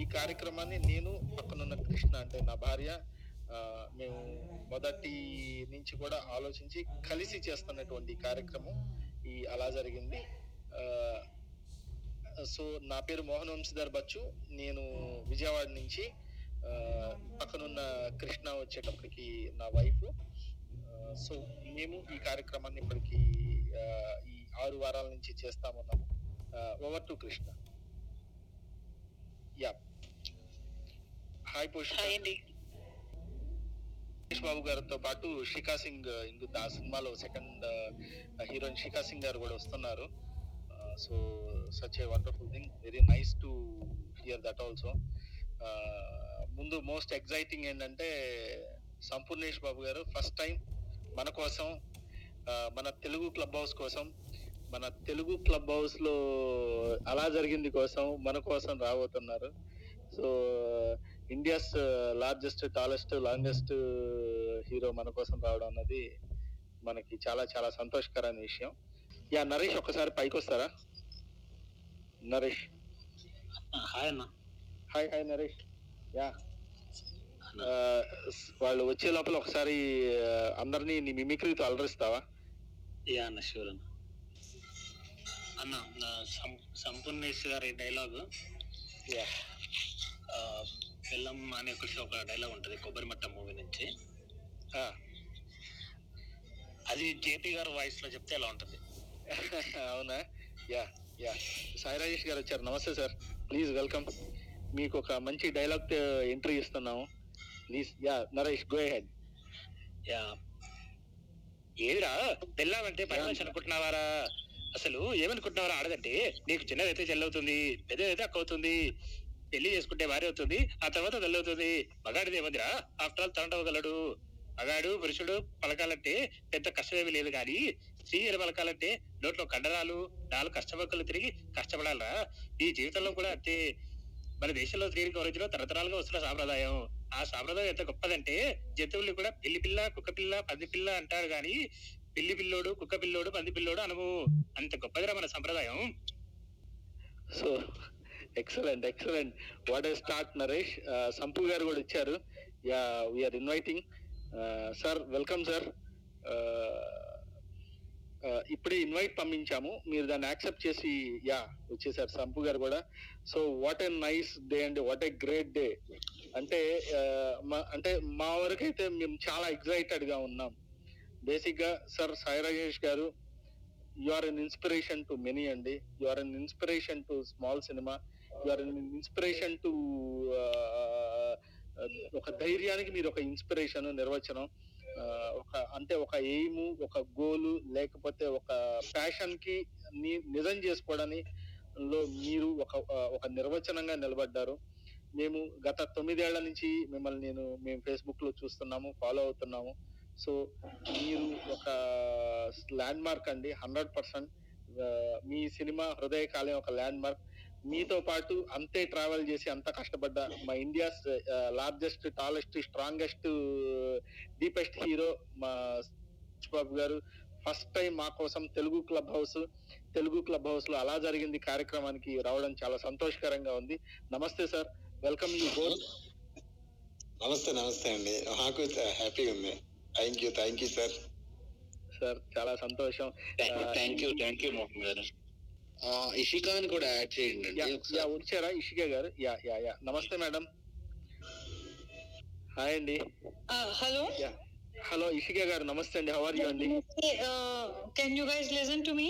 ఈ కార్యక్రమాన్ని నేను పక్కనున్న కృష్ణ అంటే నా భార్య మేము మొదటి నుంచి కూడా ఆలోచించి కలిసి చేస్తున్నటువంటి కార్యక్రమం ఈ అలా జరిగింది. సో నా పేరు మోహన్ వంశీధర్ బచ్చు. నేను విజయవాడ నుంచి పక్కనున్న కృష్ణ వచ్చేటప్పటికి నా వైఫ్. సో మేము ఈ కార్యక్రమాన్ని ఇప్పటికి ఈ ఆరు వారాల నుంచి చేస్తామన్నాము over to Krishna. Yeah. Hi Poshitha. Hi అండి. మహేష్ బాబు గారితో పాటు శిఖా సింగ్ ఇందు ఆ సినిమాలో సెకండ్ హీరోయిన్ శిఖా సింగ్ గారు కూడా వస్తున్నారు. So such a wonderful thing very nice to hear that also ముందు మోస్ట్ ఎగ్జైటింగ్ ఏంటంటే సంపూర్ణేష్ బాబు గారు ఫస్ట్ టైం మన కోసం మన తెలుగు క్లబ్ హౌస్ కోసం మన తెలుగు క్లబ్ హౌస్లో అలా జరిగింది కోసం మన కోసం రాబోతున్నారు. So India's largest tallest longest hero మన కోసం రావడం అన్నది మనకి చాలా చాలా సంతోషకరమైన విషయం. యా నరేష్ ఒకసారి పైకి వస్తారా? నరేష్. హాయ్ అన్న. Hi hi Naresh. యా. వాళ్ళు వచ్చే లోపల ఒకసారి అందరినీ నీ మిమిక్రీతో అలరిస్తావా? యా అన్న షూర్ అన్న. అన్న సంపూర్ణేష్ గారి డైలాగ్ యా బెల్లం అనే ఒక ఒక డైలాగ్ ఉంటుంది కొబ్బరి మట్ట మూవీ నుంచి అది జేపీ గారు వాయిస్లో చెప్తే ఎలా ఉంటుంది? అవునా? Yeah yeah. సాయి రాజేష్ గారు వచ్చారు. నమస్తే సార్. Please welcome. మీకు ఒక మంచి డైలాగ్ ఎంట్రీ ఇస్తున్నాము. Please yeah Naresh go ahead yeah. ఏదిరా అంటే పని మనిషి అనుకుంటున్నావారా? అసలు ఏమనుకుంటున్నావారా? ఆడదంటే నీకు చిన్నదైతే చెల్లవుతుంది పెద్దదైతే అక్క అవుతుంది పెళ్ళి చేసుకుంటే భార్య అవుతుంది ఆ తర్వాత తల్లవుతుంది మగాడిది ఏమందిరా ఆఫ్టర్ ఆల్ తనంటవగలడు మగాడు పురుషుడు పలకాలంటే పెద్ద కష్టమేమీ లేదు కానీ స్త్రీ పలకాలంటే నోట్లో కండరాలు నాలుగు కష్టపక్కలు తిరిగి కష్టపడాలరా. ఈ జీవితంలో కూడా అంతే. మన దేశంలో స్త్రీని గౌరవించడం తరతరాలుగా వస్తున్న సాంప్రదాయం. ఆ సాంప్రదాయం ఎంత గొప్పదంటే జంతువుల్ని కూడా పిల్లి పిల్ల కుక్క పిల్ల పంది పిల్ల అంటారు కానీ పిల్లి పిల్లోడు కుక్క పిల్లోడు పంది పిల్లోడు అనము అంత గొప్పదిరా మన సంప్రదాయం. So excellent excellent what a start Naresh Sampu garu కూడా ఇచ్చారు yeah we are inviting sir welcome sir ఇప్పుడే ఇన్వైట్ పంపించాము. మీరు దాన్ని యాక్సెప్ట్ చేసి యా వచ్చేసారు సంపు గారు కూడా. So what a nice day అండి వాట్ ఎ గ్రేట్ డే అంటే uh, మా అంటే మా వరకు అయితే మేము చాలా ఎక్సైటెడ్గా ఉన్నాం. బేసిక్గా sir Sai Rajesh garu you are an inspiration to many అండి. You are an inspiration to small cinema you are inspiration to ఒక ధైర్యానికి మీరు ఒక ఇన్స్పిరేషన్ నిర్వచనం uh, ఒక అంటే ఒక ఎయిమ్ ఒక గోలు లేకపోతే ఒక ప్యాషన్కి నిజం చేసుకోవడానికి లో మీరు ఒక uh, ఒక నిర్వచనంగా నిలబడ్డారు. మేము గత తొమ్మిదేళ్ళ నుంచి మిమ్మల్ని నేను మేము ఫేస్బుక్లో చూస్తున్నాము ఫాలో అవుతున్నాము. సో మీరు ఒక ల్యాండ్ మార్క్ అండి హండ్రెడ్ పర్సెంట్ uh, మీ సినిమా హృదయ కాలం ఒక ల్యాండ్ మార్క్ మీతో పాటు అంతే ట్రావెల్ చేసి అంత కష్టపడ్డ మా India's largest tallest strongest deepest hero మా బాబు గారు. ఫస్ట్ టైం మా కోసం Telugu club house Telugu club హౌస్లో అలా జరిగింది కార్యక్రమానికి రావడం చాలా సంతోషకరంగా ఉంది. నమస్తే సార్. వెల్కమ్ యూ బోత్ నమస్తే నమస్తే అండి. నాకు హ్యాపీగా ఉంది. Thank you thank you sir sir చాలా సంతోషం. Thank you thank you Mohan garu ఇషికాని కూడా యాడ్ చేయండి యా యా వచ్చారా Ishika garu yeah yeah yeah నమస్తే మేడం హాయ్ అండి Uh, hello. Yeah hello Ishika garu నమస్తే అండి హౌ ఆర్ యూ అండి uh, can you guys listen to me?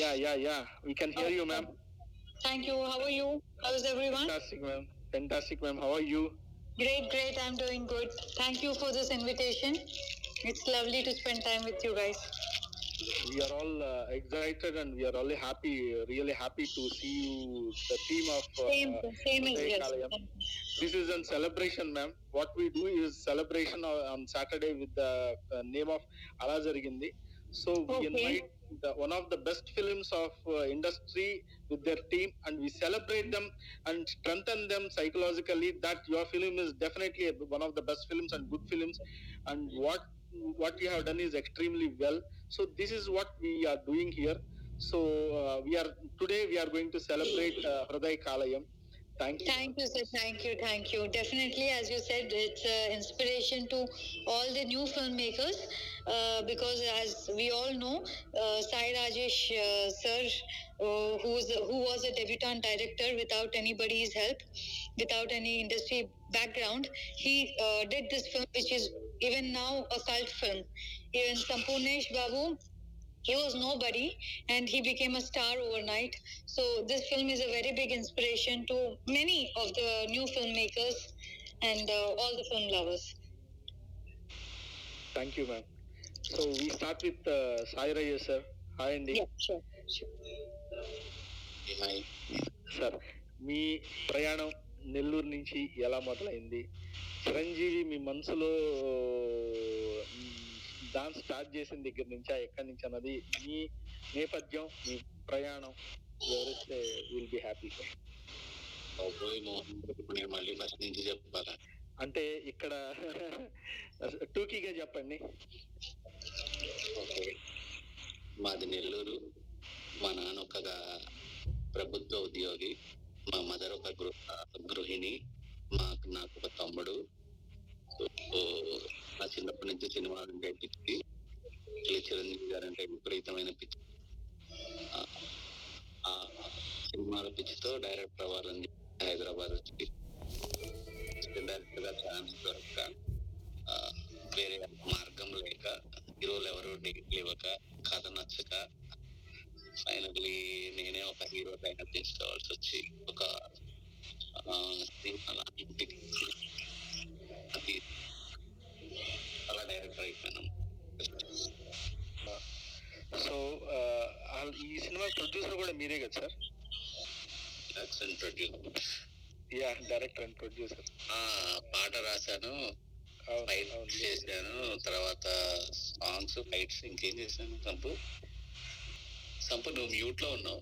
Yeah yeah yeah we can hear you ma'am Thank you. How are you? How's everyone? Fantastic ma'am fantastic ma'am how are you Great, great. I'm doing good. Thank you for this invitation. It's lovely to spend time with you guys. We are all uh, excited and we are really happy really happy to see you the team of uh, Same, same. Kalayam. this is a celebration ma'am what we do is celebration on on saturday with the uh, name of Alazarigindi. so we Okay. invite the, one of the best films of uh, industry with their team and we celebrate them and strengthen them psychologically that your film is definitely one of the best films and good films and what what we have done is extremely well. So this is what we are doing here. So uh, we are today we are going to celebrate uh, Hriday Kalayam. Thank you. Thank you, sir. Thank you. Thank you. Definitely, as you said, it's uh, inspiration to all the new filmmakers uh, because, as we all know, uh, Sai Rajesh uh, sir, uh, who's, who was a debutant director without anybody's help, without any industry background, he uh, did this film, which is even now a cult film. Even Sampurnesh Babu, he was nobody and he became a star overnight. So this film is a very big inspiration to many of the new filmmakers and uh, all the film lovers. Thank you ma'am so we start with Sai Rayya sir hi అండి sir మీ ప్రయాణం నెల్లూరు నుంచి ఎలా మొదలైంది చిరంజీవి మీ మనసులో dance start చేసిన దగ్గర నుంచా ఎక్కడి నుంచి అన్నది మీ నేపథ్యం మీ ప్రయాణం వివరిస్తే విల్ బి హ్యాపీ మళ్ళీ ఫస్ట్ నుంచి చెప్పాలా? అంటే ఇక్కడ టూకీగా చెప్పండి. మాది నెల్లూరు. మా నాన్న ఒక ప్రభుత్వ ఉద్యోగి మా మదర్ ఒక గృహ గృహిణి. మాకు నాకు ఒక తమ్ముడు. సో నా చిన్నప్పటి నుంచి సినిమా అంటే పిచ్చి. చిరంజీవి గారు అంటే విపరీతమైన పిచ్చి. ఆ, సినిమాల పిచ్చితో డైరెక్టర్ అవ్వాలని హైదరాబాద్ వచ్చి డైరెక్టర్గా ఛాన్స్ దొరక వేరే మార్గం లేక హీరోలు ఎవరు డేట్లు ఇవ్వక కథ నచ్చక ఫైనల్లీ నేనే ఒక హీరో డైరెక్ట్ చేసుకోవాల్సి వచ్చి ఒక అది అలా డైరెక్టర్ అయిపోయాను సో ఈ సినిమా ప్రొడ్యూసర్ కూడా మీరే కదా sir action producer yeah director and producer పాట రాశాను ఫైట్ చేశాను తర్వాత సాంగ్స్ ఫైట్స్ ఇంకేం చేశాను సంపు సంపు నువ్వు మ్యూట్లో ఉన్నావు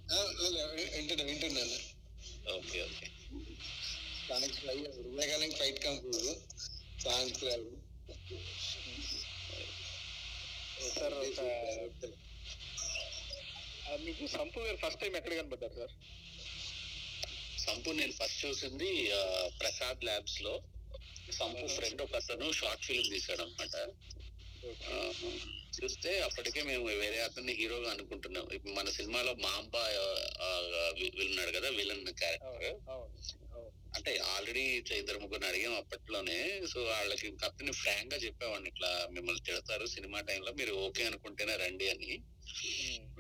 వింటున్నా. వింటున్నాను okay okay. Songs Hrudayakaleyam fight compose songs sir మీకు సంపు గారు ఫస్ట్ టైం ఎక్కడ కనబడ్డారు సార్. సంపు నేను ఫస్ట్ చూసింది ప్రసాద్ ల్యాబ్స్లో సంపు ఫ్రెండ్ ఒక అతను షార్ట్ ఫిల్మ్ తీసాడు అనమాట చూస్తే అప్పటికే మేము వేరే అతన్ని హీరోగా అనుకుంటున్నాం. మన సినిమాలో మాంబా ఆ, ఉన్నాడు కదా విలన్ క్యారెక్టర్. అంటే ఆల్రెడీ ఇద్దరు ముగ్గురు అడిగాం అప్పట్లోనే. సో వాళ్ళకి కత్తిని ఫ్రాంక్గా చెప్పేవాడిని. ఇట్లా మిమ్మల్ని తిడతారు సినిమా టైంలో మీరు ఓకే అనుకుంటేనే రండి అని.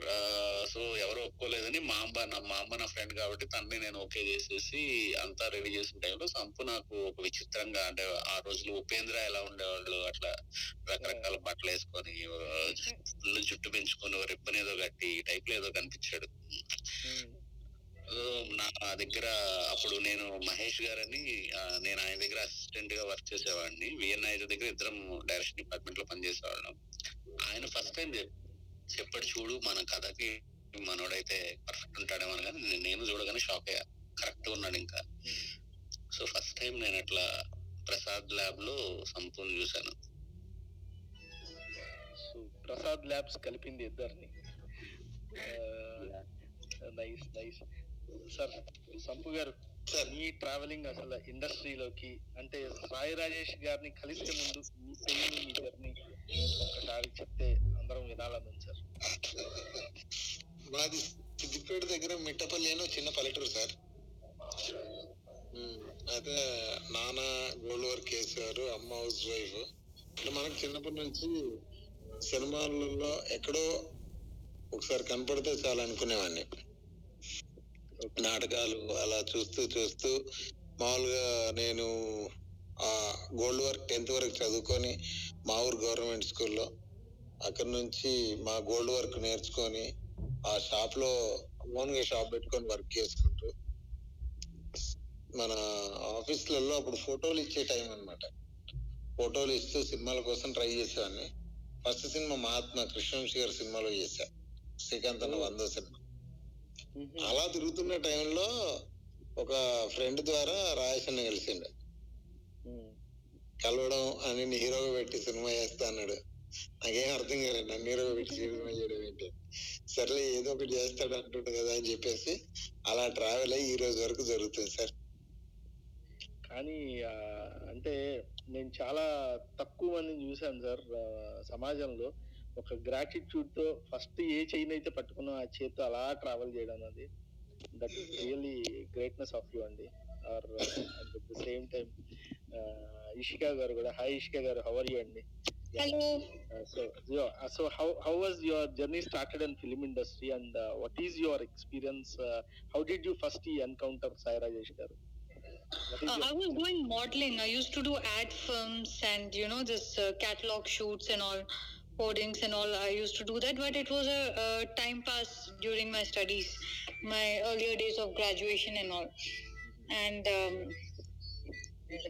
ఆ, సో ఎవరు ఒప్పుకోలేదని మా అమ్మ నా మా అమ్మ నా ఫ్రెండ్ కాబట్టి తనని నేను ఓకే చేసేసి అంతా రెడీ చేసిన టైంలో సంపు నాకు ఒక విచిత్రంగా అంటే ఆ రోజులు ఉపేంద్ర ఎలా ఉండేవాళ్ళు అట్లా రకరకాల బట్టలు వేసుకొని ఫుల్ జుట్టు పెంచుకొని రిబ్బన్ ఏదో కట్టి ఈ టైప్లో ఏదో కనిపించాడు. నా దగ్గర అప్పుడు నేను మహేష్ గారని నేను ఆయన దగ్గర అసిస్టెంట్గా వర్క్ చేసేవాడిని. విఎన్ ఐదు దగ్గర ఇద్దరం డైరెక్షన్ డిపార్ట్మెంట్లో పనిచేసేవాళ్ళం. ఆయన ఫస్ట్ టైం చెప్పాడు చూడు మన కథకి మనోడైతే పర్ఫెక్ట్ ఉంటాడేమో కానీ నేను- నేను చూడగానే షాక్ అయ్యా. కరెక్ట్ ఉన్నాడు ఇంకా. సో ఫస్ట్ టైం నేను అట్లా ప్రసాద్ ల్యాబ్లో సంపూర్ణ చూశాను. సో ప్రసాద్ ల్యాబ్స్ కలిపింది ఇద్దరిని. Nice nice sir Sampu garu. Sir మీ ట్రావెలింగ్ అసలు ఇండస్ట్రీలోకి అంటే సాయి రాజేష్ గారిని కలిసే ముందు మీ పెయిన్ మీ జర్నీ ఒకసారి చెప్తే అందరం వినాలని సార్. మాది సిద్దిపేట దగ్గర మిట్టపల్లి అని చిన్న పల్లెటూరు సార్. అయితే నాన్న గోల్డ్ వర్క్ చేసేవారు అమ్మ హౌస్ వైఫ్. మనకు చిన్నప్పటి నుంచి సినిమాలలో ఎక్కడో ఒకసారి కనపడితే చాలా అనుకునేవాడిని. నాటకాలు అలా చూస్తూ చూస్తూ మామూలుగా నేను ఆ గోల్డ్ వర్క్ టెన్త్ వరకు చదువుకొని మా ఊరు గవర్నమెంట్ స్కూల్లో అక్కడ నుంచి మా గోల్డ్ వర్క్ నేర్చుకొని ఆ షాప్లో ఓన్ షాప్ పెట్టుకొని వర్క్ చేసుకుంటూ మన ఆఫీసులలో అప్పుడు ఫోటోలు ఇచ్చే టైం అన్నమాట. ఫోటోలు ఇస్తూ సినిమాల కోసం ట్రై చేసేవాడిని. ఫస్ట్ సినిమా మహాత్మా కృష్ణవంశీ గారి సినిమాలో చేశా. శ్రీకాంత్ అన్న వందో సినిమా. అలా తిరుగుతున్న టైంలో ఒక ఫ్రెండ్ ద్వారా రాజేష్ కలిసిండు. కలవడం అని హీరోగా పెట్టి సినిమా చేస్తా అన్నాడు. నాకేం అర్థం కాలేదు. నన్ను హీరోగా పెట్టి సినిమా చేయడం ఏంటి? సర్లే ఏదో ఒకటి చేస్తాడు అంటుండు కదా అని చెప్పేసి అలా ట్రావెల్ అయ్యి ఈ రోజు వరకు జరుగుతుంది సార్. కానీ అంటే నేను చాలా తక్కువ మందిని చూశాను సార్ సమాజంలో. ఒక గ్రాటిట్యూడ్ తో ఫస్ట్ ఏ చైన్ అయితే పట్టుకున్నా ఆ చేతితో అలా ట్రావెల్ చేయడం అది that is really greatness of you అండి are at the same time Ishika garu కూడా hi Ishika garu how are you అండి Hello. Uh, so yeah, uh, so how how was your journey started in film industry and uh, what is your experience uh, how did you first encounter sai rajesh garu What is Uh, your- I was doing modeling. I used to do ad films and you know this uh, catalog shoots and all, hoardings and all. I used to do that, but it was a, a time pass during my studies, my earlier days of graduation and all. And um,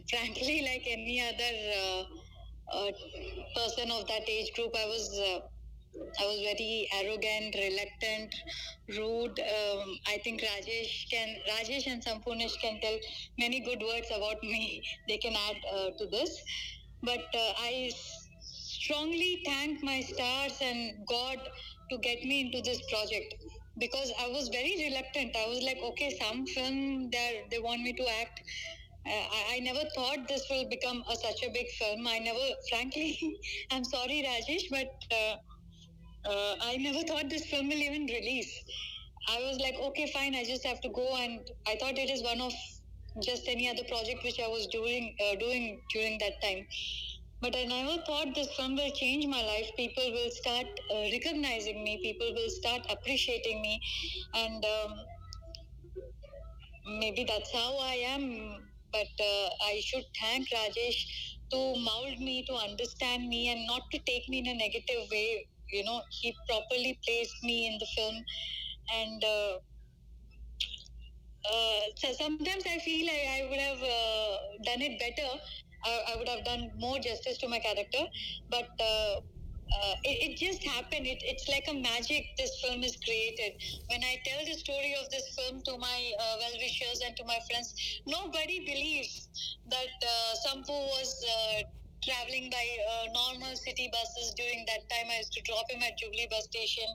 frankly, like any other uh, uh, person of that age group, I was. Uh, I was very arrogant, reluctant, rude. Um, I think Rajesh can, Rajesh and Sampurnish can tell many good words about me. They can add uh, to this. But uh, I strongly thank my stars and God to get me into this project because I was very reluctant. I was like, okay, some film they they want me to act. Uh, I, I never thought this will become a, such a big film. I never, frankly, I'm sorry, Rajesh, but. Uh, uh, I never thought this film will even release. I was like, okay, fine, I just have to go, and I thought it is one of just any other project which I was doing uh, doing during that time. But I never thought this film will change my life. People will start uh, recognizing me. People will start appreciating me, and um, maybe that's how I am. But uh, I should thank Rajesh to mold me, to understand me, and not to take me in a negative way. You know, he properly placed me in the film, and uh, uh, so sometimes I feel I, I would have uh, done it better. I, I would have done more justice to my character, but. Uh, uh, it, it just happened. It, it's like a magic this film is created. When I tell the story of this film to my uh, well wishers and to my friends, nobody believes that uh, Sampu was uh, traveling by uh, normal city buses during that time. I used to drop him at Jubilee bus station,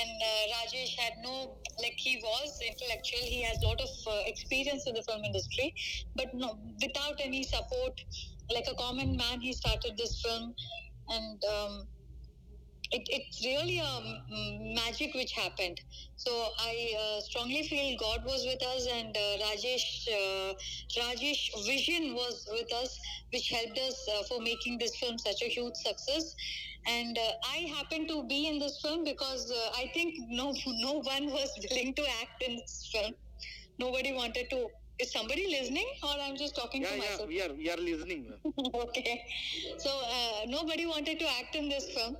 and uh, Rajesh had no like he was intellectual. He has a lot of experience in the film industry, but no, without any support, like a common man, he started this film, and. Um, it, it's really a magic which happened. So I uh, strongly feel God was with us, and uh, Rajesh uh, Rajesh vision was with us, which helped us uh, for making this film such a huge success. And uh, I happened to be in this film because uh, I think no no one was willing to act in this film. Nobody wanted to. Is somebody listening, or I'm just talking yeah to yeah myself? we are we are listening okay. So uh, nobody wanted to act in this film.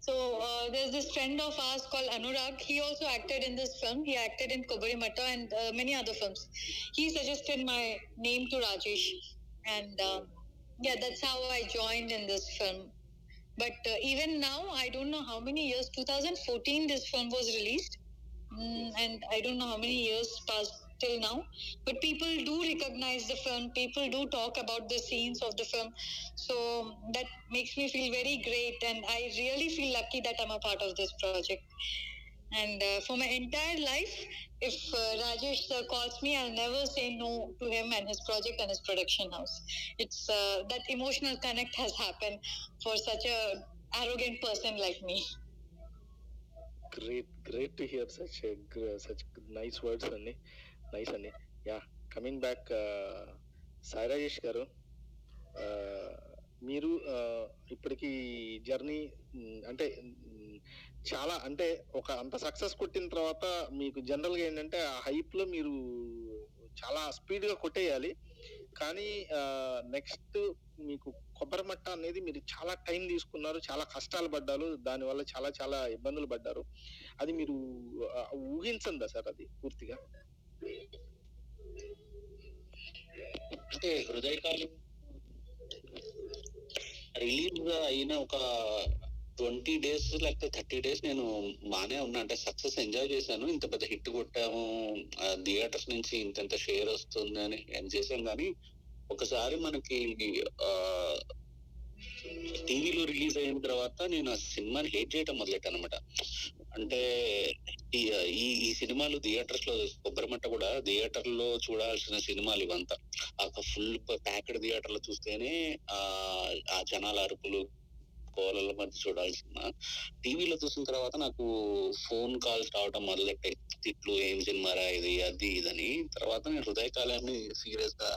So uh, there's this friend of ours called Anurag. He also acted in this film. He acted in Kobari Matta and uh, many other films. He suggested my name to Rajesh, and um, yeah, that's how I joined in this film. But uh, even now, I don't know how many years. 2014, this film was released, mm, and I don't know how many years passed till now. But people do recognize the film. People do talk about the scenes of the film. So that makes me feel very great, and I really feel lucky that I'm a part of this project. And uh, for my entire life, if uh, Rajesh sir calls me, I'll never say no to him and his project and his production house. It's uh, that emotional connect has happened for such a arrogant person like me. great great to hear such a such nice words అండి nice అండి. Yeah coming back Sai Rajesh garu uh, మీరు uh, ఇప్పటికి journey అంటే చాలా అంటే ఒక అంత success కొట్టిన తర్వాత మీకు జనరల్గా ఏంటంటే ఆ హైప్లో మీరు చాలా స్పీడ్గా కొట్టేయాలి. కానీ uh, నెక్స్ట్ మీకు కొబ్బరి మట్ట అనేది మీరు చాలా టైం తీసుకున్నారు చాలా కష్టాలు పడ్డారు దానివల్ల చాలా చాలా ఇబ్బందులు పడ్డారు. అది మీరు ఊహించందా సార్ అది పూర్తిగా? అంటే హృదయకాలం రిలీజ్ అయిన ఒక ట్వంటీ డేస్ లేకపోతే థర్టీ డేస్ నేను బానే ఉన్నా. అంటే సక్సెస్ ఎంజాయ్ చేశాను. ఇంత పెద్ద హిట్ కొట్టాము. థియేటర్స్ నుంచి ఇంత ఇంత షేర్ వస్తుంది అని ఏం చేశాం. కానీ ఒకసారి మనకి టీవీలో రిలీజ్ అయిన తర్వాత నేను ఆ సినిమాని హేట్ చేయటం మొదలెట్టాను అనమాట అంటే ఈ ఈ ఈ సినిమాలు థియేటర్స్లో కొబ్బరిమట్ట కూడా థియేటర్లో చూడాల్సిన సినిమాలు ఇవంతా. ఒక ఫుల్ ప్యాకెడ్ థియేటర్లో చూస్తేనే ఆ ఆ జనాల అరుపులు కోలల మధ్య చూడాల్సిన. టీవీలో చూసిన తర్వాత నాకు ఫోన్ కాల్స్ రావడం మొదలెట్టాయి తిట్లు ఏం సినిమారా ఇది అది ఇదని. తర్వాత నేను హృదయకాలాన్ని సీరియస్గా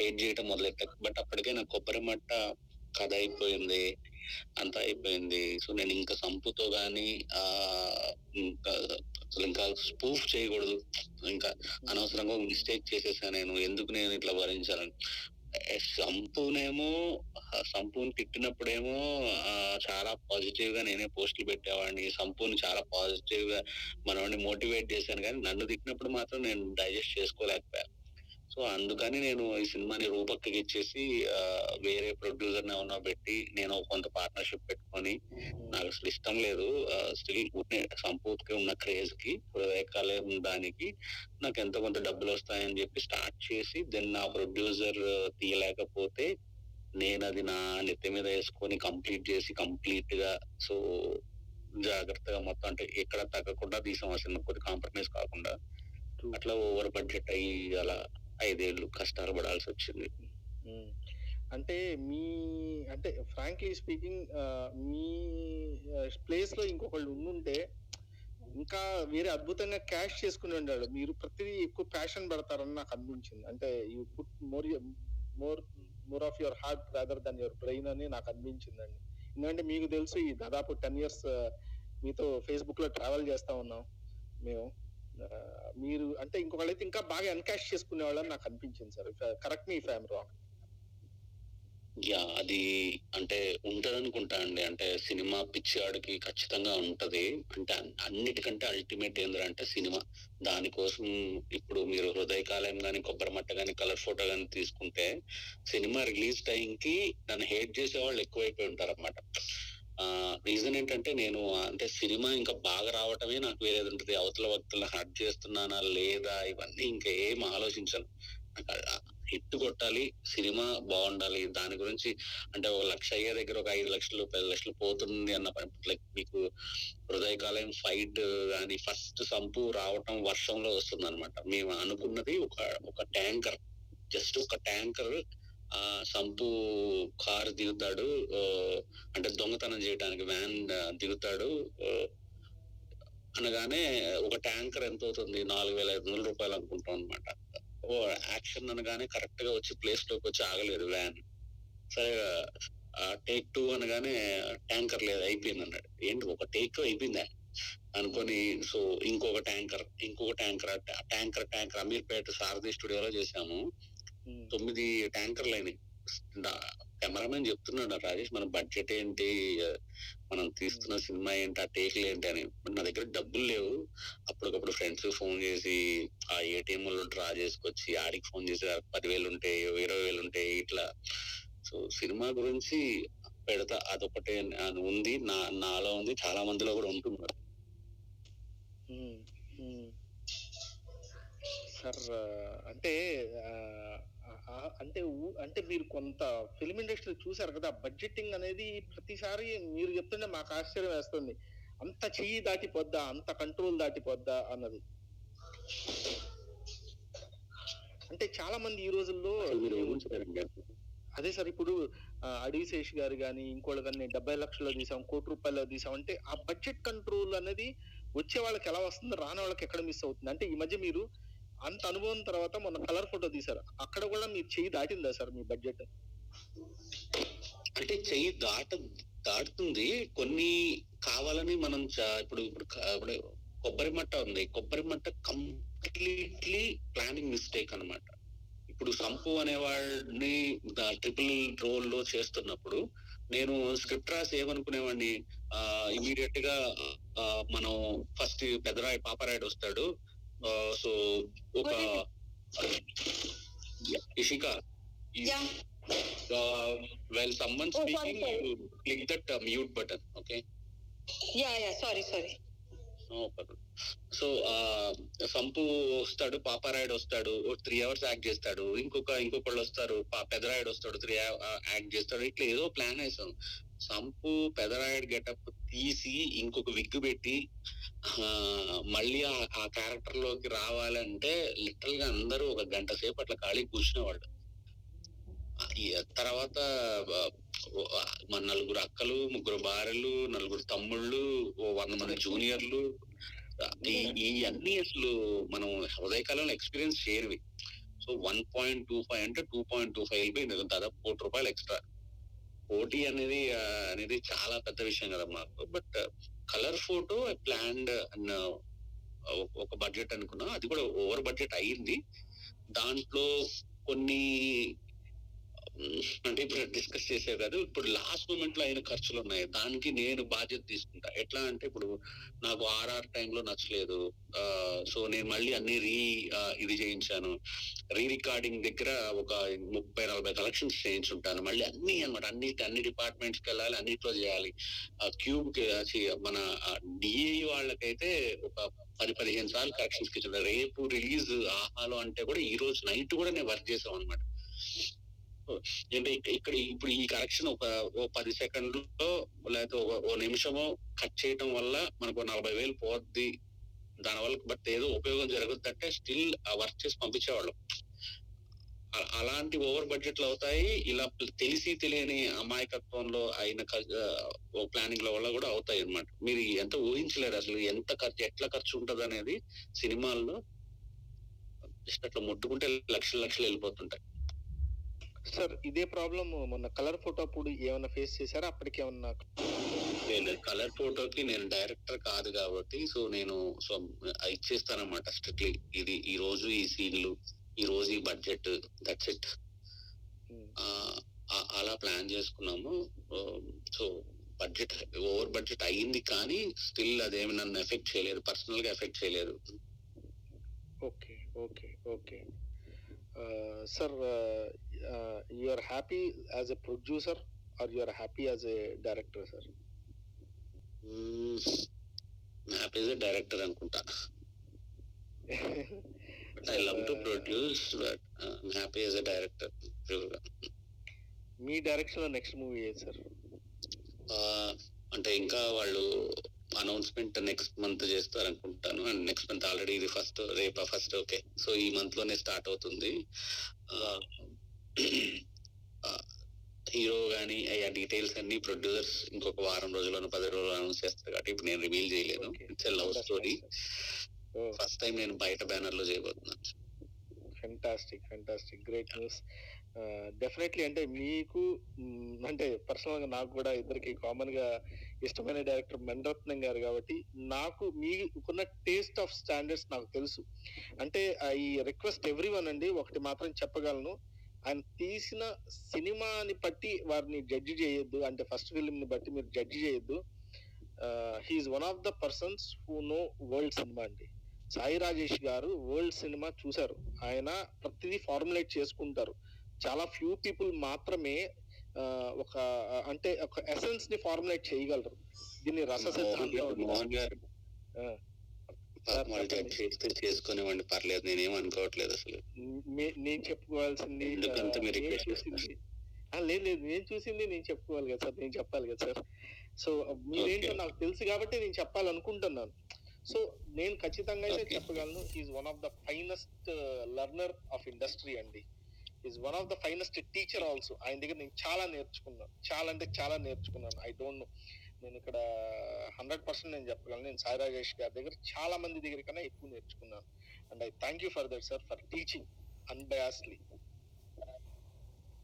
హేట్ చేయడం మొదలెట్టా. బట్ అప్పటికే నాకు కొబ్బరి మట్ట కథ అయిపోయింది. అంతా అయిపోయింది సో నేను ఇంకా సంపుతో గాని ఆ ఇంకా అసలు ఇంకా స్పూఫ్ చేయకూడదు. ఇంకా అనవసరంగా మిస్టేక్ చేసేసా నేను. ఎందుకు నేను ఇట్లా భరించాలని? సంపూనేమో సంపునేమో సంపుని తిట్టినప్పుడేమో ఆ, చాలా పాజిటివ్గా నేనే పోస్టులు పెట్టేవాడిని. సంపుని చాలా పాజిటివ్గా మనవాడిని మోటివేట్ చేశాను. కానీ నన్ను తిట్టినప్పుడు మాత్రం నేను డైజెస్ట్ చేసుకోలేకపోయాను సో అందుకని నేను ఈ సినిమాని రూపక్కకి ఇచ్చేసి వేరే ప్రొడ్యూసర్ ఏమన్నా పెట్టి నేను కొంత పార్ట్నర్షిప్ పెట్టుకొని నాకు అసలు ఇష్టం లేదు. స్టిల్ సంపూర్తిగా ఉన్న క్రేజ్కి హృదయకాలే దానికి నాకు ఎంతో కొంత డబ్బులు వస్తాయని చెప్పి స్టార్ట్ చేసి దెన్ నా ప్రొడ్యూసర్ తీయలేకపోతే నేను అది నా నెత్తి మీద వేసుకొని కంప్లీట్ చేసి కంప్లీట్గా సో జాగ్రత్తగా మొత్తం అంటే ఎక్కడ తగ్గకుండా తీసాం ఆ సినిమా కొద్ది కాంప్రమైజ్ కాకుండా. అట్లా ఓవర్ బడ్జెట్ అయ్యి అలా ఐదేళ్ళు కష్టాలు పడాల్సి వచ్చింది అంటే మీ అంటే ఫ్రాంక్లీ స్పీకింగ్ మీ ప్లేస్లో ఇంకొకళ్ళు ఉండుంటే ఇంకా వేరే అద్భుతంగా క్యాష్ చేసుకుని ఉండాడు. మీరు ప్రతిదీ ఎక్కువ ప్యాషన్ పెడతారని నాకు అనిపించింది. అంటే you put more more more of your heart rather than your brain అని నాకు అనిపించిందండి. ఎందుకంటే మీకు తెలుసు ఈ దాదాపు టెన్ ఇయర్స్ మీతో ఫేస్బుక్లో ట్రావెల్ చేస్తా ఉన్నాం మేము. మీరు అంటే ఇంకొకళ్ళైతే ఇంకా బాగా ఎన్కాష్ చేసుకునే వాళ్ళని నాకు అనిపించింది సార్. కరెక్ట్ మీ ఫ్యామ్ రాంగ్ యా అది అంటే ఉంటది అనుకుంటా అండి. అంటే సినిమా పిచ్చివాడికి ఖచ్చితంగా ఉంటది. అంటే అన్నిటికంటే అల్టిమేట్ ఏంటంటే సినిమా. దానికోసం ఇప్పుడు మీరు హృదయకాలయం కొబ్బరి మట్ట కానీ కలర్ ఫోటో కానీ తీసుకుంటే సినిమా రిలీజ్ టైం కి నన్ను హేట్ చేసే వాళ్ళు ఎక్కువైపోయి ఉంటారు అనమాట రీజన్ ఏంటంటే నేను అంటే సినిమా ఇంకా బాగా రావటమే నాకు వేరేది ఉంటుంది. అవతల వ్యక్తులను హర్ట్ చేస్తున్నానా లేదా ఇవన్నీ ఇంకా ఏం ఆలోచించను. హిట్ కొట్టాలి సినిమా బాగుండాలి దాని గురించి అంటే ఒక లక్ష అయ్యే దగ్గర ఒక ఐదు లక్షలు పది లక్షలు పోతుంది అన్న లైక్ మీకు హృదయకాలయం ఫైట్ కానీ ఫస్ట్ సంపు రావటం వర్షంలో వస్తుంది అనమాట మేము అనుకున్నది ఒక ఒక ట్యాంకర్ జస్ట్ ఒక ట్యాంకర్ ఆ సంపు కారు దిగుతాడు అంటే దొంగతనం చేయడానికి వ్యాన్ దిగుతాడు అనగానే ఒక ట్యాంకర్ ఎంత అవుతుంది నాలుగు వేల ఐదు వందల రూపాయలు అనుకుంటాం అనమాట ఓ యాక్షన్ అనగానే కరెక్ట్గా వచ్చి ప్లేస్లోకి వచ్చి ఆగలేదు వ్యాన్. సరే టేక్ టూ అనగానే ట్యాంకర్ లేదు అయిపోయింది అన్నాడు. ఏంటి ఒక టేక్ అయిపోయిందా? అనుకొని సో ఇంకొక ట్యాంకర్ ఇంకొక tanker tanker tanker Ameerpet Sarathi స్టూడియోలో చేశాము. తొమ్మిది ట్యాంకర్లు అయినాయి. కెమెరామెన్ చెప్తున్నాడు రాజేష్ మన బడ్జెట్ ఏంటి? మనం తీస్తున్న సినిమా ఏంటి? ఆ టేక్లు ఏంటి అని. నా దగ్గర డబ్బులు లేవు. అప్పటికప్పుడు ఫ్రెండ్స్ ఫోన్ చేసి ఆ ఏటీఎం లో డ్రా చేసుకొచ్చి ఆడికి ఫోన్ చేసి "ఆ పదివేలు ఉంటాయి ఇరవై వేలు ఉంటాయి ఇట్లా. సో సినిమా గురించి పెడతా అదొకటే అది ఉంది. నా నాలో ఉంది. చాలా మందిలో కూడా ఉంటున్నారు సార్ అంటే అంటే అంటే మీరు కొంత ఫిల్మ్ ఇండస్ట్రీ చూసారు కదా బడ్జెటింగ్ అనేది ప్రతిసారి మీరు చెప్తుంటే మాకు ఆశ్చర్యం వేస్తుంది. అంత చెయ్యి దాటిపోద్దా అంత కంట్రోల్ దాటిపోద్దా అన్నది. అంటే చాలా మంది ఈ రోజుల్లో అదే సార్ ఇప్పుడు ఆ, అడవి శేష్ గారు కానీ ఇంకోళ్ళు కానీ డెబ్బై లక్షల్లో తీసాం కోటి రూపాయల్లో తీసాం అంటే ఆ బడ్జెట్ కంట్రోల్ అనేది వచ్చే వాళ్ళకి ఎలా వస్తుంది రాని వాళ్ళకి ఎక్కడ మిస్ అవుతుంది? అంటే ఈ మధ్య మీరు అంత అనుభవం తర్వాత మొన్న కలర్ ఫోటో తీసారు అక్కడ కూడా మీరు చెయ్యి దాటిందా సార్ మీ బడ్జెట్? అంటే చెయ్యి దాట దాటుతుంది. కొన్ని కావాలని మనం ఇప్పుడు ఇప్పుడు కొబ్బరి మట్ట ఉంది. కొబ్బరి మట్ట కంప్లీట్లీ ప్లానింగ్ మిస్టేక్ అనమాట ఇప్పుడు సంపు అనేవాడిని ట్రిపుల్ రోల్లో చేస్తున్నప్పుడు నేను స్క్రిప్ట్ రాసి ఏమనుకునేవాడిని? ఆ ఇమీడియట్గా మనం ఫస్ట్ పెద్దరాయి పాపరాయుడు వస్తాడు. So Ishika. Well someone click that mute button okay sorry sorry so Sampu వస్తాడు పాపారాయుడు వస్తాడు త్రీ అవర్స్ యాక్ట్ చేస్తాడు ఇంకొక ఇంకొకళ్ళు వస్తారు పెదరాయుడు వస్తాడు త్రీ యాక్ట్ చేస్తాడు ఇట్లా ఏదో ప్లాన్ వేసాం. సంపు పెదరాయుడు గెటప్ తీసి ఇంకొక విగ్గు పెట్టి మళ్ళీ ఆ- ఆ క్యారెక్టర్లోకి రావాలంటే లిటరల్గా అందరూ ఒక గంట సేపు అట్లా ఖాళీ కూర్చునేవాళ్ళు తర్వాత మన నలుగురు అక్కలు ముగ్గురు భార్యలు నలుగురు తమ్ముళ్ళు ఓ వంద మంది జూనియర్లు ఈ అన్ని అసలు మనం హృదయకాలంలో experience చేయనివి so one point two five అంటే టూ పాయింట్ టూ ఫైవ్ వెళ్ళిపోయింది. దాదాపు కోటి రూపాయలు ఎక్స్ట్రా పోటీ అనేది అనేది చాలా పెద్ద విషయం కదా మాకు. బట్ కలర్ ఫోటో ప్లాన్డ్ అన్న ఒక బడ్జెట్ అనుకున్నా. అది కూడా ఓవర్ బడ్జెట్ అయ్యింది దాంట్లో కొన్ని అంటే ఇప్పుడు డిస్కస్ చేసే కాదు ఇప్పుడు లాస్ట్ మూమెంట్లో అయిన ఖర్చులు ఉన్నాయి. దానికి నేను బాధ్యత తీసుకుంటా. ఎట్లా అంటే ఇప్పుడు నాకు ఆర్ఆర్ టైంలో నచ్చలేదు. సో నేను మళ్ళీ అన్ని రీ ఇది చేయించాను. రీ రికార్డింగ్ దగ్గర ఒక ముప్పై నలభై కలెక్షన్స్ చేయించుంటాను. మళ్ళీ అన్ని అన్నమాట. అన్ని అన్ని డిపార్ట్మెంట్స్కి వెళ్ళాలి అన్నిట్లో చేయాలి. క్యూబ్ మన డిఏ వాళ్ళకైతే ఒక పది పదిహేను సార్లు కలెక్షన్స్కి రేపు రిలీజ్ ఆహాలో అంటే కూడా ఈ రోజు నైట్ కూడా నేను వర్క్ చేసాం అనమాట అంటే ఇక్కడ ఇప్పుడు ఈ కరెక్షన్ ఒక ఓ పది సెకండ్లో లేకపోతే ఓ నిమిషమో కట్ చేయటం వల్ల మనకు నలభై వేలు పోద్ది. దానివల్ల బట్ ఏదో ఉపయోగం జరుగుతుందంటే స్టిల్ ఆ వర్క్ చేసి పంపించేవాళ్ళం. అలాంటి ఓవర్ బడ్జెట్లు అవుతాయి. ఇలా తెలిసి తెలియని అమాయకత్వంలో అయిన ప్లానింగ్లో వల్ల కూడా అవుతాయి అన్నమాట. మీరు ఎంత ఊహించలేరు అసలు ఎంత ఖర్చు ఎట్లా ఖర్చు ఉంటది అనేది సినిమాల్లో. జస్ట్ అట్లా ముట్టుకుంటే లక్షలు లక్షలు వెళ్ళిపోతుంటాయి. సార్ ఇదే ప్రాబ్లం మొన్న కలర్ ఫోటో అప్పుడు ఏమైనా ఫేస్ చేశారా? అప్పటికి ఏమన్నా నేను కలర్ ఫోటోకి నేను డైరెక్టర్ కాదు కాబట్టి సో నేను సో ఇచ్చేస్తానమాట స్ట్రిక్ట్లీ ఇది ఈ రోజు ఈ సీన్లు ఈ రోజు ఈ బడ్జెట్ దట్స్ ఇట్ అలా ప్లాన్ చేసుకున్నాము. సో బడ్జెట్ ఓవర్ బడ్జెట్ అయ్యింది కానీ స్టిల్ అదేమి నన్ను ఎఫెక్ట్ చేయలేదు పర్సనల్గా ఎఫెక్ట్ చేయలేదు. Okay okay okay. Sir you are happy as a producer or you are happy as a director sir happy director అనుకుంటా. I love to produce but happy as a director మీ డైరెక్షన్లో next movie ఏది sir ఆ, అంటే ఇంకా వాళ్ళు announcement next month చేస్తారు అనుకుంటాను and next month already ఇది ఫస్ట్ రేపా ఫస్ట్ ఓకే సో ఈ మంత్లోనే స్టార్ట్ అవుతుంది. హీరో గానీ ఆ డీటెయిల్స్ అన్ని ప్రొడ్యూసర్స్ ఇంకొక వారం రోజుల్లో పది రోజులు అనౌన్స్ చేస్తారు కాబట్టి ఇప్పుడు నేను రివీల్ చేయలేను. Okay. It's love story first time నేను బయట బ్యానర్లో చేయబోతున్నాను. Fantastic fantastic great news definitely అంటే మీకు అంటే పర్సనల్గా నాకు కూడా ఇద్దరికి కామన్గా ఇష్టమైన డైరెక్టర్ మణిరత్నం గారు కాబట్టి నాకు మీకున్న టేస్ట్ ఆఫ్ స్టాండర్డ్స్ నాకు తెలుసు. అంటే ఐ రిక్వెస్ట్ ఎవ్రీ వన్ అండి ఒకటి మాత్రం చెప్పగలను. ఆయన తీసిన సినిమాని బట్టి వారిని జడ్జి చేయొద్దు. అంటే ఫస్ట్ ఫిలిం ని బట్టి మీరు జడ్జి చేయొద్దు. He is one of the persons who know world cinema అండి. సాయి రాజేష్ గారు వరల్డ్ సినిమా చూశారు. ఆయన ప్రతిదీ ఫార్ములేట్ చేసుకుంటారు. చాలా ఫ్యూ పీపుల్ మాత్రమే ఒక అంటే ఒక ఎసెన్స్ని ఫార్ములేట్ చేయగలరు. దీన్ని రస సిద్ధాంతం చేస్తే చేసుకునేవాడిని. పర్లేదు నేనేం అనుకోవట్లేదు అసలు. నేను చెప్పుకోవాల్సింది ఎందుకంత మీరు చూసింది. లేదు లేదు నేను చూసింది నేను చెప్పుకోవాలి కదా సార్ నేను చెప్పాలి కదా సార్. సో మీరేంటో. నాకు తెలుసు కాబట్టి నేను చెప్పాలనుకుంటున్నాను. సో నేను ఖచ్చితంగా అయితే. చెప్పగలను. Is one of the finest learner of industry అండి. Is one of the finest teacher also ఆయన దగ్గర నేను చాలా నేర్చుకున్నాను చాలా అంటే చాలా నేర్చుకున్నాను. ఐ డోంట్ నో నేను ఇక్కడ హండ్రెడ్ పర్సెంట్ నేను చెప్పగలను. నేను సాయి రాజేష్ గారి దగ్గర చాలా మంది దగ్గర కన్నా ఎక్కువ నేర్చుకున్నాను. And I thank you for that sir for teaching unbiasedly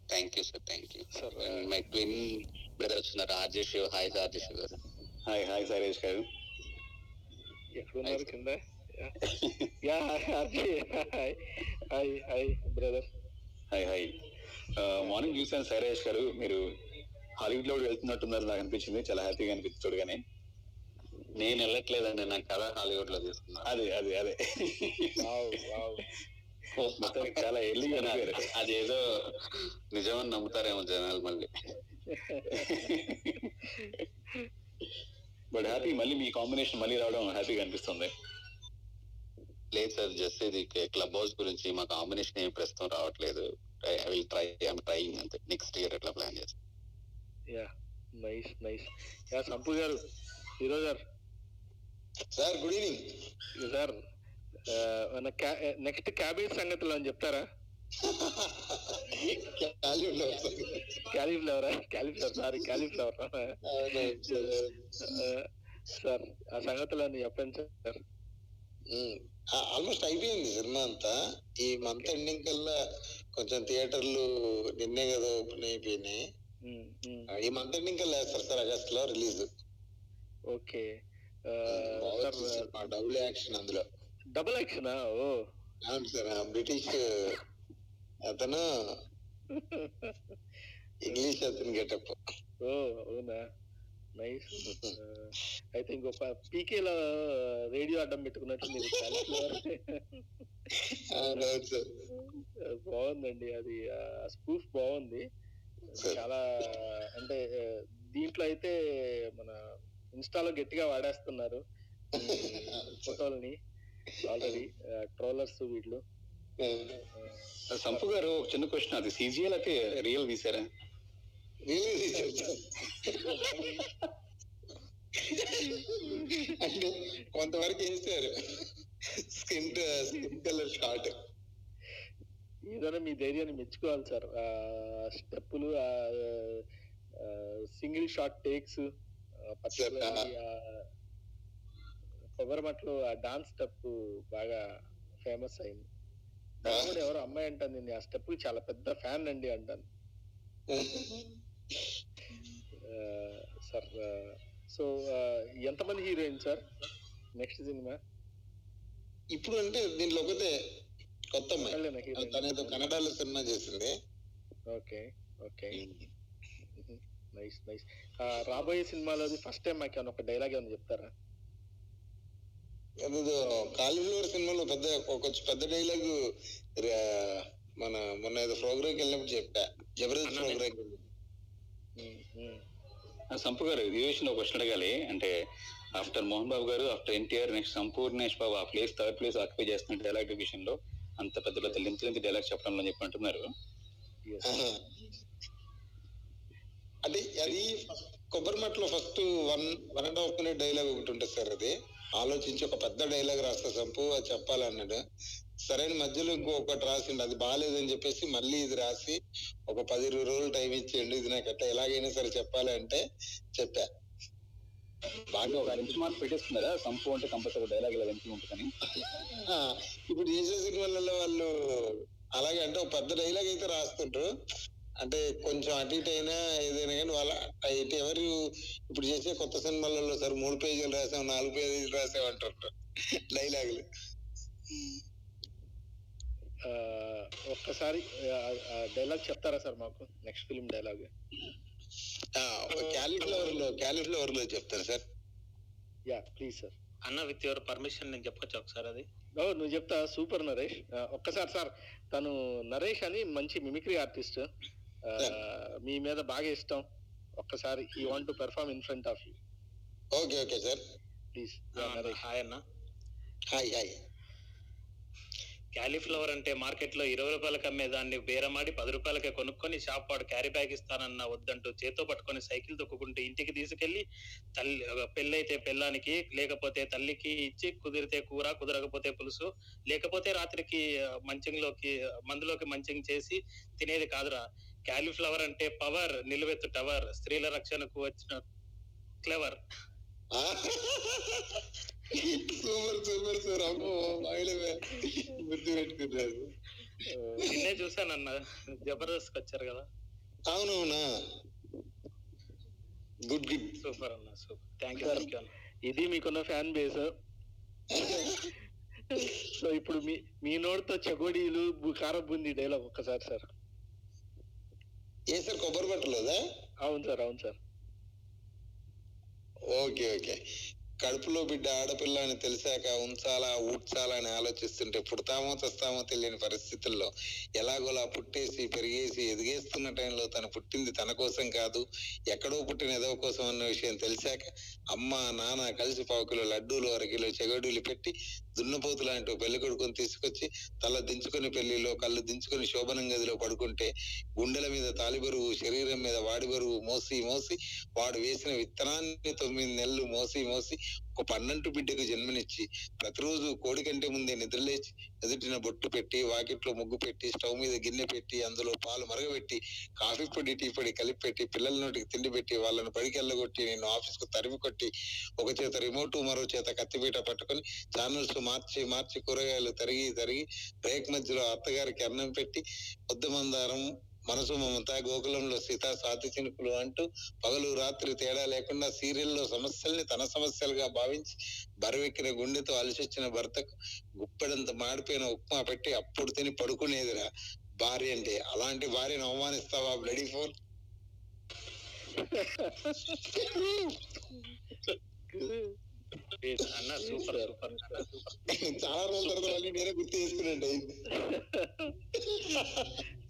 thank you sir thank you sir my twin brothers ఉన్నారు రాజేష్ హాయ్ రాజేష్ గారు హాయ్ హాయ్ సరేష్ గారు ఎక్కడున్నారు కింద? Yeah. Hi hi hi brother hi hi morning చూసాను సైరేష్ గారు మీరు హాలీవుడ్లో వెళ్తున్నట్టున్నారు నాకు అనిపించింది. చాలా హ్యాపీగా అనిపించింది చూడగానే. నేను వెళ్ళట్లేదండి నా కథ హాలీవుడ్లో తీసుకున్నా అదే అదే. అదే చాలా అనిపారు అదేదో నిజమని నమ్ముతారేమో జనాలు మళ్ళీ. బట్ హ్యాపీ మళ్ళీ మీ కాంబినేషన్ మళ్ళీ రావడం హ్యాపీగా అనిపిస్తుంది. లేదు సార్ జస్ట్ ఇది క్లబ్ హౌస్ గురించి మా కాంబినేషన్ ఏం ప్రస్తుతం రావట్లేదు. I will try I'm trying అంతే. నెక్స్ట్ ఇయర్ ఎట్లా ప్లాన్ చేస్తాం? Yeah nice nice. Yeah Sampu గారు హీరో గారు. Sir good evening. Sir next cabbage సంగతిలో అని చెప్తారా? Cauliflower sir. క్యాలీఫ్లవరా? Cauliflower sorry cauliflower. Sir ఆ సంగతులన్నీ చెప్పండి సార్. ఆల్మోస్ట్ అయిపోయింది సినిమా అంతా. ఈ మంత్ ఎండింగ్ కల్లా కొంచెం థియేటర్లు నిన్నే కదా ఓపెన్ అయిపోయినాయి. ఈ మంత్ ఎండింగ్ కల్లా వేస్తారు సార్ ఆగస్ట్లో రిలీజ్ ఓకే డబుల్ యాక్షన్ అందులో. డబుల్ యాక్షనా ఓ. అవును సార్ బ్రిటిష్ అతను ఇంగ్లీష్ అతను గెటప్. ఓ అవునా? నైస్ అయితే ఇంకొక పీకేలో రేడియో అడ్డం పెట్టుకున్నట్టు మీరు బాగుందండి అది స్పూఫ్ బాగుంది. చాలా అంటే దీంట్లో అయితే మన ఇన్స్టాలో గట్టిగా వాడేస్తున్నారు ఫోటోల్ని ఆల్రెడీ ట్రోలర్స్ వీళ్ళు. సంపు గారు ఒక చిన్న క్వశ్చన్ అది సీజీఎల్ అయితే రియల్ తీసారా రిలీజ్ అంటే కొంతవరకు వేస్తారు స్కిన్ స్కిన్ కలర్ షార్ట్ ఏదైనా మీ ధైర్యాన్ని మెచ్చుకోవాలి సార్. ఆ స్టెప్పులు సింగిల్ షాట్ టేక్స్ కొబ్బరిమట్లో ఆ డాన్స్ స్టెప్ బాగా ఫేమస్ అయింది. కూడా ఎవరో అమ్మాయి అంటాను నేను ఆ స్టెప్ చాలా పెద్ద ఫ్యాన్ అండి అంటాను. సార్ సో ఎంతమంది హీరోయిన్ సార్ నెక్స్ట్ సినిమా? ఇప్పుడు అంటే దీంట్లో ఒకతే కొత్త అమ్మాయి తనేదో కన్నడలో సినిమా చేసింది. Okay okay. Nice nice. రాబోయే సినిమాలోది ఫస్ట్ టైం మాకు ఒక డైలాగ్ ఏమైనా చెప్తారా? అదేదో కాలీఫ్లవర్ సినిమాలో పెద్ద ఒక పెద్ద డైలాగ్ మన మొన్న ఏదో ప్రోగ్రామ్ వెళ్ళినప్పుడు చెప్పా. జబర్దస్త్ అన్ననే. ప్రోగ్రామ్ సంపు గారు ఈ విషయంలో క్వశ్చన్ అడగాలి. అంటే ఆఫ్టర్ మోహన్ బాబు గారు ఆఫ్టర్ ఎన్టీఆర్ నెక్స్ట్ సంపూర్ణేష్ బాబు ఆ ప్లేస్ థర్డ్ ప్లేస్ ఆక్యుపై చేస్తున్న డైలాగ్ విషయంలో అంత పెద్ద పెద్ద లింక్ లింక్ డైలాగ్ చెప్పడంలో అని చెప్పి అంటున్నారు. అంటే అది కొబ్బరి మట్లో first one one and half minute dialogue ఒకటి ఉంటుంది సార్ అది. ఆలోచించి ఒక పెద్ద డైలాగ్ రాస్తా సంపు అది చెప్పాలన్నాడు. సరైన మధ్యలో ఇంకొకటి రాసిండు అది బాగాలేదని చెప్పేసి మళ్ళీ ఇది రాసి ఒక పది ఇరవై రోజులు టైం ఇచ్చేయండి ఇది నాకు ఎట్లా ఎలాగైనా సరే చెప్పాలి అంటే చెప్పా. బాగా ఒక బెంచ్ మార్క్ పెట్టేస్తున్నారా సంపు అంటే కంపల్సరీ డైలాగ్ ఇలా వెంటనే ఉంటుందని. ఇప్పుడు చేసే సినిమాలలో వాళ్ళు అలాగే అంటే ఒక పెద్ద డైలాగ్ అయితే రాస్తుంటారు అంటే కొంచెం అటు ఇటు అయినా ఏదైనా కానీ వాళ్ళ ఇటు ఎవరు ఇప్పుడు చేసే కొత్త సినిమాలలో సార్ మూడు పేజీలు రాసాం నాలుగు పేజీలు రాసాం అంటుంటారు డైలాగులు ఆ, ఒక్కసారి డైలాగ్ చెప్తారా సార్ మాకు? నెక్స్ట్ ఫిల్మ్ డైలాగ్ క్యాలీఫ్లవర్లో క్యాలీఫ్లవర్లో చెప్తాను సార్? Yeah please sir. అన్న విత్ యువర్ పర్మిషన్ నేను చెప్పొచ్చు ఒకసారి అది? ఓ నువ్వు చెప్తా సూపర్ నరేష్. ఒక్కసారి సార్ తను నరేష్ అని మంచి మిమిక్రీ ఆర్టిస్ట్. మీ మీద బాగా ఇష్టం. ఒక్కసారి ఈ want to perform in front of you. Okay okay sir. Please Naresh. Hi అన్న. Hi hi. క్యాలీఫ్లవర్ అంటే మార్కెట్లో ఇరవై రూపాయలకి అమ్మే దాన్ని బేరమాడి పది రూపాయలకే కొనుక్కొని షాప్ వాడు క్యారీ బ్యాగ్ ఇస్తానన్న వద్దంటూ చేతో పట్టుకొని సైకిల్ తొక్కుకుంటూ ఇంటికి తీసుకెళ్ళి తల్లి పెళ్ళైతే పెళ్ళానికి లేకపోతే తల్లికి ఇచ్చి కుదిరితే కూర కుదరకపోతే పులుసు లేకపోతే రాత్రికి మంచంలోకి మందులోకి మంచం చేసి తినేది కాదురా. క్యాలీఫ్లవర్ అంటే పవర్ నిలువెత్తు టవర్ స్త్రీల రక్షణకు వచ్చిన క్లవర్ సూపర్ సూపర్ సార్ అమ్మో బాగా గుర్తు పెట్టుకున్నారు. నిన్నే చూసానన్న జబర్దస్త్ వచ్చారు కదా. అవునవునా? గుడ్ గుడ్ సూపర్ అన్న super. Thank you thank you అన్న. ఇది మీకున్న ఫ్యాన్ బేస్ సో ఇప్పుడు మీ మీ నోటితో చెగోడీలు బు- కారం బుంది డైలాగ్ ఒక్కసారి సార్ ఏ సార్ కొబ్బరి బట్టలేదా? అవును సార్ అవును సార్ ఓకే ఓకే. కడుపులో బిడ్డ ఆడపిల్ల అని తెలిసాక ఉంచాలా ఊడ్చాలా అని ఆలోచిస్తుంటే పుడతామో చస్తామో తెలియని పరిస్థితుల్లో ఎలాగోలా పుట్టేసి పెరిగేసి ఎదిగేస్తున్న టైంలో తను పుట్టింది తన కోసం కాదు ఎక్కడో పుట్టిన ఎదవ కోసం అన్న విషయం తెలిసాక అమ్మ నాన్న కలిసి పావుకిలో లడ్డూలు అరకిలో చెగడులు పెట్టి దున్నపోతు లాంటి పెళ్ళి కొడుకుని తీసుకొచ్చి తల దించుకొని పెళ్ళిలో కళ్ళు దించుకొని శోభనం గదిలో పడుకుంటే గుండెల మీద తాలిబరువు శరీరం మీద వాడి బరువు మోసి మోసి వాడు వేసిన విత్తనాన్ని తొమ్మిది నెలలు మోసి మోసి ఒక పన్నంటు బిడ్డకు జన్మనిచ్చి ప్రతిరోజు కోడి కంటే ముందే నిద్రలేచి ఎదుటిన బొట్టు పెట్టి వాకిట్లో ముగ్గు పెట్టి స్టవ్ మీద గిన్నె పెట్టి అందులో పాలు మరగబెట్టి కాఫీ పొడి టీ పొడి కలిపి పెట్టి పిల్లల నోటికి తిండి పెట్టి వాళ్ళని బడికి వెళ్ళగొట్టి నేను ఆఫీస్కు తరిమి కొట్టి ఒక చేత రిమోట్ మరో చేత కత్తిపీట పట్టుకొని ఛానల్స్ మార్చి మార్చి కూరగాయలు తరిగి తరిగి బ్రేక్ మధ్యలో అత్తగారికి అన్నం పెట్టి పొద్దు మందారం మనసు మమత గోకులంలో సీత సాతి చినుకులు అంటూ పగలు రాత్రి తేడా లేకుండా సీరియల్లో సమస్యల్ని తన సమస్యలుగా భావించి బరువెక్కిన గుండెతో అలసొచ్చిన భర్తకు గుప్పెడంత మాడిపోయిన ఉప్మా పెట్టి అప్పుడు తిని పడుకునేదిరా. భార్య అంటే అలాంటి భార్యను అవమానిస్తావా బ్లడీ ఫోన్ అన్న సూపర్ సూపర్. సూపర్. చాలా రోజుల తర్వాత మళ్ళీ నేనే గుర్తు చేసుకున్నాండి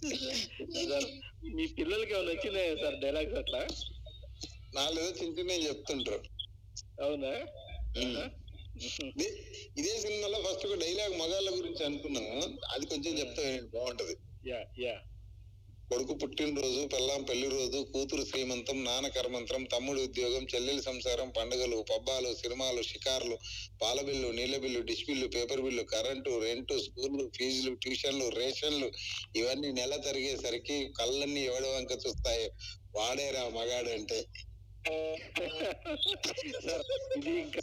మీ పిల్లలకి ఏమైనా వచ్చినాయా సార్ డైలాగ్స్ అట్లా? నాలుగు చిన్న చిన్నవి చెప్తుంటారు. అవునా? ఇదే- సినిమాలో ఫస్ట్ ఒక డైలాగ్ మగాళ్ళ గురించి అనుకున్నాము అది కొంచెం చెప్తా బాగుంటది. Yeah yeah. కొడుకు పుట్టినరోజు పెళ్ళాం పెళ్ళి రోజు కూతురు శ్రీమంతం నాన్న కర్మంత్రం తమ్ముడు ఉద్యోగం చెల్లెలి సంసారం పండుగలు పబ్బాలు సినిమాలు షికార్లు పాల బిల్లు నీళ్ళ bill dish bill paper bill current rent స్కూళ్ళు ఫీజులు ట్యూషన్లు రేషన్లు ఇవన్నీ నెల తరిగేసరికి కళ్ళన్నీ ఎవడ వంక చూస్తాయి వాడేరా మగాడు అంటే ఇది ఇంకా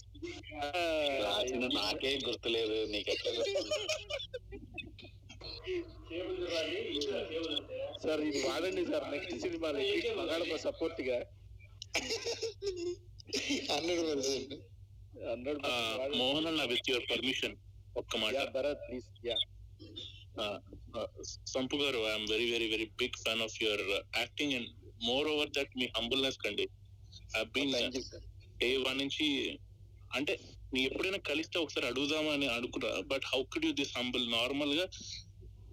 రాసిన నాకే గుర్తులేదు నీకు ఎట్లా గుర్తుంది? సార్ ఇది వాడండి సార్ నెక్స్ట్ సినిమాలో మగాళ్ళ సపోర్ట్గా హండ్రెడ్ పర్సెంట్. హండ్రెడ్ మోహన్ అన్న విత్ యువర్ పర్మిషన్ ఒక్క మాట. Yeah Bharat please yeah. Sampu garu I'm very very very big fan of your acting and more over that me humbleness కండి. బీన్ డే వన్ నుంచి అంటే నీ ఎప్పుడైనా కలిస్తే ఒకసారి అడుగుదామని అనుకున్నా but how could you this humble? నార్మల్గా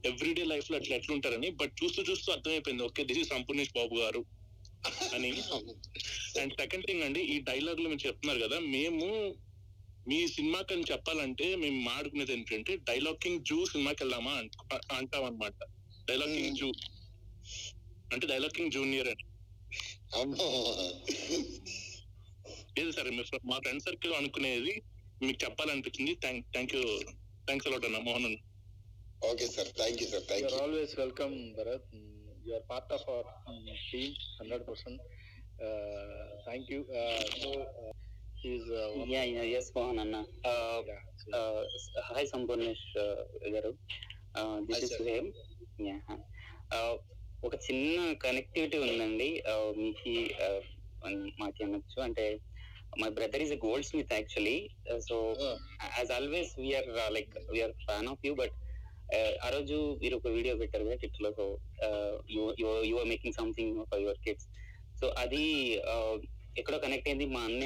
ఎవ్రీడే లైఫ్లో అట్లా ఎట్లుంటారని బట్ చూస్తూ చూస్తూ అర్థమైపోయింది. Okay this is Sampoornesh Babu గారు అని. అండ్ సెకండ్ థింగ్ అండి ఈ డైలాగ్లో మీరు చెప్తున్నారు కదా మేము మీ సినిమాకి అని చెప్పాలంటే మేము మాడుకునేది ఏంటంటే డైలాగ్ కింగ్ జూ సినిమాకి వెళ్దామా అంట- అనమాట డైలాగ్ కింగ్ జూ. అంటే డైలాగ్ కింగ్ జూనియర్ అని. లేదు సార్ మా ఫ్రెండ్ సర్కిల్ అనుకునేది మీకు చెప్పాలనిపించింది. Thank thank you thanks a lot అన్న మోహన్. అన్న okay sir thank you sir thank you. Always welcome Bharat you are part of our team hundred percent thank you so is yeah yeah yes Mohan అన్న hi Sampoornesh గారు this Hi, is sir. హేమ్ yeah ఒక చిన్న connectivity ఉందండి. Uh, మీకు uh, మాకు అనొచ్చు. అంటే my brother is a goldsmith actually so as always we are like we are fan of you but ఆ రోజు మీరు ఒక వీడియో పెట్టారు కదా టిట్లో so you are making something for your kids so అది ఎక్కడో కనెక్ట్ అయింది. మా అన్న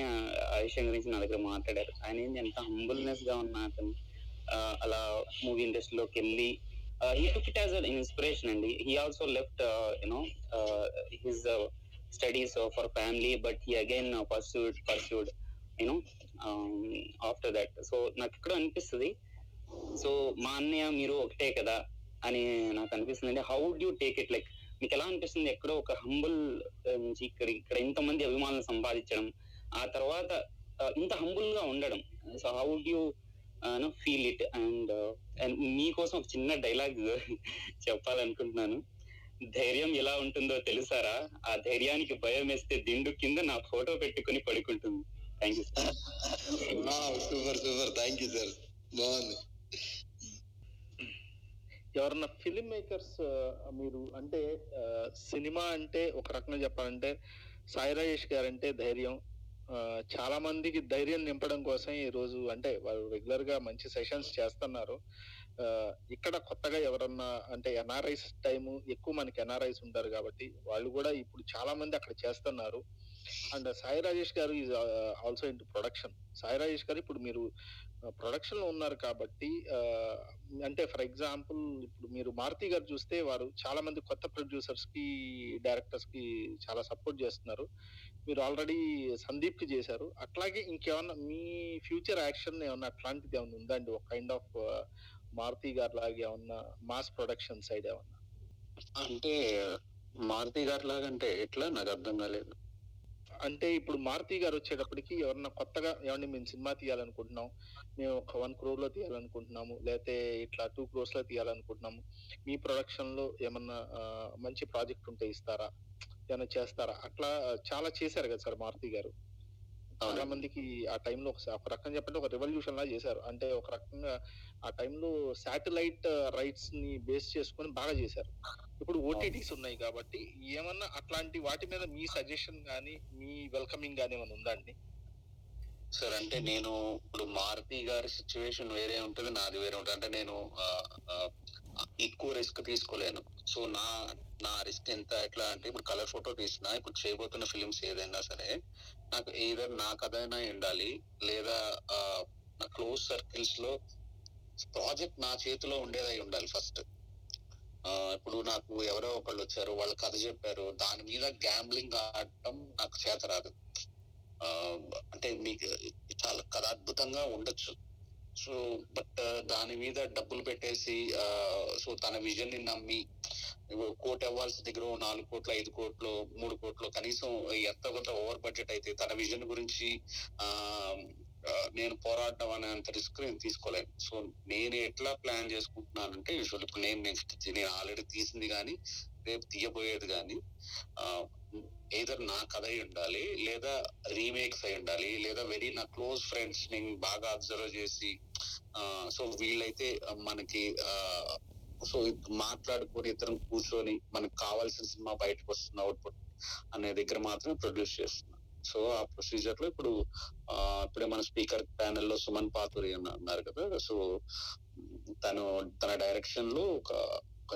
ఆ విషయం గురించి నా దగ్గర మాట్లాడారు. ఆయన ఏంటి ఎంత హంబుల్నెస్గా ఉన్న అతను అలా మూవీ ఇండస్ట్రీలోకి వెళ్ళి he took it as an inspiration అండి. He also left you know his studies for family but he again pursued pursued you know after that so నాకు ఇక్కడ అనిపిస్తుంది సో మా అన్నయ్య మీరు ఒకటే కదా? అని నాకు అనిపిస్తుంది హౌ డ్ యూ టేక్ ఇట్ లైక్ మీకు ఎలా అనిపిస్తుంది ఎక్కడో ఒక హంబుల్ నుంచి ఇక్కడ ఇక్కడ ఇంతమంది అభిమానులు సంపాదించడం ఆ తర్వాత ఇంత హంబుల్గా ఉండడం? సో హౌ డ్ you feel it and and మీకోసం ఒక చిన్న డైలాగ్ చెప్పాలనుకుంటున్నాను. ధైర్యం ఎలా ఉంటుందో తెలుసారా? ఆ ధైర్యానికి భయం వేస్తే దిండు కింద నా ఫోటో పెట్టుకుని పడుకుంటుంది. Thank you super super thank you sir బాగుంది. ఎవరన్నా ఫిలిం మేకర్స్ మీరు అంటే సినిమా అంటే ఒక రకంగా చెప్పాలంటే సాయి రాజేష్ గారు అంటే ధైర్యం చాలా మందికి ధైర్యం నింపడం కోసం ఈ రోజు అంటే వాళ్ళు రెగ్యులర్గా మంచి సెషన్స్ చేస్తున్నారు. ఇక్కడ కొత్తగా ఎవరన్నా అంటే ఎన్ఆర్ఐస్ టైం ఎక్కువ మనకి ఎన్ఆర్ఐస్ ఉంటారు కాబట్టి వాళ్ళు కూడా ఇప్పుడు చాలా మంది అక్కడ చేస్తున్నారు. అండ్ సాయి రాజేష్ గారు is also in production Sai Rajesh గారు ఇప్పుడు మీరు ప్రొడక్షన్లో ఉన్నారు కాబట్టి అంటే ఫర్ ఎగ్జాంపుల్ ఇప్పుడు మీరు మారుతి గారు చూస్తే వారు చాలా మంది కొత్త ప్రొడ్యూసర్స్కి డైరెక్టర్స్కి చాలా సపోర్ట్ చేస్తున్నారు. మీరు ఆల్రెడీ సందీప్కి చేశారు. అట్లాగే ఇంకేమన్నా మీ ఫ్యూచర్ యాక్షన్ ఏమన్నా అట్లాంటిది ఏమన్నా ఉందండి ఒక కైండ్ ఆఫ్ మారుతి గారు లాగా ఏమన్నా మాస్ ప్రొడక్షన్ సైడ్ ఏమన్నా? అంటే మారుతి గారి లాగా అంటే ఎట్లా? నాకు అర్థం కాలేదు. అంటే ఇప్పుడు మారుతి గారు వచ్చేటప్పటికి ఎవరన్నా కొత్తగా ఏమన్నా మేము సినిమా తీయాలనుకుంటున్నాం మేము ఒక వన్ క్రోర్లో తీయాలనుకుంటున్నాము లేకపోతే ఇట్లా టూ క్రోర్స్లో తీయాలనుకుంటున్నాము మీ ప్రొడక్షన్లో ఏమన్నా మంచి ప్రాజెక్ట్ ఉంటే ఇస్తారా? ఏమైనా చేస్తారా? అట్లా చాలా చేశారు కదా సార్ మారుతి గారు. చాలా. మందికి ఆ టైంలో ఒక ఒక రకంగా చెప్పంటే ఒక రెవల్యూషన్ లా చేశారు. అంటే ఒక రకంగా ఆ టైంలో శాటిలైట్ రైట్స్ని బేస్ చేసుకొని బాగా చేశారు. ఇప్పుడు ఓటీటీస్ ఉన్నాయి కాబట్టి ఏమన్నా అట్లాంటి వాటి మీద మీ సజెషన్ గానీ మీ వెల్కమింగ్ గానీ ఏమైనా ఉందా అండి? సార్ అంటే నేను ఇప్పుడు మారుతి గారి సిచ్యువేషన్ వేరే ఉంటుంది నాది వేరే ఉంటుంది. అంటే నేను ఎక్కువ రిస్క్ తీసుకోలేను. సో నా నా రిస్క్ ఎంత ఎట్లా అంటే ఇప్పుడు కలర్ ఫోటో తీసినా ఇప్పుడు చేయబోతున్న ఫిలిమ్స్ ఏదైనా సరే నాకు ఏదైనా నా కథైనా ఉండాలి లేదా నా క్లోజ్ సర్కిల్స్లో ప్రాజెక్ట్ నా చేతిలో ఉండేదై ఉండాలి ఫస్ట్ ఇప్పుడు నాకు ఎవరో ఒకళ్ళు వచ్చారు వాళ్ళు కథ చెప్పారు దాని మీద గ్యాంబ్లింగ్ ఆడటం నాకు చేత రాదు. అంటే మీకు చాలా కథ అద్భుతంగా ఉండొచ్చు. సో బట్ దాని మీద డబ్బులు పెట్టేసి సో తన విజన్ని నమ్మి కోటి అవ్వాల్సిన దగ్గర నాలుగు కోట్లు ఐదు కోట్లు మూడు కోట్లు కనీసం ఎంత కొంత ఓవర్ బడ్జెట్ అయితే తన విజన్ గురించి ఆ నేను పోరాడడం అనే అంత రిస్క్ నేను తీసుకోలేను. సో నేను ఎట్లా ప్లాన్ చేసుకుంటున్నానంటే యూజువల్ ఇప్పుడు నేను నెక్స్ట్ నేను ఆల్రెడీ తీసింది కానీ రేపు తీయబోయేది కానీ ఏదర్ నా కథ అయి ఉండాలి లేదా రీమేక్స్ అయి ఉండాలి లేదా వెరీ నా క్లోజ్ ఫ్రెండ్స్ని బాగా అబ్జర్వ్ చేసి సో వీళ్ళైతే మనకి సో మాట్లాడుకొని ఇద్దరం కూర్చొని మనకు కావాల్సిన సినిమా బయటకు వస్తుంది అవుట్పుట్ అనే దగ్గర మాత్రమే ప్రొడ్యూస్ చేస్తున్నాం. సో ఆ ప్రొసీజర్లో ఇప్పుడు ఇప్పుడే మన స్పీకర్ ప్యానెల్లో సుమన్ పాతురి అని అన్నారు కదా. సో తను తన డైరెక్షన్లో ఒక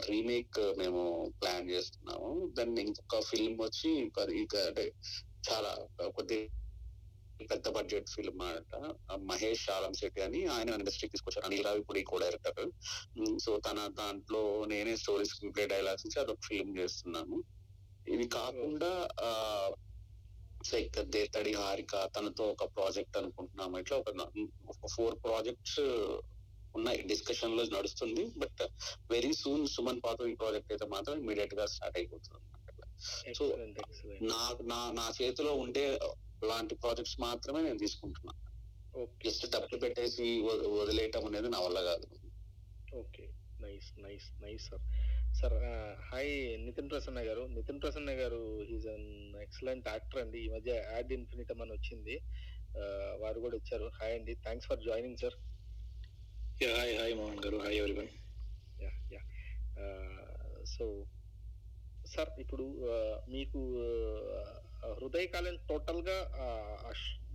రీమేక్ మేము ప్లాన్ చేస్తున్నాము. దాన్ని ఇంకొక ఫిల్మ్ వచ్చి ఒక- అంటే చాలా కొద్ది పెద్ద బడ్జెట్ ఫిల్మ్ అన్నమాట. ఆ మహేష్ ఆలం శెట్టి అని ఆయన ఇండస్ట్రీకి తీసుకొచ్చారు. Anil Ravipudi co director so తన దాంట్లో నేనే స్టోరీ స్క్రీన్ ప్లే డైలాగ్స్ ఇచ్చి అదొక ఫిల్మ్ చేస్తున్నాము ఇది కాకుండా లైక్ దేతడి హారిక తనతో ఒక ప్రాజెక్ట్ అనుకుంటున్నాము. ఇట్లా ఒక ఫోర్ ప్రాజెక్ట్స్ ఉన్నాయి. డిస్కషన్లో నడుస్తుంది. బట్ వెరీ సూన్ సుమన్ పాతో ఈ ప్రాజెక్ట్ అయితే మాత్రం ఇమీడియట్గా స్టార్ట్ అయిపోతుంది. సో నా నా చేతిలో ఉండే లాంటి ప్రాజెక్ట్స్ మాత్రమే నేను తీసుకుంటున్నా. ఓకే జస్ట్ డబ్బులు పెట్టేసి వదిలేయటం అనేది నా వల్ల కాదు. Okay nice nice nice sir sir hi Nithin Prasanna గారు. నితిన్ ప్రసన్న గారు హీజ్ అన్ ఎక్సలెంట్ యాక్టర్ అండి. ఈ మధ్య యాడ్ ఇన్ఫినిటమ్ అని వచ్చింది. Uh, వారు కూడా వచ్చారు. హాయ్ అండి. Thanks for joining sir hi hi Mohan గారు. Hi everyone yeah yeah so sir ఇప్పుడు uh, మీకు uh, హృదయకాలం టోటల్గా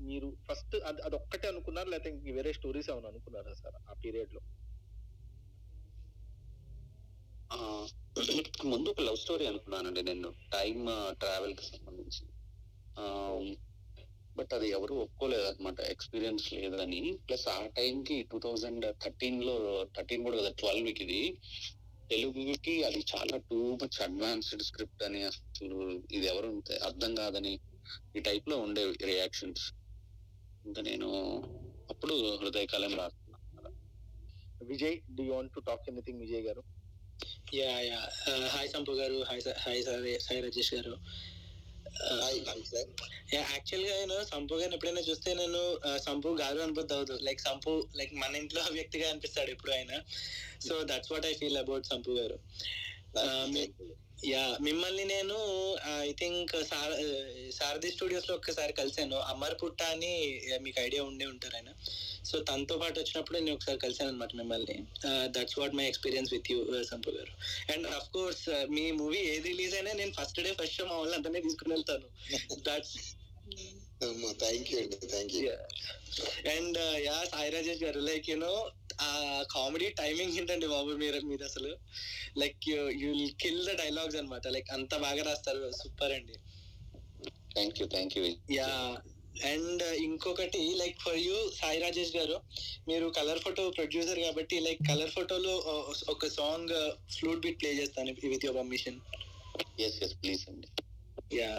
మీరు ఫస్ట్ అది అదొక్కటే అనుకున్నారు? లేకపోతే ఇంక వేరే స్టోరీస్ ఏమైనా అనుకున్నారా సార్ ఆ పీరియడ్లో ముందు ఒక లవ్ స్టోరీ అనుకున్నానండి నేను టైమ్ ట్రావెల్కి సంబంధించి. బట్ అది ఎవరు ఒప్పుకోలేదు అనమాట ఎక్స్పీరియన్స్ లేదని. ప్లస్ ఆ టైంకి కి టూ థౌజండ్ థర్టీన్లో థర్టీన్ కూడా కదా ట్వెల్వ్కి ఇది. తెలుగుకి అది చాలా టూ మచ్ అడ్వాన్స్డ్ స్క్రిప్ట్ అని అసలు ఇది ఎవరు అర్థం కాదని ఈ టైప్లో ఉండే రియాక్షన్స్ ఇంకా నేను అప్పుడు హృదయకాలం రాస్తున్నాను Vijay D want to talk anything Vijay గారు? యా యా హాయ్ సంపు గారు. Hi hi sir Sai Rajesh గారు. యాక్చువల్గా నేను సంపు గారిని ఎప్పుడైనా చూస్తే నేను uh, సంపు గారు అనుభూతి అవుతు లైక్ సంపు లైక్ మన ఇంట్లో వ్యక్తిగా అనిపిస్తాడు ఎప్పుడు ఆయన so that's what I feel about Sampu గారు. యా మిమ్మల్ని నేను ఐ థింక్ సారథి స్టూడియోస్లో ఒక్కసారి కలిశాను. అమర్ పుట్ట అని మీకు ఐడియా ఉండే ఉంటారు ఆయన. సో తనతో పాటు వచ్చినప్పుడు నేను ఒకసారి కలిశాను అనమాట మిమ్మల్ని. That's what my experience with you Sampu గారు. అండ్ అఫ్ కోర్స్ మీ మూవీ ఏది రిలీజ్ అయినా నేను ఫస్ట్ డే ఫస్ట్ షో మా వాళ్ళందరినీ తీసుకుని వెళ్తాను. దట్స్ థ్యాంక్ యూ అండి thank you and yeah Sai Rajesh గారు లైక్ యూనో ఆ కామెడీ టైమింగ్ ఏంటండి బాబు మీరు మీరు అసలు? Like you kill the dialogues అన్నమాట. లైక్ అంత బాగా రాస్తారు. సూపర్ అండి. Thank you thank you yeah and ఇంకొకటి like for you Sai Rajesh గారు మీరు కలర్ ఫోటో ప్రొడ్యూసర్ కాబట్టి లైక్ కలర్ ఫోటోలో ఒక సాంగ్ ఫ్లూట్ బిట్ ప్లే చేస్తాను with your permission yes yes please అండి. యా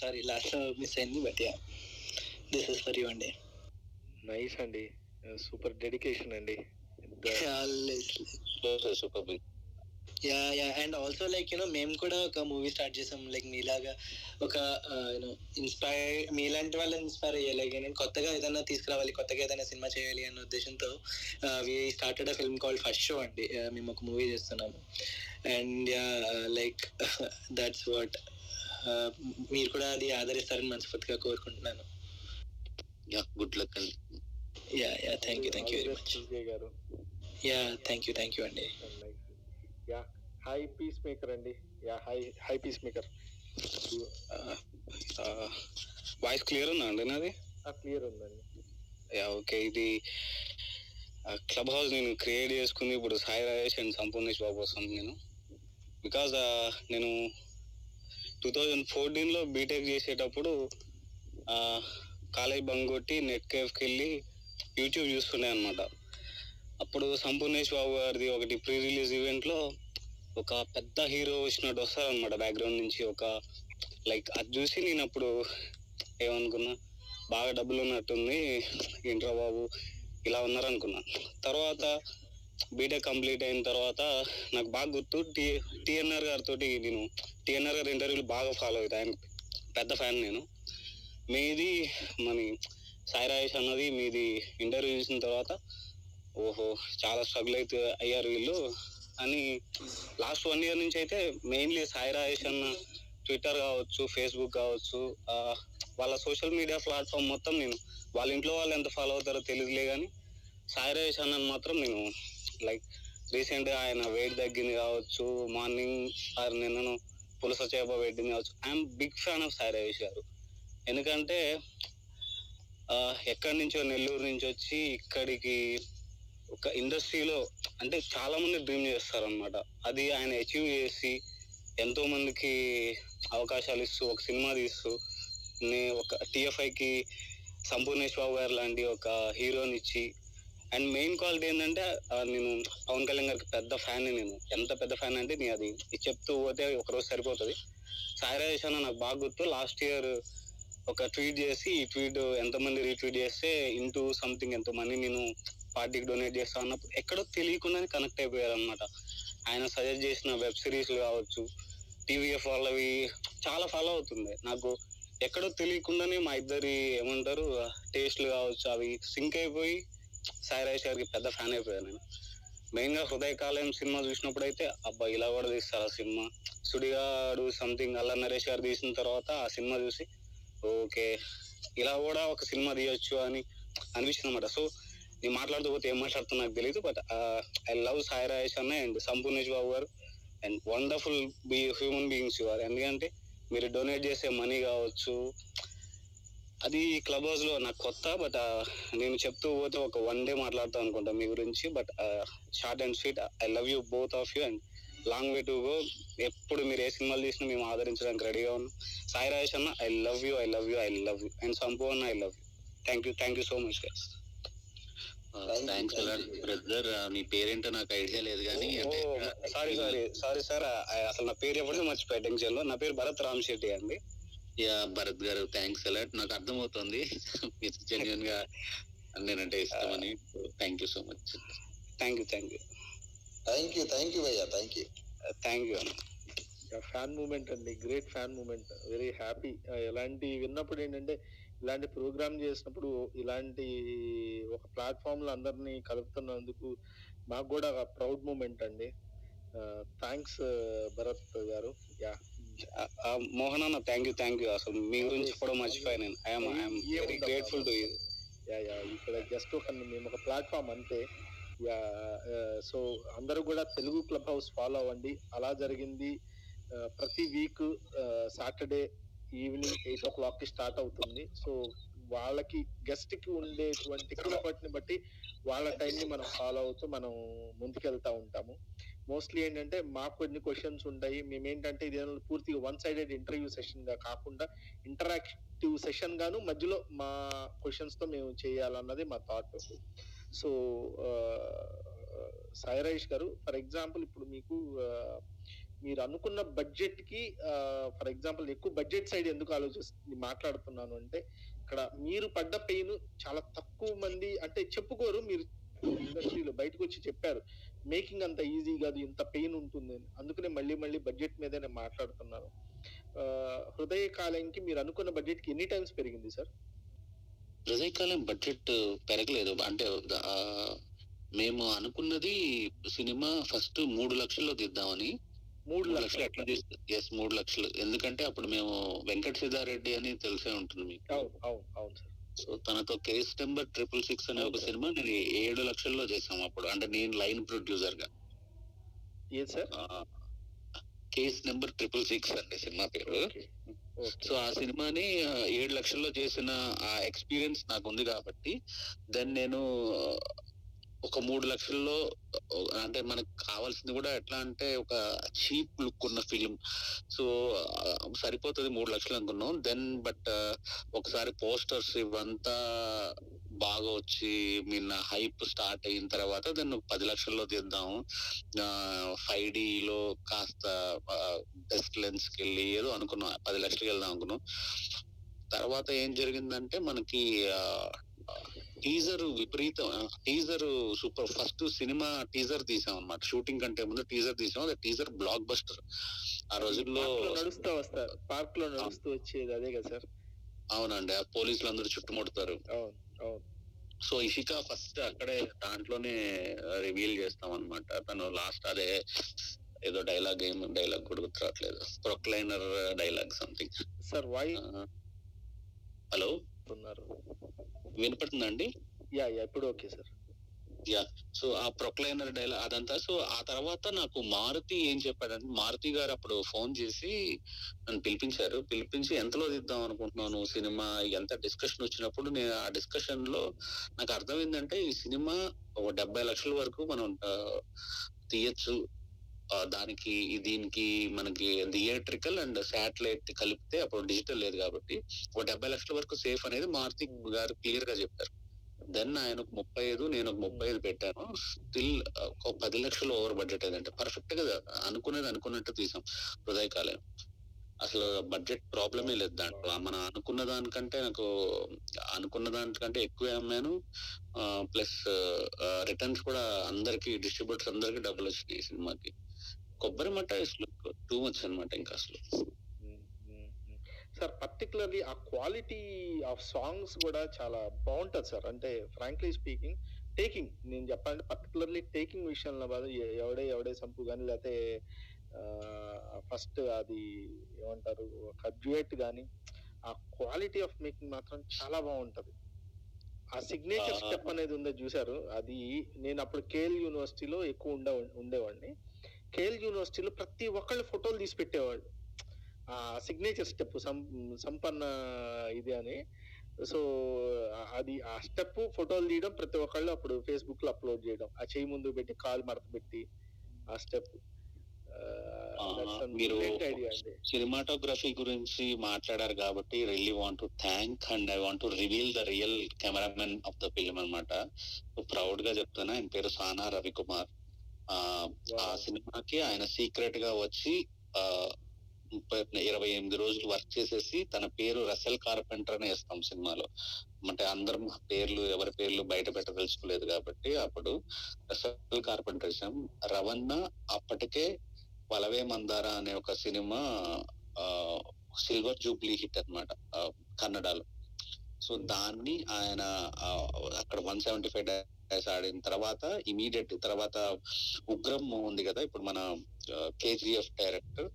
సారీ లాస్ట్లో మిస్ అయింది but yeah this is for you అండి. నైస్ అండి. సూపర్ డెడికేషన్ అండి. Super yeah yeah and also like you know మేము కూడా ఒక మూవీ స్టార్ట్ చేసాం. లైక్ మీలాగా ఒక యూనో ఇన్స్పైర్ మీలాంటి వాళ్ళని ఇన్స్పైర్ అయ్యాలి like, నేను కొత్తగా ఏదైనా తీసుకురావాలి కొత్తగా ఏదైనా సినిమా చేయాలి అన్న ఉద్దేశంతో we started a film call first show అండి. మేము ఒక మూవీ చేస్తున్నాము. And yeah like that's what మీరు కూడా అది ఆదరిస్తారని మనస్ఫూర్తిగా కోరుకుంటున్నాను. యా గుడ్ లక్ అండి. Yeah yeah thank you thank you very much గారు. Yeah thank you thank you అండి. యా హై పీస్ మేకర్ అండి. Yeah hi hi peace maker voice clear ఉందా అండి నాది? క్లియర్ ఉందండి. యా ఓకే ఇది క్లబ్ హౌస్ నేను క్రియేట్ చేసుకుంది ఇప్పుడు సాయి రాజేష్ అండ్ సంపూర్ణేష్ బాబు కోసం నేను. బికాజ్ నేను టూ థౌజండ్ ఫోర్టీన్లో బీటెక్ చేసేటప్పుడు కాలేజ్ బంగ్ కొట్టి నెట్ కేఫ్కి వెళ్ళి యూట్యూబ్ చూస్తుండే అనమాట అప్పుడు సంపూర్ణేష్ బాబు గారిది ఒకటి ప్రీ రిలీజ్ ఈవెంట్లో ఒక పెద్ద హీరో వచ్చినట్టు వస్తారనమాట బ్యాక్గ్రౌండ్ నుంచి. ఒక లైక్ అది చూసి నేను అప్పుడు ఏమనుకున్నా బాగా డబ్బులు ఉన్నట్టుంది ఏంట్రా బాబు ఇలా ఉన్నారనుకున్నా. తర్వాత బీటెక్ కంప్లీట్ అయిన తర్వాత నాకు బాగా గుర్తు టీ టిఎన్ఆర్ గారితో నేను టిఎన్ఆర్ గారి ఇంటర్వ్యూలు బాగా ఫాలో అవుతాయి. ఆయన పెద్ద ఫ్యాన్ నేను. మీది మన సాయి రాజేష్ అన్నది మీది ఇంటర్వ్యూ చూసిన తర్వాత ఓహో చాలా స్ట్రగుల్ అయితే అయ్యారు వీళ్ళు అని లాస్ట్ వన్ ఇయర్ నుంచి అయితే మెయిన్లీ సాయి రాజేష్ అన్న ట్విట్టర్ కావచ్చు ఫేస్బుక్ కావచ్చు వాళ్ళ సోషల్ మీడియా ప్లాట్ఫామ్ మొత్తం నేను వాళ్ళ ఇంట్లో వాళ్ళు ఎంత ఫాలో అవుతారో తెలియదులే కానీ సాయి రాజేష్ అన్నని మాత్రం నేను లైక్ రీసెంట్గా ఆయన వెయిట్ తగ్గింది కావచ్చు మార్నింగ్ ఆర్ నిన్నను పులస చేప పెట్టింది కావచ్చు. I'm big fan of Sai Rajesh గారు. ఎందుకంటే ఎక్కడి నుంచో నెల్లూరు నుంచి వచ్చి ఇక్కడికి ఒక ఇండస్ట్రీలో అంటే చాలా మంది డ్రీమ్ చేస్తారు అనమాట అది ఆయన అచీవ్ చేసి ఎంతో మందికి అవకాశాలు ఇస్తూ ఒక సినిమా తీస్తూ నే- ఒక టిఎఫ్ఐకి సంపూర్ణేష్ బాబు గారు లాంటి ఒక హీరోని ఇచ్చి అండ్ మెయిన్ క్వాలిటీ ఏంటంటే నేను పవన్ కళ్యాణ్ గారికి పెద్ద ఫ్యాన్ నేను. ఎంత పెద్ద ఫ్యాన్ అంటే నేను అది చెప్తూ పోతే ఒక రోజు సరిపోతుంది. సాయి అన్న నాకు బాగా గుర్తు లాస్ట్ ఇయర్ ఒక ట్వీట్ చేసి ఈ ట్వీట్ ఎంతమంది రీట్వీట్ చేస్తే ఇంటూ సంథింగ్ ఎంతో మంది నేను పార్టీకి డొనేట్ చేస్తా అన్నప్పుడు ఎక్కడో తెలియకుండానే కనెక్ట్ అయిపోయారు అనమాట ఆయన సజెస్ట్ చేసిన వెబ్ సిరీస్లు కావచ్చు టీవీఎఫ్ వాళ్ళవి చాలా ఫాలో అవుతుంది నాకు ఎక్కడో తెలియకుండానే మా ఇద్దరి ఏమంటారు టేస్ట్లు కావచ్చు అవి సింక్ అయిపోయి సాయిరాజ్ గారికి పెద్ద ఫ్యాన్ అయిపోయాను నేను. మెయిన్గా హృదయకాలయం సినిమా చూసినప్పుడు అయితే అబ్బా ఇలా కూడా తీస్తారు ఆ సినిమా. సుడిగాడు సంథింగ్ అల్ల నరేష్ గారు తీసిన తర్వాత ఆ సినిమా చూసి ఓకే ఇలా కూడా ఒక సినిమా తీయొచ్చు అని అనిపించింది అనమాట సో నేను మాట్లాడుతూ పోతే ఏం మాట్లాడుతున్నా నాకు తెలియదు but I love Sai Rajesh అన్న అండ్ సంపూర్ణేష్ బాబు గారు and wonderful be human beings గారు ఎందుకంటే మీరు డొనేట్ చేసే మనీ కావచ్చు అది క్లబ్ హౌస్లో నాకు కొత్త బట్ నేను చెప్తూ పోతే ఒక వన్ డే మాట్లాడతాను అనుకుంటా మీ గురించి but short and sweet I love you both of you and long way to go ఎప్పుడు మీరు ఏ సినిమాలు తీసినా మేము ఆదరించడానికి రెడీగా ఉన్నాం. సాయి రాజేష్ అన్న I love you I love you I love you and Sampoorna I love you thank you thank you so much guys thanks brother మీ పేరేంటో నాకు ఐడియా లేదు కానీ అంటే సారీ సారీ సారీ సార్ అసలు నా పేరు ఎప్పుడైనా మర్చిపోయా టెన్షన్లో. నా పేరు భరత్ రామ్ శెట్టి అండి. యా భరత్ గారు థ్యాంక్స్ అలాట్ నాకు అర్థమవుతుంది. మీరు జెన్యున్గా నేనంటే ఇష్టమని. Thank you so much thank you thank you thank you thank you భయ్యా thank you thank you fan moment అండి. Great fan moment very happy ఎలాంటి విన్నప్పుడు ఏంటంటే ఇలాంటి ప్రోగ్రామ్ చేసినప్పుడు ఇలాంటి ఒక ప్లాట్ఫామ్లో అందరినీ కలుపుతున్నందుకు మాకు కూడా ప్రౌడ్ మూమెంట్ అండి. థ్యాంక్స్ భరత్ గారు. యా మోహన్ అన్న థ్యాంక్ యూ థ్యాంక్ యూ అసలు మీ గురించి కూడా మర్చిపోయాను నేను. I'm I'm very grateful to you yeah yeah ఇక్కడ జస్ట్ ఒక మేము ఒక ప్లాట్ఫామ్ అంతే. సో అందరూ కూడా తెలుగు క్లబ్ హౌస్ ఫాలో అవ్వండి. అలా జరిగింది. ప్రతి వీక్ సాటర్డే ఈవినింగ్ ఎయిట్ ఓ క్లాక్కి స్టార్ట్ అవుతుంది. సో వాళ్ళకి గెస్ట్కి ఉండేటువంటి కంఫర్ట్ని బట్టి వాళ్ళ టైం ని మనం ఫాలో అవుతూ మనం ముందుకెళ్తా ఉంటాము. మోస్ట్లీ ఏంటంటే మాకు కొన్ని క్వశ్చన్స్ ఉంటాయి. మేమేంటంటే ఇది ఏమన్నా పూర్తిగా వన్ సైడెడ్ ఇంటర్వ్యూ సెషన్గా కాకుండా ఇంటరాక్టివ్ సెషన్ గాను మధ్యలో మా క్వశ్చన్స్తో మేము చేయాలన్నది మా థాట్ సో సాయిరాజ్ గారు ఫర్ ఎగ్జాంపుల్ ఇప్పుడు మీకు మీరు అనుకున్న బడ్జెట్కి ఫర్ ఎగ్జాంపుల్ ఎక్కువ బడ్జెట్ సైడ్ ఎందుకు ఆలోచిస్తుంది మాట్లాడుతున్నాను అంటే ఇక్కడ మీరు పడ్డ పెయిన్ చాలా తక్కువ మంది అంటే చెప్పుకోరు. మీరు ఇండస్ట్రీలో బయటకు వచ్చి చెప్పారు. మేకింగ్ అంత ఈజీ కాదు ఇంత పెయిన్ ఉంటుంది అందుకనే మళ్ళీ మళ్ళీ బడ్జెట్ మీదే నేను మాట్లాడుతున్నాను. హృదయ కాలంకి మీరు అనుకున్న బడ్జెట్కి ఎన్ని టైమ్స్ పెరిగింది సార్? హృదయకాలం బడ్జెట్ పెరగలేదు. అంటే మేము అనుకున్నది సినిమా ఫస్ట్ మూడు లక్షల్లో తీద్దామని. మూడు లక్షలు ఎట్లా తీస్తా ఎస్ మూడు లక్షలు. ఎందుకంటే అప్పుడు మేము వెంకట సిద్ధారెడ్డి అని తెలిసే ఉంటుంది మీకు. అవును అవును అవును సార్. సో తనతో కేస్ నెంబర్ ట్రిపుల్ సిక్స్ అనే ఒక సినిమా నేను ఏడు లక్షల్లో చేసాం అప్పుడు. అంటే నేను లైన్ ప్రొడ్యూసర్గా ఏది sir? Case number triple six అండి సినిమా పేరు. సో ఆ సినిమాని ఏడు లక్షల్లో చేసిన ఆ ఎక్స్పీరియన్స్ నాకు ఉంది కాబట్టి దెన్ నేను ఒక మూడు లక్షల్లో అంటే మనకు కావాల్సింది కూడా ఎట్లా అంటే ఒక చీప్ లుక్ ఉన్న ఫిలిం. సో సరిపోతుంది మూడు లక్షలు అనుకున్నాం. దెన్ బట్ ఒకసారి పోస్టర్స్ ఇవంతా బాగా వచ్చి మీన్ హైప్ స్టార్ట్ అయిన తర్వాత దెన్ పది లక్షల్లో తీద్దాం. ఫైవ్లో కాస్త బెస్ట్ లెన్స్కి వెళ్ళి ఏదో అనుకున్నాం. పది లక్షలకి వెళ్దాం అనుకున్నాం. తర్వాత ఏం జరిగిందంటే మనకి టీజర్ విపరీతం. Teaser super. First cinema teaser తీసాం అన్నమాట షూటింగ్ కంటే ముందు టీజర్ తీసాం. అది టీజర్ బ్లాక్ బస్టర్. ఆ రోజుల్లో నడుస్తూ వస్తారు పార్క్లో నడుస్తూ వచ్చేది అదే కదా సార్? అవునండి. ఆ పోలీసులు అందరూ చుట్టుముడతారు సో ఇషిక ఫస్ట్ అక్కడే దాంట్లోనే రివీల్ చేస్తాం అన్నమాట తను లాస్ట్ అదే ఏదో డైలాగ్ ఏం డైలాగ్ కూడా గుర్తురావట్లేదు. Proclainer dialogue something. Sir why hello? ఉన్నారు. వినపడుతుందండి? యా యా ఇప్పుడు ఓకే సార్ యా సో ఆ ప్రొక్లైనర్ డైలాగ్ అదంతా సో ఆ తర్వాత నాకు మారుతి ఏం చెప్పాడంటే మారుతి గారు అప్పుడు ఫోన్ చేసి నన్ను పిలిపించారు. పిలిపించి ఎంతలో తీద్దాం అనుకుంటున్నాను? సినిమా ఎంత డిస్కషన్ వచ్చినప్పుడు నేను ఆ డిస్కషన్లో నాకు అర్థమైందంటే ఈ సినిమా ఒక డెబ్బై లక్షల వరకు మనం తీయచ్చు. దానికి దీనికి మనకి థియేట్రికల్ అండ్ శాటిలైట్ కలిపితే అప్పుడు డిజిటల్ లేదు కాబట్టి ఒక డెబ్బై లక్షల వరకు సేఫ్ అనేది మారుతి గారు క్లియర్గా చెప్పారు. దెన్ ఆయన ఒక ముప్పై ఐదు నేను ఒక ముప్పై ఐదు పెట్టాను. స్టిల్ ఒక పది లక్షలు ఓవర్ బడ్జెట్ అయిందంటే. పర్ఫెక్ట్గా అనుకునేది అనుకున్నట్టు తీసాం హృదయకాలం అసలు బడ్జెట్ ప్రాబ్లమే లేదు దాంట్లో. మనం అనుకున్న దానికంటే నాకు అనుకున్న దానికంటే ఎక్కువ అమ్మాను. ప్లస్ రిటర్న్స్ కూడా అందరికి డిస్ట్రిబ్యూటర్స్ అందరికి డబ్బులు వచ్చినాయి సినిమాకి. కొబ్బరి మట్ట అసలు టూ మచ్ అన్నమాట ఇంకా అసలు. సార్ పర్టికులర్లీ ఆ క్వాలిటీ ఆఫ్ సాంగ్స్ కూడా చాలా బాగుంటది సార్. అంటే ఫ్రాంక్లీ స్పీకింగ్ టేకింగ్ నేను చెప్పాలంటే పర్టికులర్లీ టేకింగ్ విషయంలో బాధ ఎవడే ఎవడే సంపు కానీ లేకపోతే ఫస్ట్ అది ఏమంటారు ఒక డ్యూయట్ కానీ ఆ క్వాలిటీ ఆఫ్ మేకింగ్ మాత్రం చాలా బాగుంటది. ఆ సిగ్నేచర్. స్టెప్ అనేది ఉందో చూసారు అది నేను అప్పుడు కేఎల్ యూనివర్సిటీలో ఎక్కువ ఉండే ఉండేవాడిని. కేఎల్ యూనివర్సిటీలో ప్రతి ఒక్కళ్ళు ఫోటోలు తీసి పెట్టేవాళ్ళు. ఆ సిగ్నేచర్ స్టెప్ సంపన్న ఇది అని. సో అది ఆ స్టెప్ ఫోటోలు తీయడం ప్రతి ఒక్కళ్ళు అప్పుడు ఫేస్బుక్లో అప్లోడ్ చేయడం. ఆ చేయి ముందు పెట్టి కాల్ మడత పెట్టి ఆ స్టెప్ మీరు సినిమాటోగ్రఫీ గురించి మాట్లాడారు కాబట్టి really want to thank and I want to reveal the real cameraman of the film అనమాట ప్రౌడ్గా చెప్తాను ఆయన పేరు సానా రవికుమార్. ఆ సినిమాకి ఆయన సీక్రెట్గా వచ్చి ఆ ముప్పై ఇరవై ఎనిమిది రోజులు వర్క్ చేసేసి తన పేరు రసెల్ కార్పెంటర్ అని వేస్తాం సినిమాలో. అంటే అందరం పేర్లు ఎవరి పేర్లు బయట పెట్టదలుచుకోలేదు కాబట్టి అప్పుడు రసెల్ కార్పెంటర్ వేసాం. రవణ అప్పటికే వలవే మందార అనే ఒక సినిమా సిల్వర్ జూబ్లీ హిట్ అన్నమాట ఆ, కన్నడలో. సో దాన్ని ఆయన అక్కడ వన్ సెవెంటీ ఫైవ్ డేస్ ఆడిన తర్వాత ఇమీడియట్ తర్వాత ఉగ్రం ఉంది కదా ఇప్పుడు మన KGF director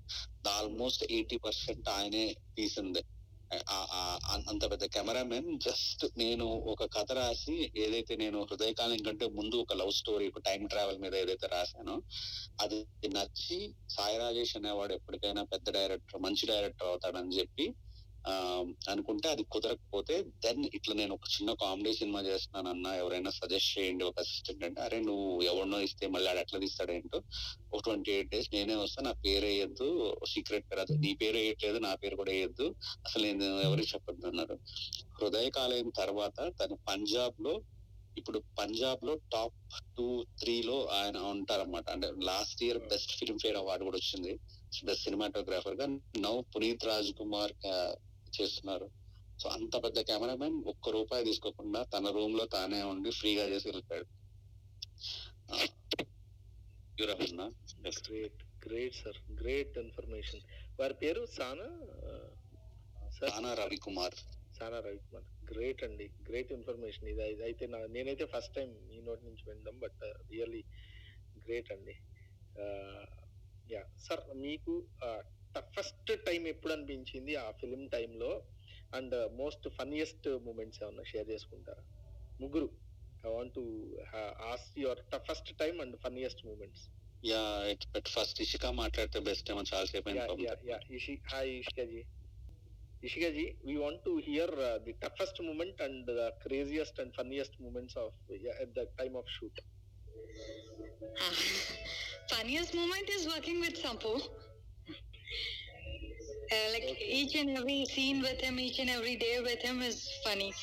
almost eighty percent ఆయనే తీసింది. ఆ- అంత పెద్ద కెమెరామెన్ జస్ట్ నేను ఒక కథ రాసి ఏదైతే నేను హృదయకాలం కంటే ముందు ఒక లవ్ స్టోరీ ఒక టైం ట్రావెల్ మీద ఏదైతే రాశానో అది నచ్చి సాయి రాజేష్ అనేవాడు ఎప్పటికైనా పెద్ద డైరెక్టర్ మంచి డైరెక్టర్ అవుతాడని చెప్పి అనుకుంటే అది కుదరకపోతే దెన్ ఇట్లా నేను ఒక చిన్న కామెడీ సినిమా చేస్తున్నాను అన్న ఎవరైనా సజెస్ట్ చేయండి ఒక అసిస్టెంట్ అంటే అరే నువ్వు ఎవరినో ఇస్తే మళ్ళీ ఆడు ఎట్లా తీస్తాడేంటో ఒక ట్వంటీ ఎయిట్ డేస్ నేనే వస్తా నా పేరు వేయద్దు సీక్రెట్ పేరు అది నీ పేరు వేయట్లేదు నా పేరు కూడా వేయద్దు అసలు నేను ఎవరికి చెప్పొద్దు అన్నారు. హృదయ కాలేయం తర్వాత తను పంజాబ్లో ఇప్పుడు పంజాబ్లో టాప్ టూ త్రీ లో ఆయన ఉంటారన్నమాట. అంటే last year best Filmfare award కూడా వచ్చింది. బెస్ట్ సినిమాటోగ్రాఫర్గా నౌ పునీత్ రాజ్ కుమార్ చేస్తున్నారు. సో అంత పెద్ద కెమెరామెన్ ఒక్క రూపాయి తీసుకోకుండా తన రూమ్లో తానే ఉండి ఫ్రీగా చేసి వెళ్ళిపోయాడు. Great great sir great information వారి పేరు సానా? సార్ తానా రవికుమార్. సానా రవికుమార్. గ్రేట్ అండి. గ్రేట్ ఇన్ఫర్మేషన్ ఇది అయితే నా నేనైతే ఫస్ట్ టైం మీ నోటి నుంచి వినడం బట్ రియల్లీ గ్రేట్ అండి. యా సార్ మీకు టఫెస్ట్ టైం ఎప్పుడు అనిపించింది ఆ ఫిలిం టైంలో? అండ్ మోస్ట్ ఫన్నియెస్ట్ మూమెంట్స్ ఏమన్నా షేర్ చేసుకుంటారా? ముగ్గురు. I want us your toughest time and funniest moments. First Ishika మాట్లాడితే బెస్ట్ ఏమో చాలా సేపు yeah Ishi hi Ishikaji. Moment and the craziest shoot moment is Uh, like each and every scene with him, each and every day with him is funny.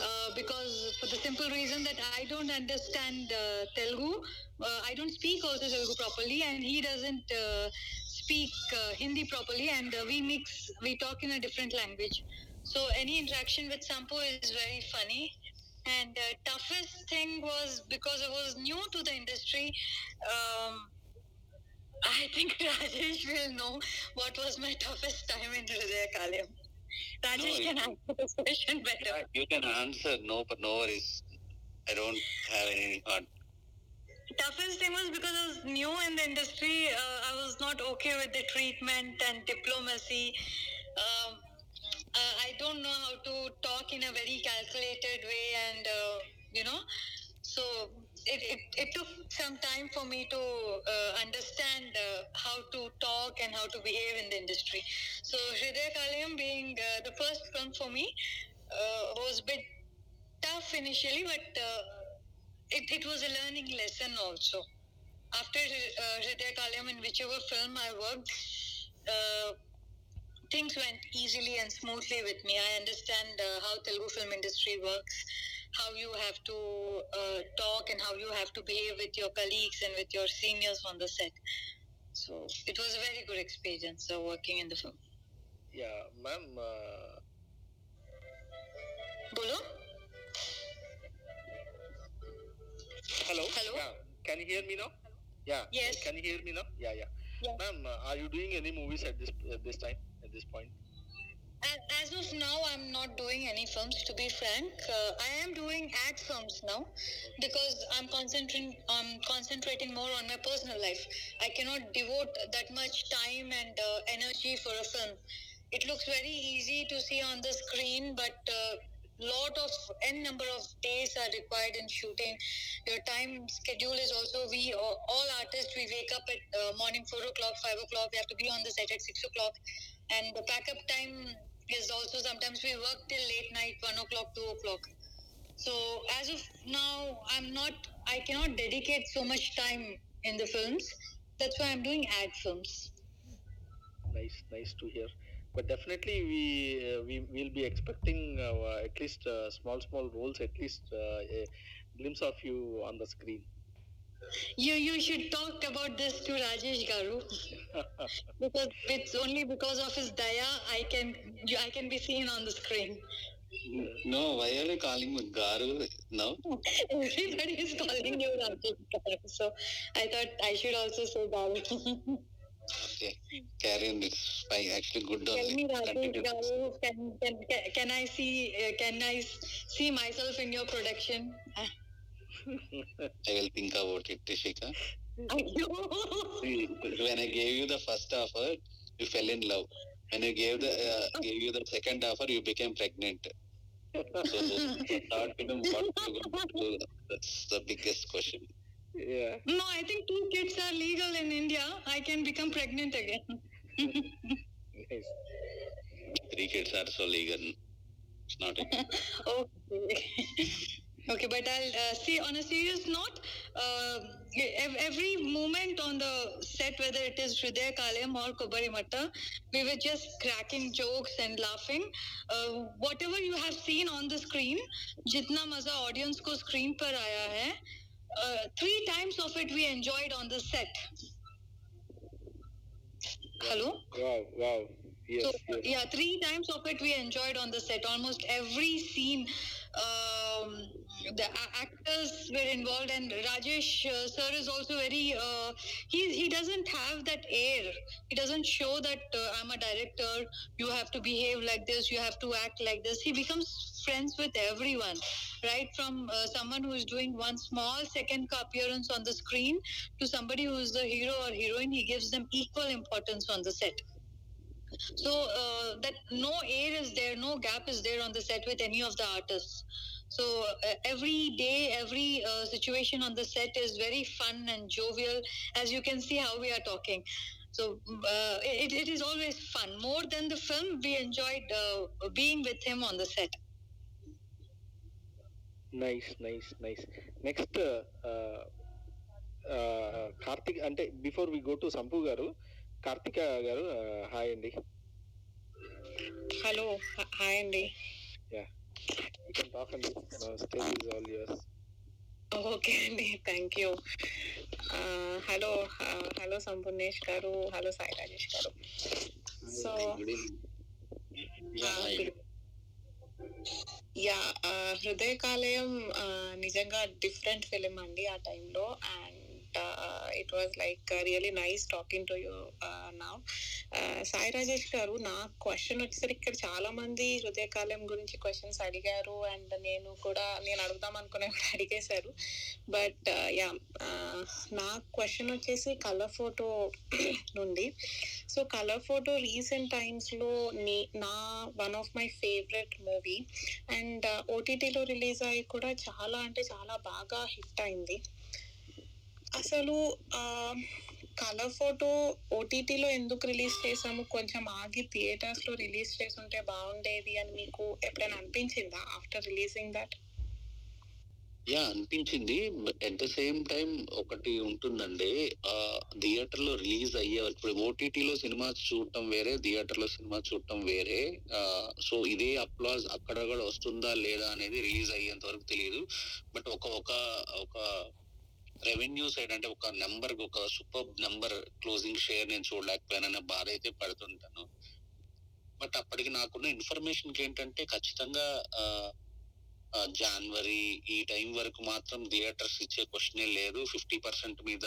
Uh, because for the simple reason that I don't understand uh, Telugu, uh, I don't speak also Telugu properly, and he doesn't uh, speak uh, Hindi properly, and uh, we mix, we talk in a different language. So any interaction with Sampo is very funny. And uh, toughest thing was because I was new to the industry. Um, I think Rajesh will know what was my toughest time in Hridaya Kalyam. Rajesh No, can answer this question better. You can answer no, but no worries. I don't have any hard. toughest thing was because I was new in the industry. Uh, I was not okay with the treatment and diplomacy. Um, uh, I don't know how to talk in a very calculated way, and uh, you know, so it, it, it took some time for me to uh, understand uh, how to talk and how to behave in the industry. So Hridaya Kalyam being uh, the first film for me uh, was a bit tough initially, but uh, it, it was a learning lesson also. After uh, Kalyam, in whichever film I worked, uh, things went easily and smoothly with me. I understand how Telugu film industry works, how you have to uh, talk and how you have to behave with your colleagues and with your seniors on the set. So it was a very good experience uh, working in the film. Yeah, ma'am. Uh, Bolo? hello. Hello? Yeah. Can you hear me now? Yeah. Yes. Can you hear me now? Yeah, yeah. Yeah. Ma'am, uh, are you doing any movies at this at this time at this point? As of now, I'm not doing any films. To be frank, uh, I am doing ad films now because I'm concentrating. I'm concentrating more on my personal life. I cannot devote that much time and uh, energy for a film. It looks very easy to see on the screen, but uh, lot of n number of days are required in shooting. Your time schedule is also we all artists we wake up at uh, morning four o'clock, five o'clock. We have to be on the set at six o'clock, and the backup time is also sometimes we work till late night, one o'clock, two o'clock. So as of now, I'm not. I cannot dedicate so much time in the films. That's why I'm doing ad films. Nice, nice to hear. But definitely, we uh, we will be expecting uh, at least uh, small small roles, at least uh, a glimpse of you on the screen. You you should talk about this to Rajesh Garu because it's only because of his daya I can I can be seen on the screen. No, why are you calling me Garu now? Everybody is calling you Rajesh Garu, so I thought I should also say Garu. Okay, carry on. It's fine. Actually, good Tell only. me, Rajesh Garu, can, can, can, can I see uh, can I see myself in your production? I will think about it, Tishika. Ayyo. when I gave you the first offer, you fell in love. When I gave the uh, gave you the second offer, you became pregnant. So third film, what you going to do? That's the biggest question. yeah. No, I think two kids are legal in India. I can become pregnant again. Nice. Three kids are so legal. It's not. A, okay. Okay, but I'll uh, see on a serious note, uh, every moment on the set, whether it is Hridaya Kalyam or Kobari Matta, we were just cracking jokes and laughing. Uh, whatever you have seen on the screen, jitna maza audience ko screen par aaya hai, uh, three times of it we enjoyed on the set. Hello? Wow, wow. Yes, so yes. yeah, three times of it we enjoyed on the set. Almost every scene, um, the actors were involved, and Rajesh uh, sir is also very. Uh, he he doesn't have that air. He doesn't show that uh, I'm a director. You have to behave like this. You have to act like this. He becomes friends with everyone, right? From uh, someone who is doing one small second appearance on the screen to somebody who is the hero or heroine. He gives them equal importance on the set. So uh, that no air is there, no gap is there on the set with any of the artists. So uh, every day, every uh, situation on the set is very fun and jovial, as you can see how we are talking. So uh, it, it is always fun. More than the film, we enjoyed uh, being with him on the set. Nice nice nice next Karthik అంటే before we go to Sampu garu Karthika garu hi అండి hello hi అండి yeah You can talk అండి stage is all yours okay అండి thank you hello hello Sampoornesh గారు hello Sai Rajesh గారు so yeah హృదయ కాలేయం నిజంగా డిఫరెంట్ ఫిలిం అండి ఆ టైంలో and it was like really nice talking to you నా సాయి రాజేష్ గారు నా క్వశ్చన్ వచ్చేసరికి ఇక్కడ చాలా మంది హృదయకాలం గురించి క్వశ్చన్స్ అడిగారు అండ్ నేను కూడా నేను అడుగుదాం అనుకునే కూడా అడిగేశారు. బట్ యా uh, uh, నా క్వశ్చన్ వచ్చేసి కలర్ ఫోటో నుండి. సో కలర్ ఫోటో రీసెంట్ టైమ్స్లో నీ నా one of my favourite movie and ఓటీటీలో రిలీజ్ అయ్యి కూడా చాలా అంటే చాలా బాగా హిట్ అయింది. అసలు కలర్ ఫోటో ఓటీటీలో ఎందుకు రిలీజ్ చేసాము కొంచెం ఆగి థియేటర్స్లో రిలీజ్ చేసి ఉంటే బాగుండేది అని మీకు ఎప్పుడైనా అనిపించిందా ఆఫ్టర్ రిలీజింగ్ దట్? యా అనిపించింది. ఎట్ ద సేమ్ టైం ఒకటి ఉంటుందండి. థియేటర్లో రిలీజ్ అయ్యే ఇప్పుడు ఓటీటీలో సినిమా చూడటం వేరే థియేటర్లో సినిమా చూడటం వేరే. సో ఇదే అప్లాజ్ అక్కడ కూడా వస్తుందా లేదా అనేది రిలీజ్ అయ్యేంత వరకు తెలియదు బట్ ఒక ఒక ఒక రెవెన్యూ సైడ్ అంటే ఒక నెంబర్ ఒక సూపర్ నెంబర్ క్లోజింగ్ షేర్ నేను చూడలేకపోయాననే బాధ అయితే పడుతుంటాను. బట్ అప్పటికి నాకున్న ఇన్ఫర్మేషన్ ఏంటంటే ఖచ్చితంగా జనవరి ఈ టైం వరకు మాత్రం థియేటర్స్ ఇచ్చే క్వశ్చనే లేదు. ఫిఫ్టీ పర్సెంట్ మీద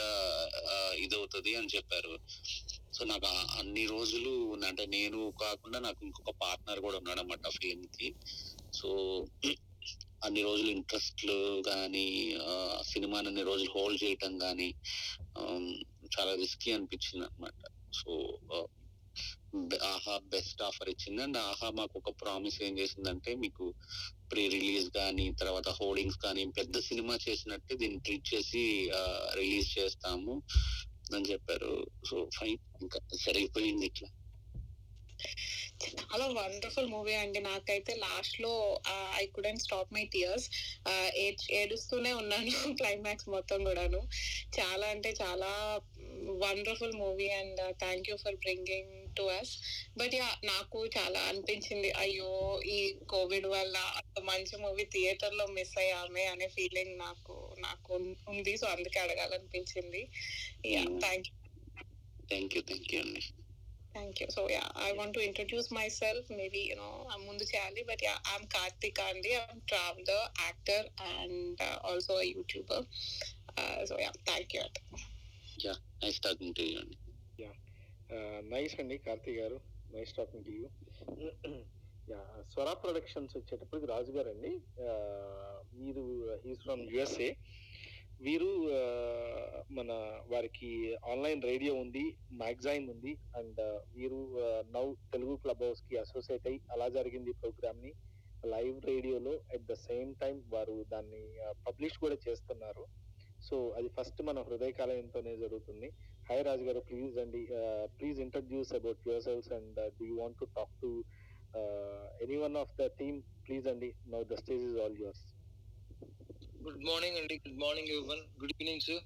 ఇదవుతుంది అని చెప్పారు. సో నాకు అన్ని రోజులు అంటే నేను కాకుండా నాకు ఇంకొక పార్ట్నర్ కూడా ఉన్నాడు అనమాట ఫిలిం కి. సో అన్ని రోజులు ఇంట్రెస్ట్లు కానీ సినిమాని అన్ని రోజులు హోల్డ్ చేయటం కానీ చాలా రిస్కీ అనిపించింది అనమాట సో ఆహా బెస్ట్ ఆఫర్ ఇచ్చింది. అండ్ ఆహా మాకు ఒక ప్రామిస్ ఏం చేసిందంటే మీకు ప్రీ రిలీజ్ కానీ తర్వాత హోర్డింగ్స్ కానీ పెద్ద సినిమా చేసినట్టే దీన్ని ట్రీట్ చేసి రిలీజ్ చేస్తాము అని చెప్పారు. సో ఫైన్ ఇంకా జరిగిపోయింది ఇట్లా. చాలా వండర్ఫుల్ మూవీ అండి. నాకైతే లాస్ట్లో I couldn't stop my tears ఏడుస్తూనే ఉన్నాను క్లైమాక్స్ మొత్తం కూడాను. చాలా అంటే చాలా wonderful movie and thank you for bringing to us but yeah నాకు చాలా అనిపించింది. అయ్యో ఈ కోవిడ్ వల్ల మంచి మూవీ థియేటర్లో మిస్ అయ్యామే అనే ఫీలింగ్ నాకు నాకు ఉంది. సో అందుకే అడగాలనిపించింది. Yeah thank you thank you thank you అండి. Thank you so yeah I want introduce myself maybe no you know ముందు చేయాలి బట్ యా ఐఎమ్ కార్తిక్ అండి I'm traveller actor and also YouTuber so yeah thank you at nice talking to you yeah nice అండి కార్తిక్ గారు. Nice talking to you yeah Swara Productions వచ్చేటప్పటికి రాజు గారు అండి మీరు he's from USA వీరు మన వారికి ఆన్లైన్ రేడియో ఉంది మ్యాగజైన్ ఉంది అండ్ వీరు నౌ తెలుగు క్లబ్ హౌస్కి అసోసియేట్ అయ్యి అలా జరిగింది ప్రోగ్రామ్ని లైవ్ రేడియోలో అట్ ద సేమ్ టైం వారు దాన్ని పబ్లిష్ కూడా చేస్తున్నారు. సో అది ఫస్ట్ మన హృదయ కాలయంతోనే జరుగుతుంది. హాయ్ రాజు గారు ప్లీజ్ అండి please introduce about yourselves and do you want to talk to any one of the team? Please అండి now the stage is all yours. Good morning అండి. Good morning everyone good evening sir.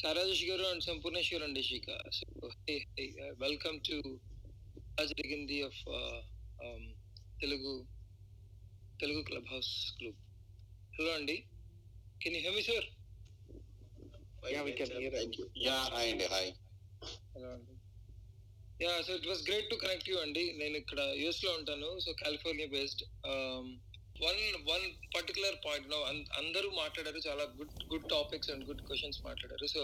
సారాజేష్ గారు and సంపూర్ణేశ్వర్ అండి Shikha. Welcome to జరిగింది of Telugu Telugu Clubhouse group. Hello అండి. Can you hear me sir? Hello అండి. Yeah so it was great to connect you అండి. నేను ఇక్కడ యుఎస్లో ఉంటాను. So California based one one particular point no అందరూ మాట్లాడారు చాలా good good topics and good questions మాట్లాడారు. So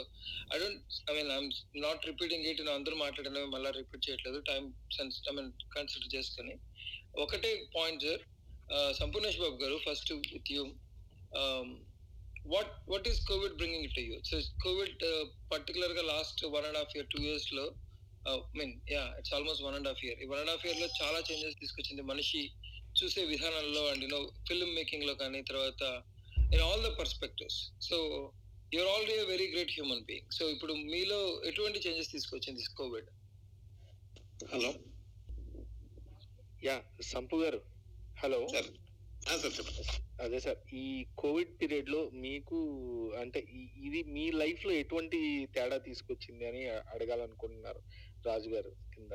I don't I mean I'm not repeating it అందరూ మాట్లాడడం మళ్ళీ రిపీట్ చేయట్లేదు. Time sense I mean consider చేసుకొని. ఒకటే పాయింట్ సార్ సంపూర్ణేష్ బాబు గారు first with you what what is COVID bringing it you so COVID పర్టికులర్గా last one and half year two ఇయర్స్లో mean yeah it's almost one and half year ఈ one and half ఇయర్లో చాలా changes తీసుకొచ్చింది మనిషి చూసే విధానంలో అండ్ యూనో ఫిల్మ్ మేకింగ్లో కానీ తర్వాత in all the perspectives so you're already very great human being so ఇప్పుడు మీలో ఎటువంటి చేంజెస్ తీసుకొచ్చింది కోవిడ్ హలో యా సంపు గారు. హలో సార్ సార్ చెప్పండి. అదే సార్ ఈ కోవిడ్ పీరియడ్లో మీకు అంటే ఇది మీ లైఫ్లో ఎటువంటి తేడా తీసుకొచ్చింది అని అడగాలనుకుంటున్నారు రాజు గారు కింద?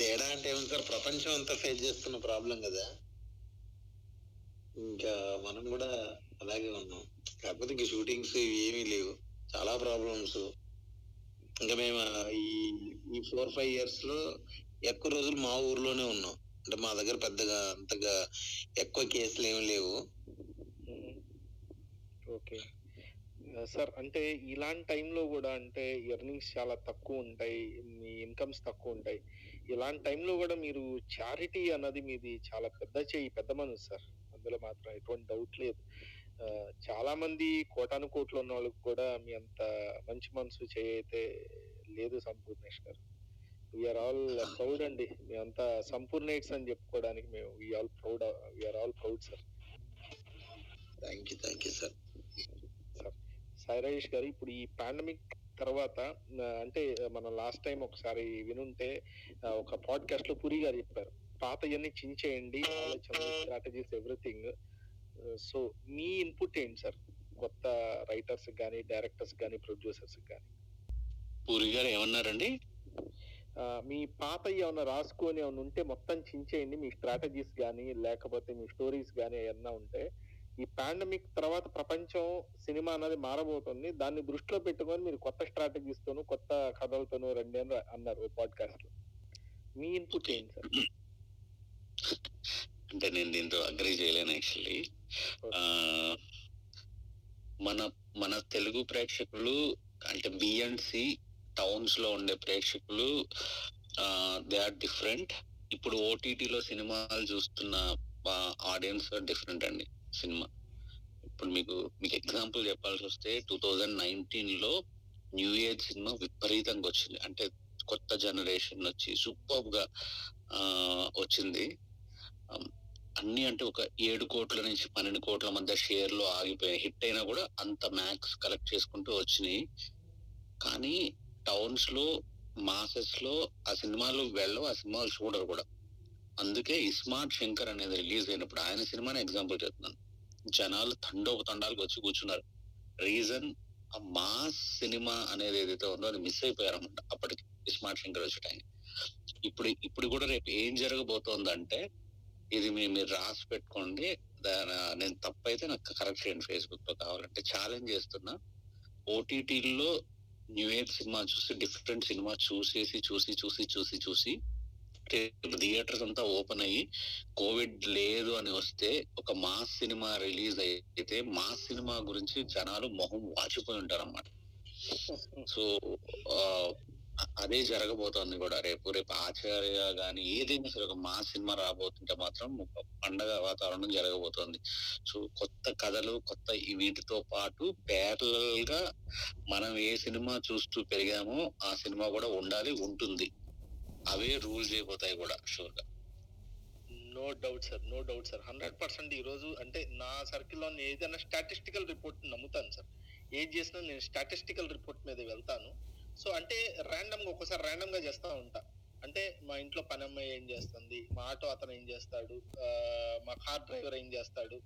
తేడా అంటే ఏమి సార్? ప్రపంచం అంతా ఫేస్ చేస్తున్న ప్రాబ్లం కదా. ఇంకా మనం కూడా అలాగే ఉన్నాం. కాకపోతే ఇంక షూటింగ్స్ ఏమీ లేవు. చాలా ప్రాబ్లమ్స్ ఇంకా మేము ఈ ఈ ఫోర్ ఫైవ్ ఇయర్స్లో ఎక్కువ రోజులు మా ఊర్లోనే ఉన్నాం. అంటే మా దగ్గర పెద్దగా అంతగా ఎక్కువ కేసులు ఏమి లేవు. ఓకే. సార్ అంటే ఇలాంటి టైంలో కూడా అంటే ఎర్నింగ్స్ చాలా తక్కువ ఉంటాయి మీ ఇన్కమ్స్ తక్కువ ఉంటాయి. ఇలాంటి టైంలో కూడా మీరు చారిటీ అన్నది మీది చాలా పెద్ద చేయి పెద్ద మనసు సార్. అందులో మాత్రం ఎటువంటి డౌట్ లేదు. చాలా మంది కోటాను కోట్లు ఉన్న వాళ్ళకి కూడా మీ అంత మంచి మనసు చేయైతే లేదు సంపూర్ణేష్ గారు. వీఆర్ ఆల్ ప్రౌడ్ అండి. మేమంతా సంపూర్ణేట్స్ అని చెప్పుకోవడానికి మేము we're proud we're all proud sir. Thank you thank you sir Sai Rajesh గారు ఇప్పుడు ఈ పాండమిక్ తర్వాత అంటే మనం లాస్ట్ టైం ఒకసారి వినుంటే ఒక పాడ్కాస్ట్లో పురి గారు చెప్పారు పాత ఇవన్నీ చించేయండి స్ట్రాటజీస్ ఎవ్రీథింగ్. సో మీ ఇన్పుట్ ఏంటి సార్? కొత్త రైటర్స్ కానీ డైరెక్టర్స్ కానీ ప్రొడ్యూసర్స్ కానీ పూరి గారు ఏమన్నారండి? మీ పాత ఏమన్నా రాసుకొని ఏమన్నా ఉంటే మొత్తం చించేయండి మీ స్ట్రాటజీస్ కానీ లేకపోతే మీ స్టోరీస్ కానీ ఏమన్నా ఉంటే ఈ పాండమిక్ తర్వాత ప్రపంచం సినిమా అన్నది మారబోతుంది. దాన్ని దృష్టిలో పెట్టుకొని మీరు కొత్త స్ట్రాటజీస్ తోను కొత్త కథలతోను రండి అని అన్నారు పాడ్కాస్ట్లో. మీ ఇన్పుట్ ఏంటి సార్? అంటే నేను దీంతో అగ్రి చేయలేను యాక్చువల్లీ మన మన తెలుగు ప్రేక్షకులు అంటే బిఎండ్సి టౌన్స్లో ఉండే ప్రేక్షకులు దే ఆర్ డిఫరెంట్ ఇప్పుడు ఓటీటీలో సినిమాలు చూస్తున్న ఆడియన్స్ డిఫరెంట్ అండి. సినిమా. ఇప్పుడు మీకు మీకు ఎగ్జాంపుల్ చెప్పాల్సి వస్తే టూ థౌజండ్ నైన్టీన్లో న్యూ ఇయర్ సినిమా విపరీతంగా వచ్చింది. అంటే కొత్త జనరేషన్ వచ్చి సూపర్గా వచ్చింది. అన్ని అంటే ఒక ఏడు కోట్ల నుంచి పన్నెండు కోట్ల మధ్య షేర్లో ఆగిపోయాయి హిట్ అయినా కూడా అంత మ్యాక్స్ కలెక్ట్ చేసుకుంటూ వచ్చినాయి. కానీ టౌన్స్లో మాసెస్లో ఆ సినిమాలు వెళ్ళవు ఆ సినిమాలు చూడరు కూడా. అందుకే ఇస్మార్ట్ శంకర్ అనేది రిలీజ్ అయినప్పుడు ఆయన సినిమాని ఎగ్జాంపుల్ చెప్తున్నాను. జనాలు తండోపతండాలకు వచ్చి కూర్చున్నారు. రీజన్ ఆ మాస్ సినిమా అనేది ఏదైతే ఉందో అది మిస్ అయిపోయారన్నమాట అప్పటికి ఇస్మార్ట్ శంకర్ వచ్చే టైం ఇప్పుడు ఇప్పుడు కూడా రేపు ఏం జరగబోతోందంటే ఇది మీ మీరు రాసి పెట్టుకోండి. నేను తప్పైతే నాకు కరెక్ట్ చేయండి ఫేస్బుక్లో కావాలంటే. ఛాలెంజ్ చేస్తున్నా. ఓటీటీల్లో న్యూ ఇయర్ సినిమా చూసి డిఫరెంట్ సినిమా చూసేసి చూసి చూసి చూసి చూసి థియేటర్స్ అంతా ఓపెన్ అయ్యి కోవిడ్ లేదు అని వస్తే ఒక మాస్ సినిమా రిలీజ్ అయితే మాస్ సినిమా గురించి జనాలు మొహం వాచిపోయి ఉంటారు అన్నమాట సో అదే జరగబోతోంది కూడా. రేపు రేపు ఆచార్య గాని ఏదైనా సరే ఒక మా సినిమా రాబోతుంటే మాత్రం ఒక పండగ వాతావరణం జరగబోతోంది. సో కొత్త కథలు కొత్త వీటితో పాటు ప్యారలల్గా మనం ఏ సినిమా చూస్తూ పెరిగామో ఆ సినిమా కూడా ఉండాలి ఉంటుంది. అవే రూల్ చేయబోతాయి కూడా షూర్గా no doubt sir no doubt sir hundred percent ఈ రోజు అంటే నా సర్కిల్లో ఏదైనా స్టాటిస్టికల్ రిపోర్ట్ నమ్ముతాను సార్ ఏది చేసినా నేను స్టాటిస్టికల్ రిపోర్ట్ మీద వెళ్తాను. సో అంటే ర్యాండమ్గా ఒక్కోసారి ర్యాండమ్గా చేస్తా ఉంటా. అంటే మా ఇంట్లో పని అమ్మాయి ఏం చేస్తుంది మా ఆటో అతను ఏం చేస్తాడు మా కార్ డ్రైవర్ ఏం చేస్తాడు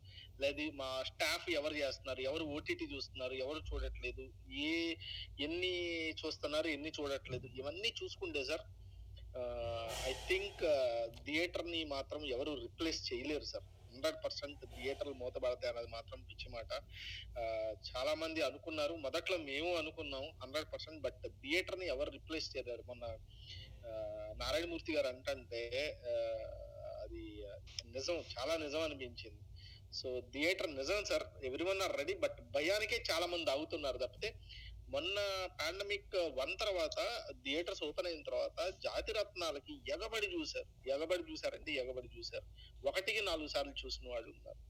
లేదు మా స్టాఫ్ ఎవరు చేస్తున్నారు ఎవరు ఓటీటీ చూస్తున్నారు ఎవరు చూడట్లేదు ఏ ఎన్ని చూస్తున్నారు ఎన్ని చూడట్లేదు ఇవన్నీ చూసుకుంటే సార్ ఐ థింక్ థియేటర్ని మాత్రం ఎవరు రిప్లేస్ చేయలేరు సార్. హండ్రెడ్ పర్సెంట్ థియేటర్లు మూతబడతాయి అన్నది మాత్రం పిచ్చి మాట. చాలా మంది అనుకున్నారు. మొదట్లో మేము అనుకున్నాం హండ్రెడ్ పర్సెంట్ బట్ థియేటర్ని ఎవరు రిప్లేస్ చేయలేరు. మొన్న నారాయణమూర్తి గారు అంటే అది నిజం చాలా నిజం అనిపించింది. సో థియేటర్ నిజం సార్. ఎవరి ఆర్ రెడీ బట్ భయానికే చాలా మంది ఆగుతున్నారు. తప్పితే మొన్న పాండమిక్ వన్ తర్వాత థియేటర్స్ ఓపెన్ అయిన తర్వాత జాతి రత్నాలకి ఎగబడి చూశారు. ఎగబడి చూశారంటే ఎగబడి చూశారు. ఒకటికి నాలుగు సార్లు చూసిన వాళ్ళు ఉన్నారు.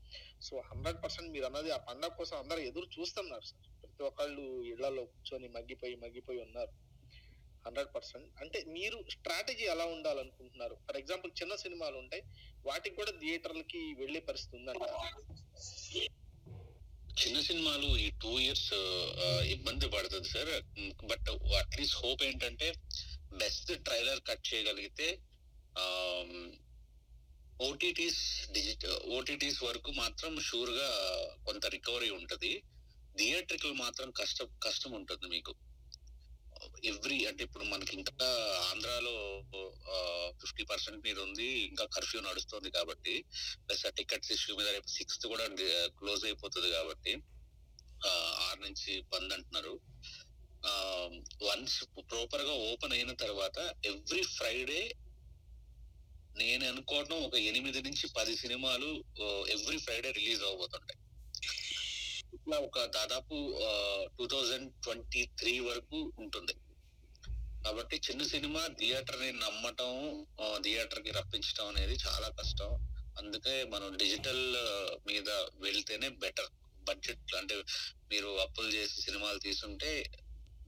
సో హండ్రెడ్ పర్సెంట్ మీరు అన్నది ఆ పండగ కోసం అందరు ఎదురు చూస్తున్నారు సార్. ప్రతి ఒక్కళ్ళు ఇళ్ళలో కూర్చొని మగ్గిపోయి మగ్గిపోయి ఉన్నారు. హండ్రెడ్ పర్సెంట్ అంటే మీరు స్ట్రాటజీ ఎలా ఉండాలనుకుంటున్నారు? ఫర్ ఎగ్జాంపుల్ చిన్న సినిమాలు ఉంటాయి. వాటికి కూడా థియేటర్లకి వెళ్ళే పరిస్థితి ఉందంట చిన్న సినిమాలు ఈ టూ ఇయర్స్ ఇబ్బంది పడుతుంది sir. But at least hope ఏంటంటే బెస్ట్ ట్రైలర్ కట్ చేయగలిగితే ఓటీటీస్ డిజిటల్ ఓటీటీస్ వరకు మాత్రం షూర్గా కొంత రికవరీ ఉంటుంది. థియేట్రికల్ మాత్రం కష్టం కష్టం ఉంటుంది మీకు. ఎవ్రీ అంటే ఇప్పుడు మనకి ఇంకా ఆంధ్రాలో ఫిఫ్టీ పర్సెంట్ మీద ఉంది ఇంకా కర్ఫ్యూ నడుస్తుంది కాబట్టి ప్లస్ ఆ టికెట్స్ ఇష్యూ మీద రేపు సిక్స్త్ కూడా క్లోజ్ అయిపోతుంది కాబట్టి ఆరు నుంచి పంది అంటున్నారు. వన్స్ ప్రాపర్గా ఓపెన్ అయిన తర్వాత ఎవ్రీ ఫ్రైడే నేను అనుకోవడం ఒక ఎనిమిది నుంచి పది సినిమాలు ఎవ్రీ ఫ్రైడే రిలీజ్ అవబోతుంటాయి ఇట్లా ఒక దాదాపు టూ థౌజండ్ ట్వంటీ త్రీ వరకు ఉంటుంది. కాబట్టి చిన్న సినిమా థియేటర్ని నమ్మటం థియేటర్కి రప్పించడం అనేది చాలా కష్టం. అందుకే మనం డిజిటల్ మీద వెళ్తేనే బెటర్. బడ్జెట్ అంటే మీరు అప్పులు చేసి సినిమాలు తీసుంటే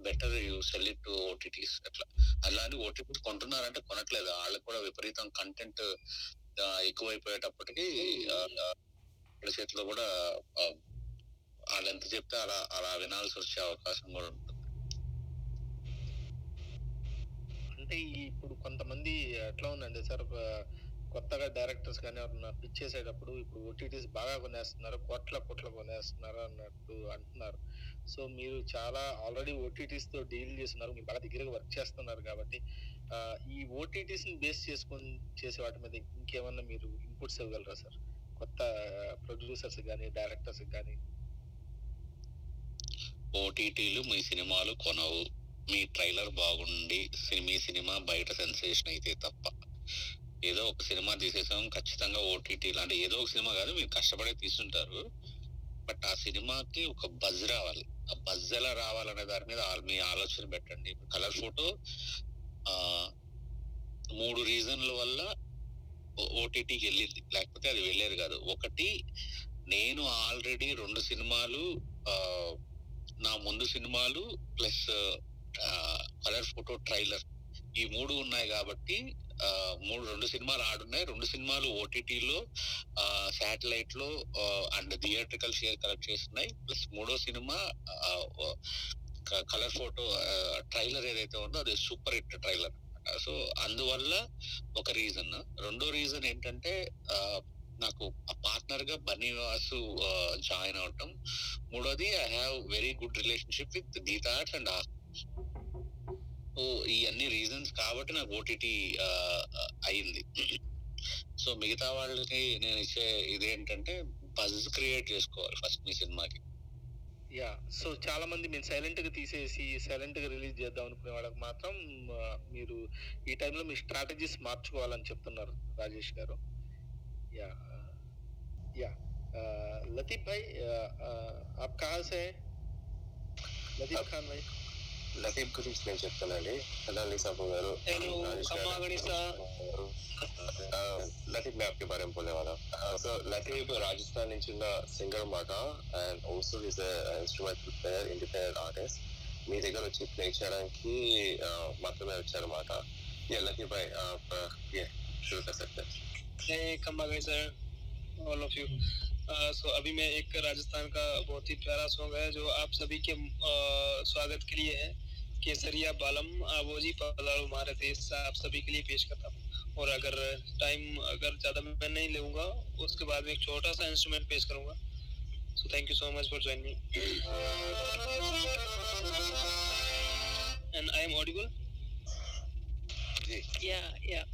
better you sell it to OTTs అట్లా. అలాంటి ఓటీటీస్ కొంటున్నారంటే కొనట్లేదు. వాళ్ళకి కూడా విపరీతం కంటెంట్ ఎక్కువైపోయేటప్పటికి వాళ్ళ చేతిలో కూడా వాళ్ళు ఎంత చెప్తే అలా అలా వినాల్సి వచ్చే అవకాశం కూడా ఉంటుంది అంటే ఇప్పుడు కొంతమంది ఎట్లా ఉందండి సార్ కొత్తగా డైరెక్టర్స్ కానీ ఎవరన్నా పిచ్ చేసేటప్పుడు ఇప్పుడు ఓటీటీస్ బాగా కొనేస్తున్నారు కోట్ల కోట్ల కొనేస్తున్నారు అన్నట్టు అంటున్నారు. సో మీరు చాలా ఆల్రెడీ ఓటీటీస్తో డీల్ చేస్తున్నారు మీరు బాగా దగ్గరగా వర్క్ చేస్తున్నారు కాబట్టి ఈ ఓటీటీస్ని బేస్ చేసుకొని చేసే వాటి మీద ఇంకేమన్నా మీరు ఇన్పుట్స్ ఇవ్వగలరా సార్? కొత్త ప్రొడ్యూసర్స్ కానీ డైరెక్టర్స్ కానీ ఓటీటీలు మీ సినిమాలు కొనవు. మీ ట్రైలర్ బాగుండి సి- మీ సినిమా బయట సెన్సేషన్ అయితే తప్ప. ఏదో ఒక సినిమా తీసేసాం ఖచ్చితంగా ఓటీటీ అంటే ఏదో ఒక సినిమా కాదు మీరు కష్టపడే తీసుంటారు బట్ ఆ సినిమాకి ఒక బజ్ రావాలి. ఆ బజ్ ఎలా రావాలనే దాని మీద మీ ఆలోచన పెట్టండి. కలర్ ఫోటో మూడు రీజన్ల వల్ల ఓటీటీకి వెళ్ళింది. లేకపోతే అది వెళ్ళేది కాదు. ఒకటి నేను ఆల్రెడీ రెండు సినిమాలు నా ముందు సినిమాలు ప్లస్ కలర్ ఫోటో ట్రైలర్. ఈ మూడు ఉన్నాయి కాబట్టి మూడు రెండు సినిమాలు ఆడున్నాయి. రెండు సినిమాలు ఓటీటీలో శాటిలైట్లో అండ్ థియేట్రికల్ షేర్ కలెక్ట్ చేస్తున్నాయి. ప్లస్ మూడో సినిమా కలర్ ఫోటో ట్రైలర్ ఏదైతే ఉందో అది సూపర్ హిట్ ట్రైలర్ సో అందువల్ల ఒక రీజన్. రెండో రీజన్ ఏంటంటే నాకు పార్ట్నర్గా బన్నీవాసు జాయిన్ అవటం. మూడోది I have very good relationship with Gita and and so ఈ అన్ని రీజన్స్ కాబట్టి నాకు ఓటీటీ అయింది. సో మిగతా వాళ్ళకి నేను ఇచ్చే ఇదేంటంటే బజ్ క్రియేట్ చేసుకోవాలి ఫస్ట్ మీ సినిమాకి. యా సో చాలా మంది మేము సైలెంట్గా తీసేసి సైలెంట్గా రిలీజ్ చేద్దాం అనుకునే వాళ్ళకి మాత్రం మీరు ఈ టైంలో మీ స్ట్రాటజీస్ మార్చుకోవాలని చెప్తున్నారు రాజేష్ గారు. యా యా లతీఫ్ భాయ్ ఆప్ కహా సే? లతీఫ్ ఖాన్ భాయ్. లతీఫ్ గురించి నేను చెప్తానండి అదాలి సాబు గారు నేను రాజేష్ గారు, खम्मा गणिसा ఆ, లతీఫ్ मैं आपके बारे में बोलने वाला సో లతీఫ్ రాజస్థాన్ నుంచి ఉన్న సింగర్ మాట and also is instrumental player independent artist మీ దగ్గర వచ్చి ప్లే చేయడానికి ఆ, మాత్రమే వచ్చారన్నమాట ये लतीफ भाई आप आ, ये शुरू कर सकते हैं Hey, खम्मा गई sir all of you so अभी मैं एक राजस्थान का बहुत ही प्यारा सॉन्ग है जो आप सभी के uh, स्वागत के लिए है केसरिया बालम आबोजी पधारो हमारे देश आप सभी के लिए पेश करता हूँ। और अगर टाइम अगर ज़्यादा मैं नहीं लूँगा उसके बाद में एक छोटा सा इंस्ट्रूमेंट पेश करूँगा। So thank you so much for join me and I am audible yeah yeah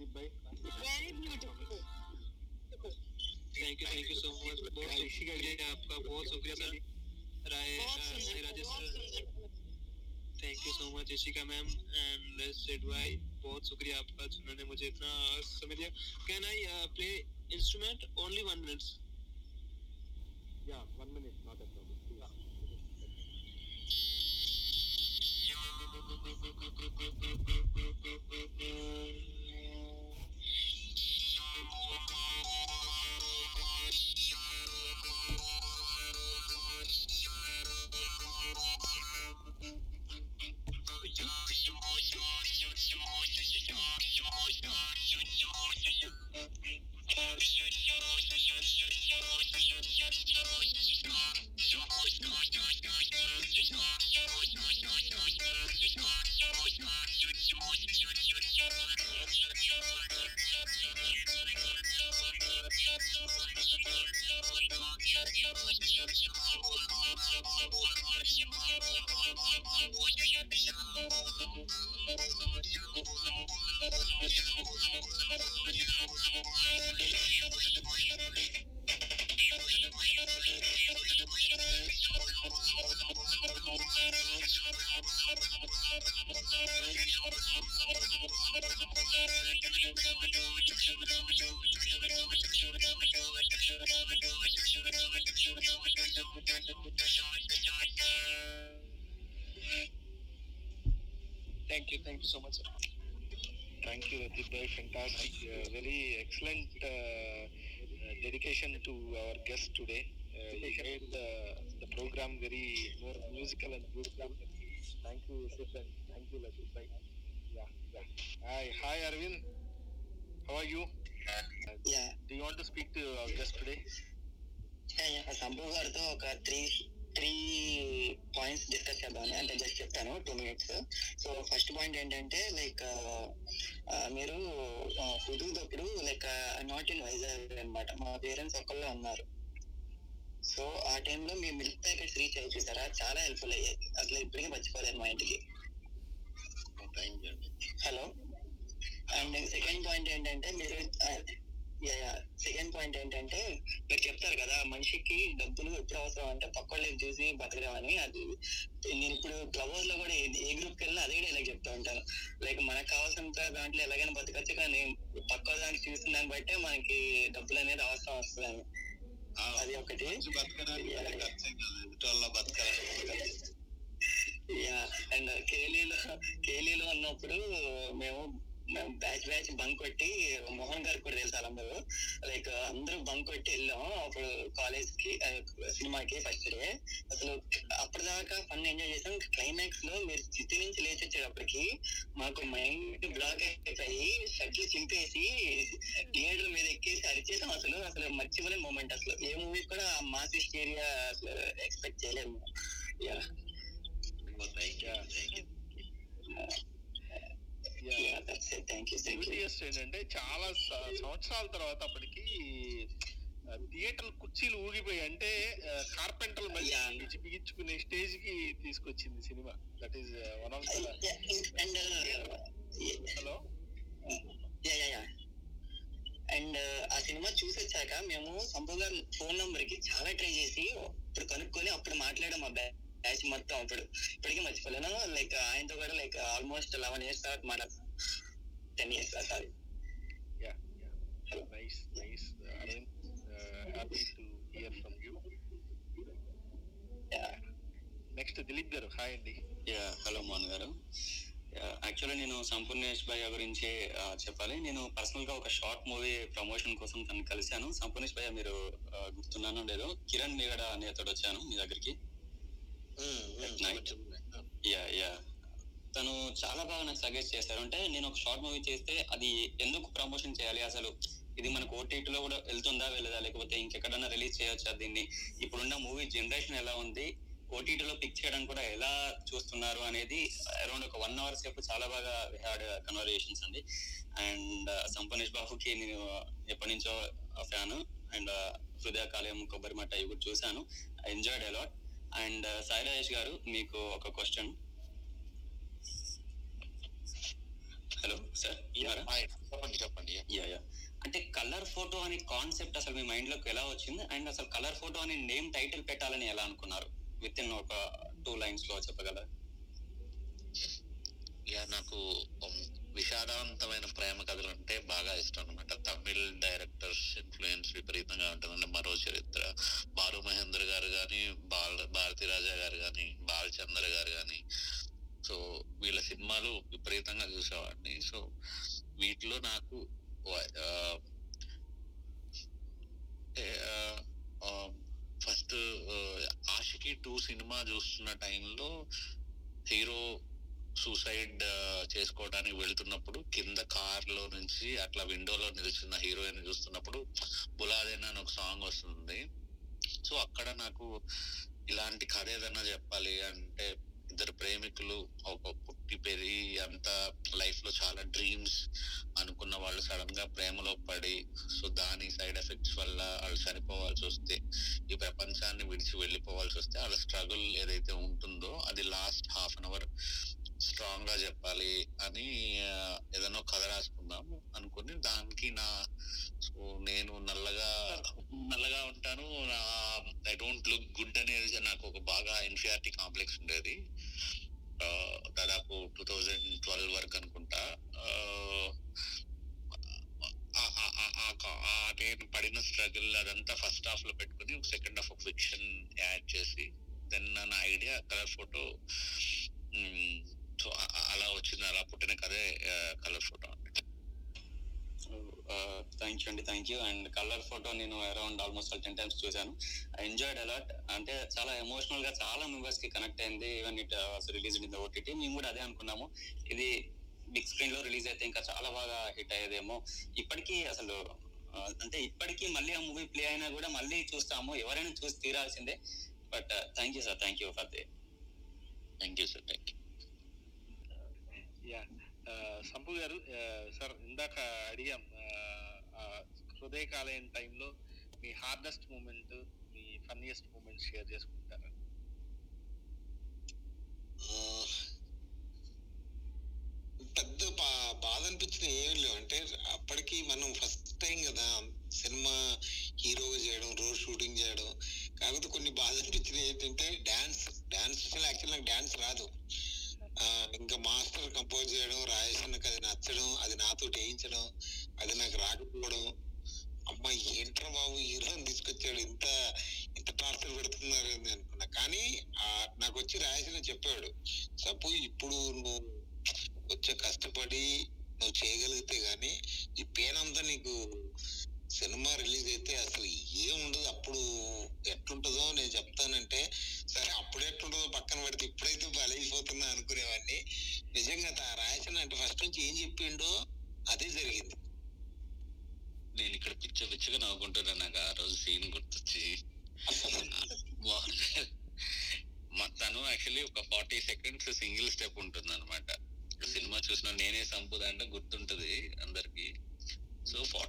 thank you Latif भाई very beautiful thank you thank you so much बहुत शुक्रिया आपका बहुत शुक्रिया sir Rai Rajesh sir thank you so much ma'am and said भाई बहुत शुक्रिया आपका जिन्होंने मुझे इतना समय दिया। Can I play instrument only one minutes excellent dedication to our guest today. Uh, he made the, the program very more musical and beautiful. Thank you, Sif, thank you, Latif. Yeah, yeah. Hi, hi, Arvind. How are you? Yeah. Do you want to speak to our guest today? Yeah, yeah. Sambhu garto, car. Three points discuss చేద్దామని అంటే just చెప్తాను two minutes so first point ఏంటంటే like మీరు కుదురుతప్పుడు like not in Vizag అన్నమాట. మా parents ఒక్కళ్ళే ఉన్నారు. సో ఆ టైంలో మీ మిల్క్ ప్యాకెట్స్ రీచ్ అయ్యి చూసారా? చాలా హెల్ప్ఫుల్ అయ్యాయి. అసలు ఇప్పటికీ మర్చిపోలేదు మా ఇంటికి. Hello and. సెకండ్ పాయింట్ ఏంటంటే మీరు సెకండ్ పాయింట్ ఏంటంటే మీరు చెప్తారు కదా మనిషికి డబ్బులు ఎప్పుడు అవసరం అంటే పక్కోళ్ళకి చూసి బతకడమని అది. నేను ఇప్పుడు క్లబ్ హౌస్లో కూడా ఏ- గ్రూప్కి వెళ్ళినా అదే డైలాగ్ చెప్తా ఉంటాను. లైక్ మనకు కావాల్సినంత దాంట్లో ఎలాగైనా బతకచ్చు కానీ పక్క దానికి చూసిన దాన్ని బట్టే మనకి డబ్బులు అనేది అవసరం వస్తుంది అది ఒకటి. యా అండ్ కేలీలో కేలీలో ఉన్నప్పుడు మేము బ్యాచ్ బ్యాచ్ బంక్ కొట్టి మోహన్ గారికి కూడా తెలుసు వాళ్ళందరూ. లైక్ అందరూ బంక్ కొట్టి వెళ్ళాం. అప్పుడు కాలేజ్కి సినిమాకి ఫస్ట్ డే. అసలు అప్పటిదాకా ఫన్ ఎంజాయ్ చేసాం. క్లైమాక్స్లో మీరు చిత్తి నుంచి లేచి వచ్చేటప్పటికి మాకు మైండ్ బ్లాక్ అయిపోయి షర్ట్లు చింపేసి థియేటర్ మీద ఎక్కేసి అరిచేసాం అసలు. అసలు మర్చిపోలేని మూమెంట్ అసలు. ఏ మూవీ కూడా మాస్ ఏరియా అసలు ఎక్స్పెక్ట్ చేయలేము. యా థ్యాంక్ యూ బ్యూటియస్ట్ ఏంటంటే చాలా సంవత్సరాల తర్వాత అప్పటికి థియేటర్ కుర్చీలు ఊగిపోయి అంటే కార్పెంటర్ మళ్ళీ బిగించుకునే స్టేజ్కి తీసుకొచ్చింది cinema. That is one of hello and ఆ సినిమా చూసి వచ్చాక మేము సంపూ గారి ఫోన్ నంబర్కి చాలా ట్రై చేసి ఇప్పుడు కనుక్కొని అప్పుడు మాట్లాడాం మా బ్యాచ్ మొత్తం అప్పుడు. ఇప్పటికీ మర్చిపోలేను. లైక్ ఆయనతో కూడా లైక్ ఆల్మోస్ట్ లెవెన్ ఇయర్స్ తర్వాత మాట్లాడతాం ten years sorry yeah nice nice happy to hear from you next Dileep గారు. హాయ్ అండి. యా హలో మోహన్ గారు. యాక్చువల్లీ నేను సంపూర్ణేష్ భయ్య గురించి చెప్పాలి. నేను పర్సనల్గా ఒక షార్ట్ మూవీ ప్రమోషన్ కోసం తను కలిశాను. సంపూర్ణేష్ భయ్య మీరు గుర్తున్నానో లేదో? కిరణ్ మీగడ అనే అతడు వచ్చాను మీ దగ్గరికి. యా యా తను చాలా బాగా నాకు సజెస్ట్ చేశారు. అంటే నేను ఒక షార్ట్ మూవీ చేస్తే అది ఎందుకు ప్రమోషన్ చేయాలి? అసలు ఇది మనకు ఓటీటీలో కూడా వెళ్తుందా వెళ్ళదా? లేకపోతే ఇంకెక్కడన్నా రిలీజ్ చేయొచ్చా దీన్ని? ఇప్పుడున్న మూవీ జనరేషన్ ఎలా ఉంది? ఓటీటీలో పిక్ చేయడం కూడా ఎలా చూస్తున్నారు అనేది అరౌండ్ ఒక వన్ అవర్ సేపు చాలా బాగా హ్యాడ్ కన్వర్జేషన్స్ అండి. అండ్ సంపనేష్ బాబుకి నేను ఎప్పటి నుంచో ఫ్యాన్ అండ్ హృదయ కాలేయం కొబ్బరి మట్ట ఇవి కూడా చూశాను. I enjoyed a lot and Sai Rajesh గారు మీకు ఒక క్వశ్చన్ హలో సార్ చెప్పండి చెప్పండి యా యా అంటే కలర్ ఫోటో అనే కాన్సెప్ట్ అసలు మీ మైండ్లోకి ఎలా వచ్చింది? అండ్ అసలు కలర్ ఫోటో అనే నేమ్ టైటిల్ పెట్టాలని ఎలా అనుకున్నారు? విత్ ఇన్ ఒక టూ లైన్స్లో చెప్పగలరా? యా నాకు ఉమ్, విషాదవంతమైన ప్రేమ కథలు అంటే బాగా ఇష్టం అనమాట తమిళ్ డైరెక్టర్స్ ఇన్ఫ్లుయెన్స్ విపరీతంగా ఉంటుందండి. మరో చరిత్ర. బాలు మహేంద్ర గారు కానీ బాల భారతి రాజా గారు కానీ బాలచంద్ర గారు కానీ సో వీళ్ళ సినిమాలు విపరీతంగా చూసేవాడిని. సో వీటిలో నాకు ఫస్ట్ ఆషికి టూ సినిమా చూస్తున్న టైంలో హీరో సూసైడ్ చేసుకోవడానికి వెళ్తున్నప్పుడు కింద కార్లో నుంచి అట్లా విండోలో నిలుచున్న హీరోయిన్ చూస్తున్నప్పుడు బులాదేనా అని ఒక సాంగ్ వస్తుంది. సో అక్కడ నాకు ఇలాంటి కథ ఏదైనా చెప్పాలి అంటే ఇద్దరు ప్రేమికులు ఒక పుట్టి పెరిగి అంతా లైఫ్లో చాలా డ్రీమ్స్ అనుకున్న వాళ్ళు సడన్గా ప్రేమలో పడి సో దాని సైడ్ ఎఫెక్ట్స్ వల్ల వాళ్ళు చనిపోవాల్సి వస్తే ఈ ప్రపంచాన్ని విడిచి వెళ్ళిపోవాల్సి వస్తే వాళ్ళ స్ట్రగుల్ ఏదైతే ఉంటుందో అది లాస్ట్ హాఫ్ అన్ అవర్ స్ట్రాంగ్గా చెప్పాలి అని ఏదైనా ఒక కథ రాసుకుందాం అనుకుని దానికి నా సో నేను నల్లగా నల్లగా ఉంటాను. ఐ డోంట్ లుక్ గుడ్ అనేది నాకు ఒక బాగా ఇన్ఫియారిటీ కాంప్లెక్స్ ఉండేది. దాదాపు టూ థౌజండ్ ట్వెల్వ్ వరకు అనుకుంటా. ఆ, నేను పడిన స్ట్రగుల్ అదంతా ఫస్ట్ హాఫ్లో పెట్టుకుని సెకండ్ హాఫ్ ఒక ఫిక్షన్ యాడ్ చేసి దెన్ నా ఐడియా కలర్ ఫోటో సో అలా వచ్చింది అలా పుట్టిన కదే కలర్ ఫోటో థ్యాంక్ యూ అండి thank you and Colour Photo నేను అరౌండ్ ఆల్మోస్ట్ టెన్ టైమ్స్ చూశాను. ఎంజాయ్డ్ అలాట్ అంటే చాలా ఎమోషనల్గా చాలా మెంబర్స్కి కనెక్ట్ అయింది. Even it release in the OTT మేము కూడా అదే అనుకున్నాము. ఇది బిగ్ స్క్రీన్లో రిలీజ్ అయితే ఇంకా చాలా బాగా హిట్ అయ్యేదేమో. ఇప్పటికీ అసలు అంటే ఇప్పటికీ మళ్ళీ ఆ మూవీ ప్లే అయినా కూడా మళ్ళీ చూస్తాము. ఎవరైనా చూసి తీరాల్సిందే. But thank you sir thank you for the thank you sir thank you yeah. Sampu గారు సార్ ఇందాక అడిగాం హృదయకాలయం టైంలో మీ హార్డెస్ట్ మూమెంట్ మీ ఫన్నీయెస్ట్ మూమెంట్ షేర్ చేసుకుంటారా? పెద్ద బా- బాధ అనిపించిన ఏం లేవు. అంటే అప్పటికి మనం ఫస్ట్ టైం కదా సినిమా హీరోగా చేయడం రోజు షూటింగ్ చేయడం కాకపోతే కొన్ని బాధ అనిపించినవి ఏంటంటే డాన్స్ డాన్స్ యాక్చువల్ నాకు డాన్స్ రాదు. ఇంకా మాస్టర్ కంపోజ్ చేయడం రాజేషన్కి అది నచ్చడం అది నాతో వేయించడం అది నాకు రాకపోవడం. అమ్మ ఏంట్రా బాబు హీరోని తీసుకొచ్చాడు ఇంత ఇంత టార్చర్ పెడుతున్నారు అని అనుకున్నా. కానీ ఆ, నాకు వచ్చి రాజేషన్ చెప్పాడు. సపోజ్ ఇప్పుడు నువ్వు వచ్చే కష్టపడి నువ్వు చేయగలిగితే గానీ ఈ పేనంతా నీకు సినిమా రిలీజ్ అయితే అసలు ఏముండదు. అప్పుడు ఎట్లుంటుందో నేను చెప్తానంటే సరే అప్పుడు ఎట్లుంటుందో పక్కన పెడితే ఇప్పుడైతే బలైపోతున్నా అనుకునేవాడిని. నిజంగా తా- రాయసన్ అంటే ఫస్ట్ నుంచి ఏం చెప్పిండో అదే జరిగింది. నేను ఇక్కడ పిచ్చ పిచ్చగా నవ్వుకుంటున్నా నాకు ఆ రోజు సీన్ గుర్తొచ్చి. తను యాక్చువల్లీ ఒక ఫార్టీ సెకండ్స్ సింగిల్ స్టెప్ ఉంటుంది అనమాట సినిమా చూసిన నేనే సంపుదా అంటే గుర్తుంటది అందరికి.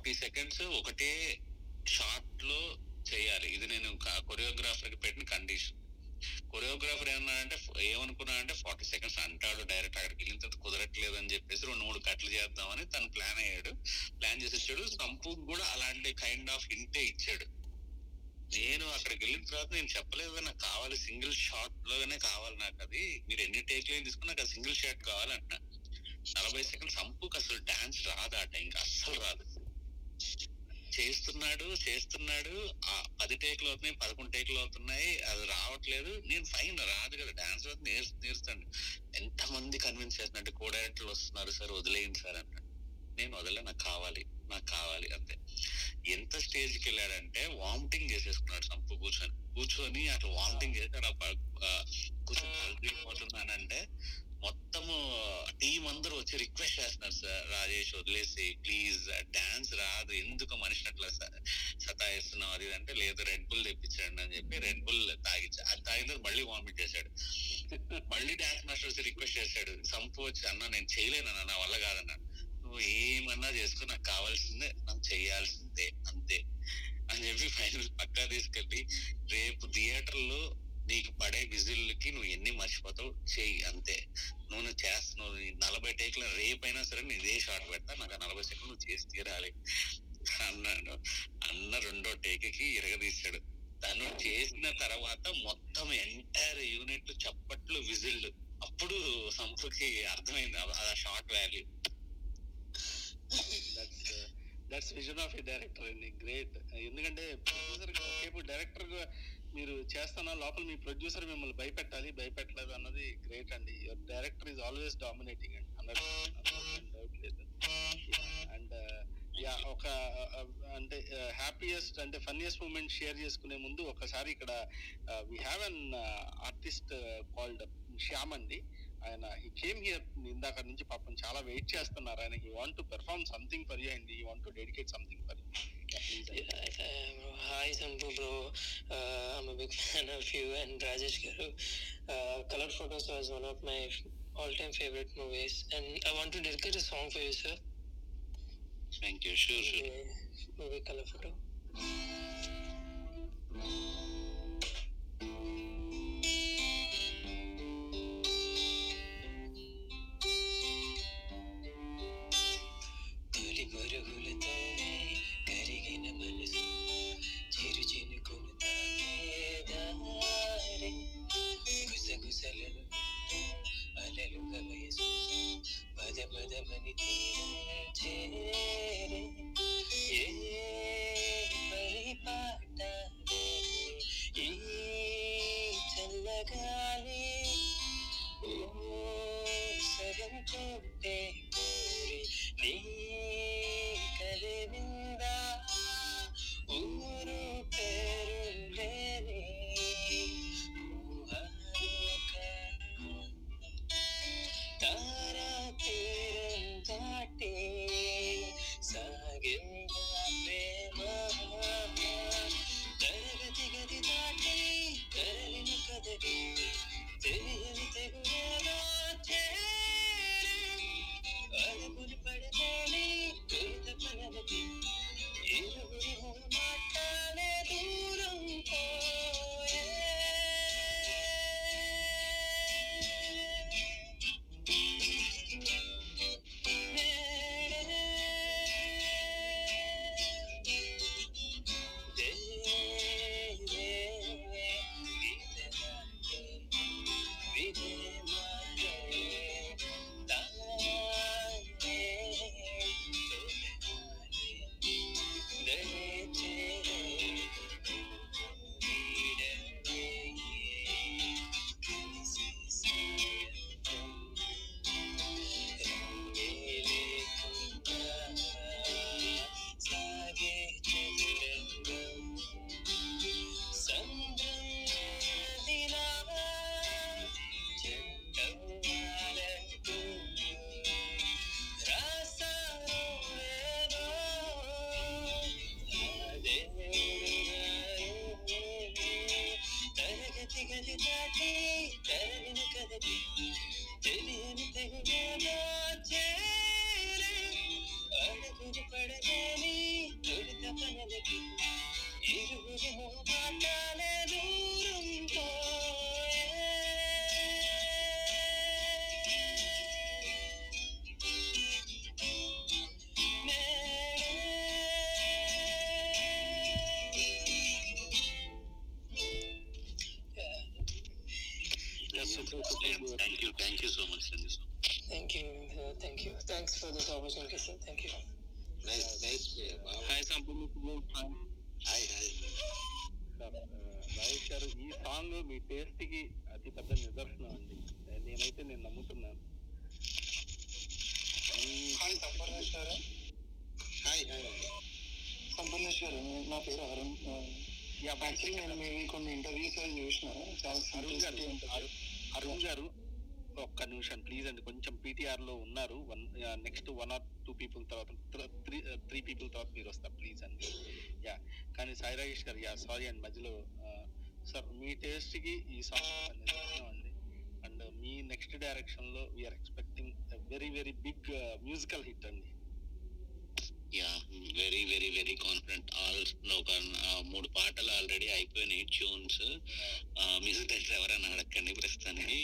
ఫార్టీ సెకండ్స్ ఒకటే షార్ట్లో చేయాలి. ఇది నేను కొరియోగ్రాఫర్కి పెట్టిన కండిషన్. కొరియోగ్రాఫర్ ఏమన్నాడంటే ఏమనుకున్నా అంటే ఫార్టీ సెకండ్స్ అంటాడు డైరెక్ట్ అక్కడికి వెళ్ళిన తర్వాత కుదరట్లేదు అని చెప్పేసి రెండు మూడు కట్లు చేద్దామని తను ప్లాన్ అయ్యాడు. ప్లాన్ చేసి ఇచ్చాడు. సంపు కూడా అలాంటి కైండ్ ఆఫ్ హింటే ఇచ్చాడు. నేను అక్కడికి వెళ్ళిన తర్వాత నేను చెప్పలేదు. నాకు కావాలి సింగిల్ షాట్లోనే కావాలి నాకు అది. మీరు ఎన్ని టేక్లు తీసుకున్నా నాకు సింగిల్ షాట్ కావాలంట నలభై సెకండ్ సంపుకి అసలు డాన్స్ రాదు ఆ టైంకి. అస్సలు రాదు. చేస్తున్నాడు చేస్తున్నాడు. పది టేకులు అవుతున్నాయి పదకొండు టేకులు అవుతున్నాయి. అది రావట్లేదు. నేను ఫైన్ రాదు కదా. డాన్స్ నేర్చు నేర్చుతాను. ఎంత మంది కన్విన్స్ చేస్తున్నట్టు కో డైరెక్టర్లు వస్తున్నారు. సార్ వదిలేయండి సార్ అన్నాడు. నేను వదలే నాకు కావాలి. నాకు కావాలి అంతే. ఎంత స్టేజ్కి వెళ్ళాడంటే వామిటింగ్ చేసేసుకున్నాడు సంపు కూర్చొని. కూర్చొని అట్లా వామిటింగ్ చేసి అలా ఆ, కూర్చొని కలిగిపోతున్నానంటే మొత్తము టీం అందరూ వచ్చి రిక్వెస్ట్ చేస్తున్నారు సార్ రాజేష్ వదిలేసి ప్లీజ్ డాన్స్ uh, రాదు. ఎందుకు మనిషిని అట్లా సతాయిస్తున్నావు? అది అంటే లేదు రెడ్ బుల్ తెప్పించండి అని చెప్పి రెడ్ బుల్ తాగించా. అది తాగిన తర్వాత మళ్ళీ వామిట్ చేశాడు. మళ్ళీ డాన్స్ మాస్టర్ వచ్చి రిక్వెస్ట్ చేశాడు. సంపు వచ్చి అన్న నేను చేయలేను నా వల్ల కాదన్నా. నువ్వు ఏమన్నా చేసుకో నాకు కావాల్సిందే. నాకు చేయాల్సిందే అంతే. అని చెప్పి ఫైనల్ పక్కా తీసుకెళ్ళి రేపు థియేటర్లో నీకు పడే విజిల్కి నువ్వు ఎన్ని మర్చిపోతావు? చేయి అంతే. నువ్వు నువ్వు చేస్తున్నావు నలభై టేకులు రేపైనా సరే నేను ఇదే షాట్ పెడతా నాకు ఆ నలభై సెకండ్ నువ్వు చేసి తీరాలి. అన్నాడు. అన్న రెండో టేక్కి ఇరగదీశాడు. తను చేసిన తర్వాత మొత్తం ఎంటైర్ యూనిట్ చప్పట్లు విజిల్డ్. అప్పుడు సంపుకి అర్థమైంది ఆ- ఆ short value. That's that's vision of a director అండి గ్రేట్ ఎందుకంటే ప్రొడ్యూసర్ డైరెక్టర్ మీరు చేస్తున్న లోపల మీ ప్రొడ్యూసర్ మిమ్మల్ని భయపెట్టాలి భయపెట్టలేదు అన్నది గ్రేట్ అండి. Your director is always dominating అండి. హండ్రెడ్ డౌట్ లేదు. అండ్ యా uh, ఒక uh, అంటే uh, హ్యాపీయెస్ట్ అంటే ఫన్నీయెస్ట్ మూమెంట్ షేర్ చేసుకునే ముందు ఒకసారి ఇక్కడ we have an artist called Shyam అండి. ఆయన ఈ కేమ్ హియర్ ఇందాక నుంచి పాపం చాలా వెయిట్ చేస్తున్నారు. ఆయన you want to perform something for you and you want dedicate something for you hi Santhu bro I'm big fan of you and Rajesh garu colour photos was one of my all time favourite movies and I want to dedicate a song for you sir thank you sure sure movie colour photo Thank you. తీరం నిమిషం please అండి. కొంచెం పీటీఆర్లో ఉన్నారు one next one or two people తర్వాత three three people తర్వాత మీరు వస్తారు ప్లీజ్ అండి. యా కానీ సాయి రాజేష్ గారు యా సారీ అండి మధ్యలో సార్ మీ టేస్ట్కి ఈ సాంగ్ అండి. అండ్ మీ నెక్స్ట్ డైరెక్షన్లో we're expecting very very big musical hit అండి. Yeah very very very confident all ఒక మూడు పాటలు ఆల్రెడీ అయిపోయినాయి ట్యూన్స్ మ్యూజిక్ డైరెక్టర్ ఎవరైనా అడగండి ప్రస్తుతానికి.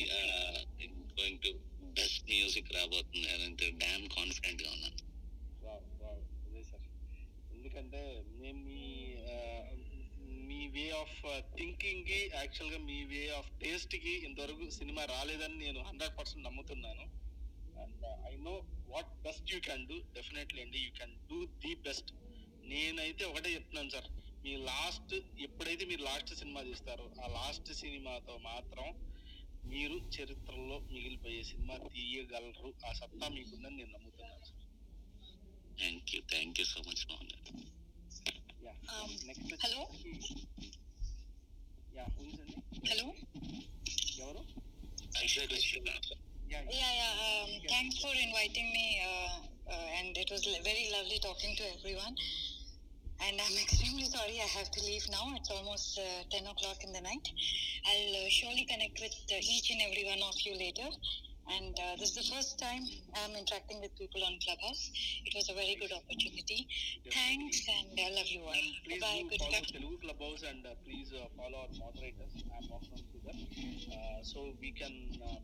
గోయింగ్ టు బెస్ట్ మ్యూజిక్ రాబోతుంది. అంటే డామ్ కాన్ఫిడెంట్గా ఉన్నాను. వావ్ వావ్ అదే సార్. ఎందుకంటే మేము మీ మీ వే ఆఫ్ థింకింగ్కి యాక్చువల్గా మీ వే ఆఫ్ టేస్ట్కి ఇంతవరకు సినిమా రాలేదని నేను హండ్రెడ్ పర్సెంట్ నమ్ముతున్నాను. And I know what best you can do definitely అండి you can do the best నేనైతే ఒకటే చెప్తున్నాను సార్. మీ లాస్ట్ ఎప్పుడైతే మీరు లాస్ట్ సినిమా తీస్తారో ఆ లాస్ట్ సినిమాతో మాత్రం మీరు చరిత్రలో మిగిలిపోయే సినిమా తీయగలరు ఆ సత్తా మీకుందని నేను నమ్ముతున్నాను sir thank you thank you so much Mohan garu next hello yeah అండి హలో ఎవరు Yeah, yeah. Um, thanks for inviting me, uh, uh, and it was l- very lovely talking to everyone. And I'm extremely sorry I have to leave now. It's almost uh, 10 o'clock in the night. I'll uh, surely connect with uh, each and every one of you later. And uh, this is the first time I'm interacting with people on Clubhouse. It was a very good opportunity. Thanks, and I love you all. please Bye. Good follow luck. Telugu Clubhouse and uh, please uh, follow our moderators. I'm Mohan Sudhar. Uh, so we can uh,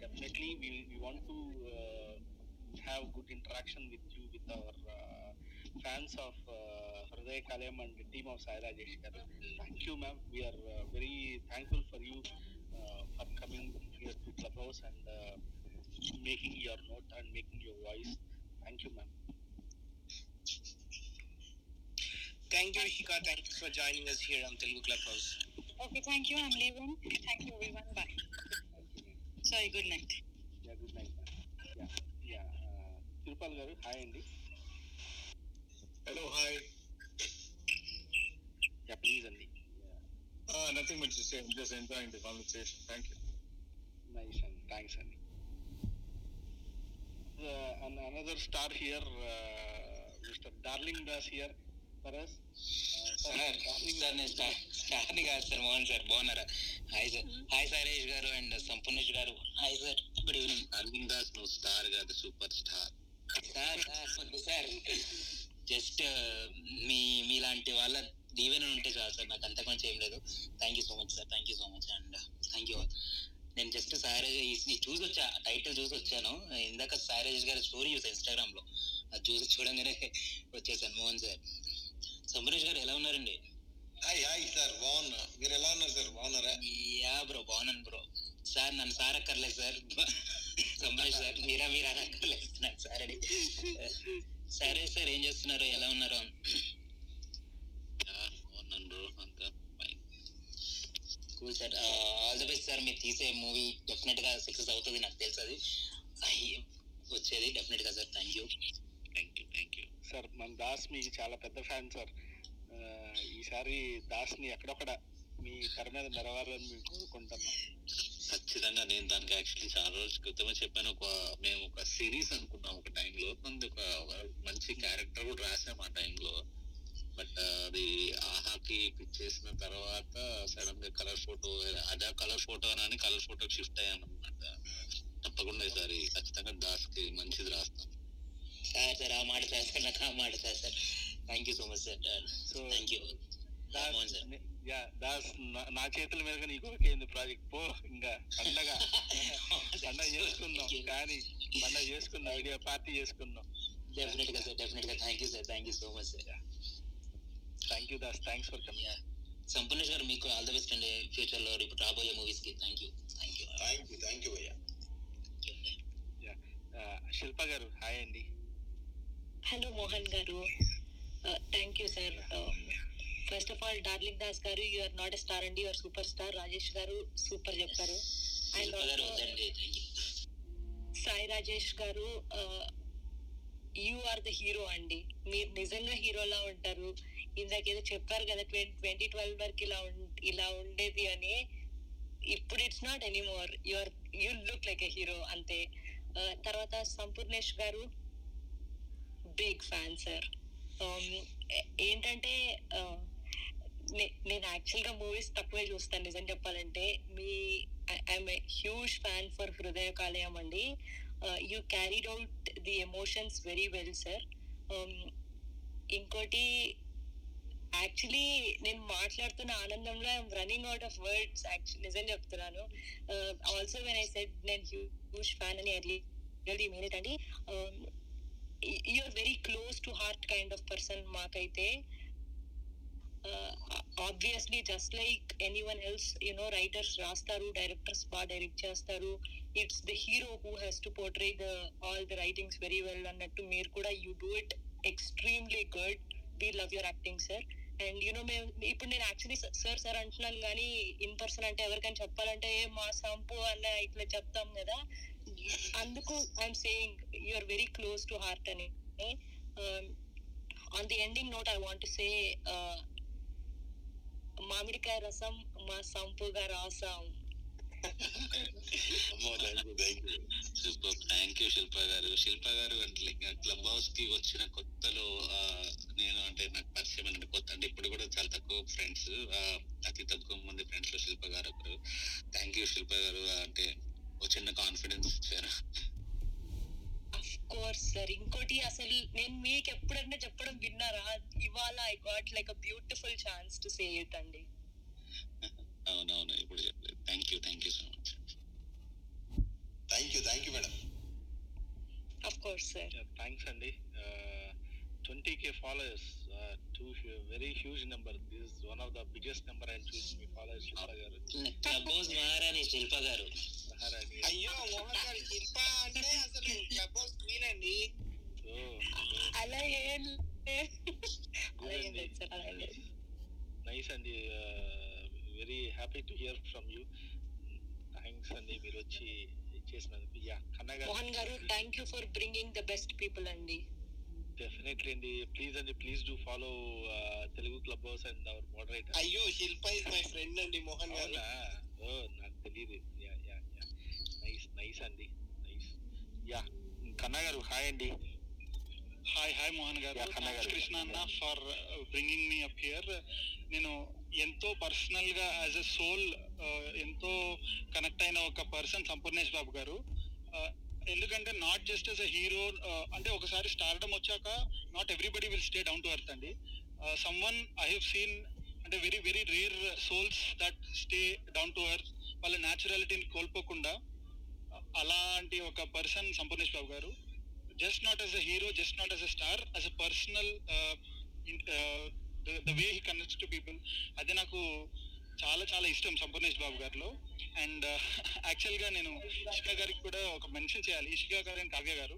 definitely we, we want to uh, have good interaction with you with our uh, fans of uh, Hriday and the team of Saira Jeshkar. Thank you, ma'am. We are uh, very thankful for you uh, for coming here to Clubhouse and uh, making your note and making your voice. Thank you, ma'am. Thank you, Ishika. Thanks for joining us here on Telugu Clubhouse. Okay, thank you. I'm leaving. Thank you, everyone. Bye. You, Sorry, good night. Yeah, good night. Yeah, yeah. Uh, Tirupal hi, Andy. Night yeah yeah Tirupal గారు hi అండి hello hi yeah please అండి nothing much same just enjoying the conversation thank you nice అండి thanks అండి and another star here mister darling Das here for us sir sir నేను star స్టార్ని కాదు sir Mohan sir బాగున్నారా hi sir hi Suresh garu and Sampoornesh garu hi sir good evening Aravind Das నువ్వు star కాదు super star sir sir sir just మీ మీలాంటి వాళ్ళ దీవెన ఉంటే చాలు sir. నాకు అంత కొంచెం ఏం లేదు. Thank you so much sir. Thank you so much and thank you నేను జస్ట్ సారేజ్ చూసి వచ్చా టైటిల్ చూసి వచ్చాను. ఇందాక సారేజ్ గారి స్టోరీ చూసాను ఇన్స్టాగ్రామ్లో అది చూసి చూడంగానే వచ్చేసాను. మోహన్ సార్. సంపరేష్ గారు ఎలా ఉన్నారండి? Hi hi sir. బాగున్నా. మీరు ఎలా ఉన్నారు సార్? బాగున్నారా? యా బ్రో బాగున్నాను బ్రో. సార్ నన్ను సార్ అక్కర్లేదు సార్. సంపరేష్ సార్ మీరా మీరా అక్కర్లేదు సార్ అని. సరే సార్ ఏం చేస్తున్నారు? ఎలా ఉన్నారు? బాగున్నాను బ్రో అంతా cool sir all the best sir మీరు తీసే మూవీ డెఫినెట్గా సక్సెస్ అవుతుంది నాకు తెలుసు అది అయ్యి, వచ్చేది డెఫినెట్గా sir thank you thank you thank you sir మన దాస్ మీకు చాలా పెద్ద ఫ్యాన్ సార్ ఈసారి దాస్ని ఎక్కడొక్కడ మీ తెర మీద నెరవేరాలని మేము కోరుకుంటున్నాం. ఖచ్చితంగా నేను దానికి యాక్చువల్లీ చాలా రోజుల క్రితమే చెప్పాను. ఒక మేము ఒక సిరీస్ అనుకున్నాం ఒక టైంలో. మంది ఒక మంచి క్యారెక్టర్ కూడా రాసాం ఆ టైంలో. బట్ అది ఆహాకి పిక్ చేసిన తర్వాత సడన్గా కలర్ ఫోటో అదే కలర్ ఫోటో అని కలర్ ఫోటోకి షిఫ్ట్ అయ్యాను అనమాట తప్పకుండా ఈసారి ఖచ్చితంగా దాస్కి మంచిది రాస్తాను సార్ సార్ ఆ మాట సార్ నాకు ఆ మాట sir sir. Thank you so much sir thank you Mohan sir. Yeah Das నా చేతుల మీద నీకు ఓకేంది ప్రాజెక్ట్. పో ఇంకా పండగ. పండగ చేసుకుందాం. కానీ పండగ చేసుకుందాం ఐడియా పార్టీ చేసుకుందాం. డెఫినెట్గా సార్ డెఫినెట్గా. Thank you sir thank you so much sir thank you Das. Thanks for coming Sampoornesh garu మీకు ఆల్ ద బెస్ట్ అండి. ఫ్యూచర్లో ఇప్పుడు రాబోయే మూవీస్కి. Thank you thank you thank you thank you భయ్యా. Uh, శిల్ప గారు హాయ్ అండి. Hello Mohan garu. Thank you sir first of all darling Das garu you are not a star అండి your super star Rajesh garu super చెప్పారు. And Sai Rajesh గారు you are the hero అండి. మీరు నిజంగా హీరోలా ఉంటారు. ఇందాక ఏదో చెప్పారు కదా ట్వంటీ ట్వెల్వ్ వరకు ఇలా ఇలా ఉండేది అని. ఇప్పుడు it's not anymore your you look like a hero అంతే. Uh, తర్వాత Sampoornesh garu big fan sir ఏంటంటే uh, నేను యాక్చువల్గా మూవీస్ తక్కువే చూస్తాను. నిజం చెప్పాలంటే మీ I'm huge fan for Hrudaya Kaleyam అండి. You carried out the emotions very well sir ఇంకోటి యాక్చువల్లీ నేను మాట్లాడుతున్న ఆనందంలో I'm running out of words actual నిజం చెప్తున్నాను. ఆల్సో వెన్ ఐ సెడ్ నేను హ్యూజ్ ఫ్యాన్ అని ఐ రియల్లీ మీన్ ఇట్ అండి. You're very close to heart kind of person మాకైతే. Obviously just like any one else you know writers రాస్తారు directors బాగా direct చేస్తారు. It's the hero who has to portray the all the writings very well అన్నట్టు మీరు కూడా you do it extremely good we love your acting sir and you know మేము ఇప్పుడు నేను actually sir sir అంటున్నాను కానీ ఇన్ పర్సన్ అంటే ఎవరికైనా చెప్పాలంటే ఏ మా సంపు అన్న ఇట్లా చెప్తాం కదా. అందుకు I'm saying you are very close to heart అని. On the ending note I want say మామిడికాయ రసం మా సంపుగా రాసాం. థ్యాంక్ యూ శిల్ప గారు. శిల్ప గారు అంటే ఇంకా క్లబ్ హౌస్కి వచ్చిన కొత్తలో నేను అంటే నాకు పరిచయం అంటే కొత్త అంటే ఇప్పుడు కూడా చాలా తక్కువ ఫ్రెండ్స్ అతి తక్కువ మంది ఫ్రెండ్స్లో శిల్ప గారు ఒకరు. థ్యాంక్ యూ శిల్ప గారు. అంటే ఒక చిన్న కాన్ఫిడెన్స్ ఇచ్చారు. Course sir. ఇంకోటి అసలు నేను మీకు ఎప్పుడన్నా చెప్పడం విన్నారా? ఇవాళ I got like a beautiful chance to say it అండి. అవునవును ఇప్పుడు చెప్పలేదు. Thank you thank you so much thank you thank you madam of course sir thanks అండి twenty K followers too very huge number this one of the biggest number and చూసి మీ followers శిల్ప గారు club మహారాణి శిల్ప గారు మహారాణి అయ్యో మోహన్ గారు శిల్ప అంటే అసలు క్లబ్ హౌస్ క్వీన్ అండి అలా ఏం నైస్ అండి very happy to hear from you thanks అండి మీరు వచ్చి చేసినందుకు. Yeah Kanna Mohan garu thank you for bringing the best people అండి. డెఫినెట్లీ అండి ప్లీజ్ అండి please do follow Telugu Clubhouse and our moderator అయ్యో శిల్ప ఇస్ మై ఫ్రెండ్ అండి మోహన్ గారు. ఓ నాకు తెలియదు yeah yeah yeah. Nice nice అండి nice yeah Kanna garu hi అండి హాయ్ హాయ్ మోహన్ గారు. కృష్ణ అన్న for bringing me up here. నేను ఎంతో పర్సనల్గా యాజ్ ఎ సోల్ ఎంతో కనెక్ట్ అయిన ఒక పర్సన్ సంపూర్ణేష్ బాబు గారు. Uh, ఎందుకంటే not just as a hero అంటే ఒకసారి స్టార్డమ్ వచ్చాక not everybody will stay down to earth అండి. Some one I have seen అంటే very very rare souls that stay down to earth వాళ్ళ న్యాచురాలిటీని కోల్పోకుండా uh, అలాంటి ఒక person Sampoornesh Babu garu just not as a hero just not as a star as a personal the way he connects to people అది నాకు చాలా చాలా ఇష్టం సంపూర్ణేష్ బాబు గారిలో. అండ్ uh, యాక్చువల్గా నేను ఇషికా గారికి కూడా ఒక మెన్షన్ చేయాలి. ఇషికా గారు అండ్ కావ్య గారు.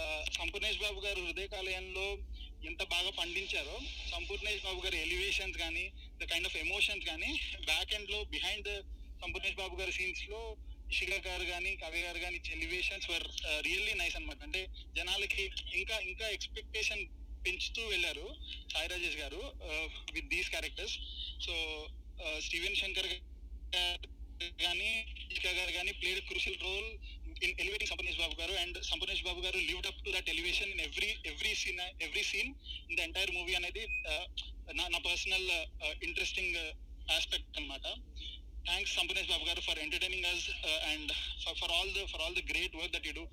Uh, సంపూర్ణేష్ బాబు గారు హృదయ కాలయంలో ఎంత బాగా పండించారో సంపూర్ణేష్ బాబు గారి ఎలివేషన్స్ కానీ ద కైండ్ ఆఫ్ ఎమోషన్స్ కానీ బ్యాక్ ఎండ్లో బిహైండ్ సంపూర్ణేష్ బాబు గారి సీన్స్లో ఇషిక గారు కానీ కవి గారు కానీ ఎలివేషన్స్ వర్ రియల్లీ నైస్ అన్నమాట. అంటే జనాలకి ఇంకా ఇంకా ఎక్స్పెక్టేషన్ పెంచుతూ వెళ్ళారు Sai Rajesh garu with these characters so Steven Shankar garu కానీ గారు కానీ played crucial role in elevating Sampoornesh Babu garu. And Sampoornesh Babu garu lived up to that elevation in every every scene every scene in the entire movie అనేది నా నా personal interesting aspect అన్నమాట. Thanks Sampanesh Babu garu for entertaining us and for all the for all the great work that you do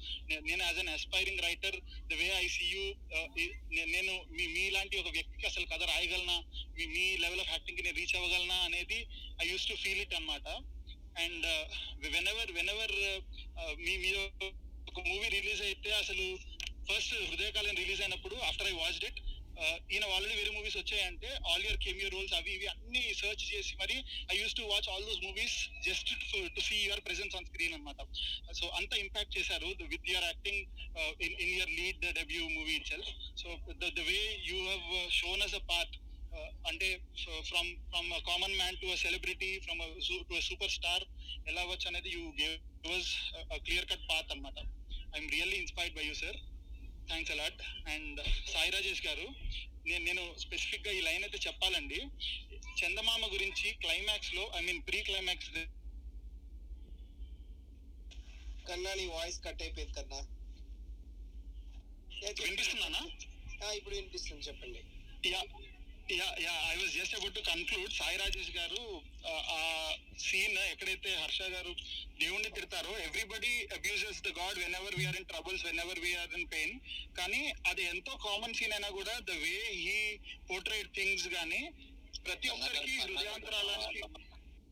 నేను as an aspiring writer the way I see you నేను మీ మీలాంటి ఒక వ్యక్తికి అసలు కథ రాయగలనా? మీ మీ level of యాక్టింగ్కి నేను రీచ్ అవ్వగలనా? అనేది I use to feel it అనమాట అండ్ వెన్ ఎవర్ మీ మీద ఒక మూవీ రిలీజ్ అయితే అసలు ఫస్ట్ హృదయకాలం రిలీజ్ అయినప్పుడు ఆఫ్టర్ ఐ వాచ్డ్ ఇట్ ఈయన ఆల్రెడీ వేరే మూవీస్ వచ్చాయంటే ఆల్ యువర్ కెమియో రోల్స్ అవి ఇవి అన్ని సర్చ్ చేసి మరి I use to watch all those movies just to see your presence on screen అనమాట సో అంత ఇంపాక్ట్ చేశారు with your acting in in your lead the debut movie itself so the way you have shown us a part అంటే from from common man to celebrity from to super star ఎలా అవ్వచ్చు అనేది you gave clear cut path అనమాట I'm really inspired by you sir thanks a lot and Sai Rajesh garu నేను నేను స్పెసిఫిక్గా ఈ line అయితే చెప్పాలండి. చందమామ గురించి క్లైమాక్స్లో ఐ మీన్ ప్రీ క్లైమాక్స్ కన్నా నీ వాయిస్ కట్ అయిపోయింది కన్నా. వినిపిస్తున్నానా ఇప్పుడు వినిపిస్తుంది చెప్పండి. Yeah I was just about to conclude Sai Rajesh garu ఆ, సీన్ ఎక్కడైతే హర్ష గారు దేవుణ్ణి తిడతారో everybody abuses the god when ever we're in troubles when ever we're in pain కానీ అది ఎంతో కామన్ సీన్ అయినా కూడా the way he portrait things గానీ ప్రతి ఒక్కరికి హృదయాంతరాలకి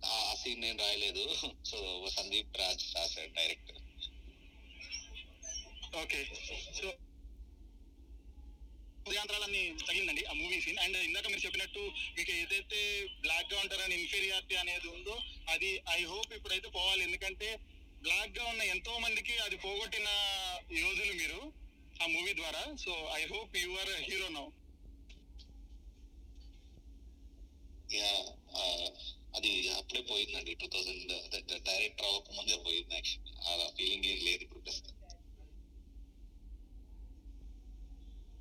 ఆ సీన్ నేను రాయలేదు. సో సందీప్ రాజ్ రాశాడు డైరెక్టర్ ఓకే సో ఉదయాంతరాలన్నీ తగిలిందండి ఆ మూవీ సీన్ అండ్ ఇందాక మీరు చెప్పినట్టు మీకు ఏదైతే బ్లాక్గా ఉంటారని ఇన్ఫీరియారిటీ అనేది ఉందో అది ఐ హోప్ ఇప్పుడైతే పోవాలి. ఎందుకంటే బ్లాక్గా ఉన్న ఎంతో మందికి అది పోగొట్టిన యోధులు మీరు ఆ మూవీ ద్వారా. So I hope you are hero now yeah అది అప్పుడే పోయిందండి. టూ థౌసండ్ డైరెక్టర్ అవ్వక ముందే పోయింది యాక్చువల్లీ ఆ ఫీలింగ్ ఏం లేదు ఇప్పుడు ప్రస్తుతం.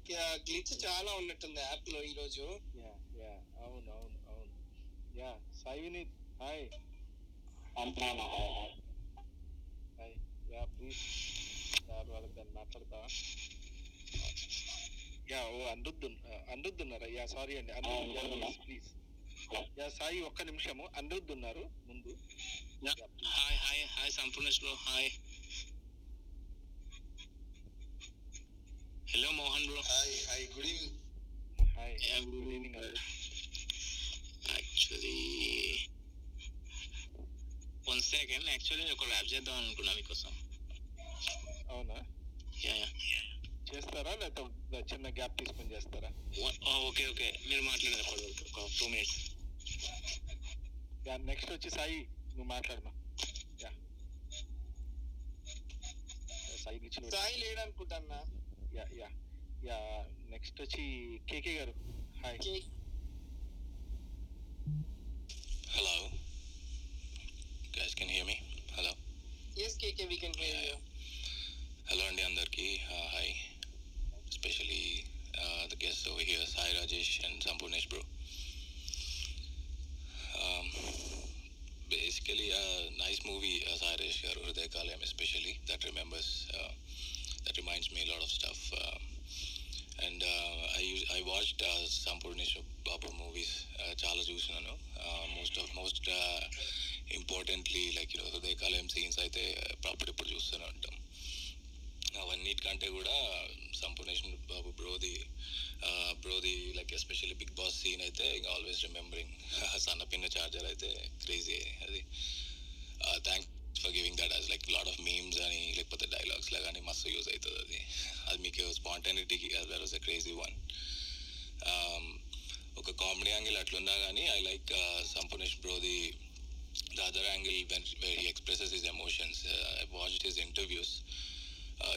గ్లిచ్ చాలా ఉన్నట్టుంది యాప్లో ఈ రోజు. యా యా అవును అవును అవును. Yeah Sai Vineeth hi hi yeah please sir వాళ్ళకి దాన్ని మాట్లాడతావా? యా ఓ అనిరుద్ధ్ అనిరుద్ధ్ ఉన్నారా యా సారీ అండి అనిరుద్ధ్ ప్లీజ్ యా సాయి ఒక్క నిమిషము. అనిరుద్ధ్ ఉన్నారు ముందు hi hi hi Sampoornesh bro hi hello Mohan bro hi hi good evening hi good evening actually one second actually ఒక ర్యాప్ చేద్దాం అనుకున్నా మీకోసం అవునా యా యా చేస్తారా లేకపోతే చిన్న గ్యాప్ తీసుకొని చేస్తారా? ఓకే ఓకే మీరు మాట్లాడేది అప్పటి వరకు ఒక టూ మినిట్స్ యా నెక్స్ట్ వచ్చి సాయి నువ్వు మాట్లాడమా? యా. సాయి గిచ్చిన సాయి లేడు అనుకుంటా యా యా యా నెక్స్ట్ వచ్చి KK garu hi Hello. You guys can hear me? Hello. Yes KK we can hear you hello అండి అందరికి hi especially the guest over here Sai Rajesh and Sampoornesh bro basically nice movie Sai Rajesh garu Hrudaya Kaleyam especially that remembers that reminds me lot of stuff and I I watched Sampoornesh Babu movies చాలా చూసినాను. Most of most importantly like you know Hrudaya Kaleyam scenes అయితే అప్పుడు ఇప్పుడు చూస్తూనే ఉంటాం. అవన్నిటికంటే కూడా సంపూర్ణేషన్ బాబు బ్రోది బ్రోది like especially Bigg Boss scene అయితే ఇంకా ఆల్వేస్ రిమెంబరింగ్ సన్న పిన్న చార్జర్ అయితే క్రేజీ అది. Thanks for giving that as like lot of memes అని లేకపోతే డైలాగ్స్లో కానీ మస్తు యూజ్ అవుతుంది అది అది మీకు స్పాంటానిటీకి that was a crazy one ఒక కామెడీ యాంగిల్ అట్లున్నా కానీ I like Sampoornesh బ్రోది the other angle when where he expresses his emotions I watched his interviews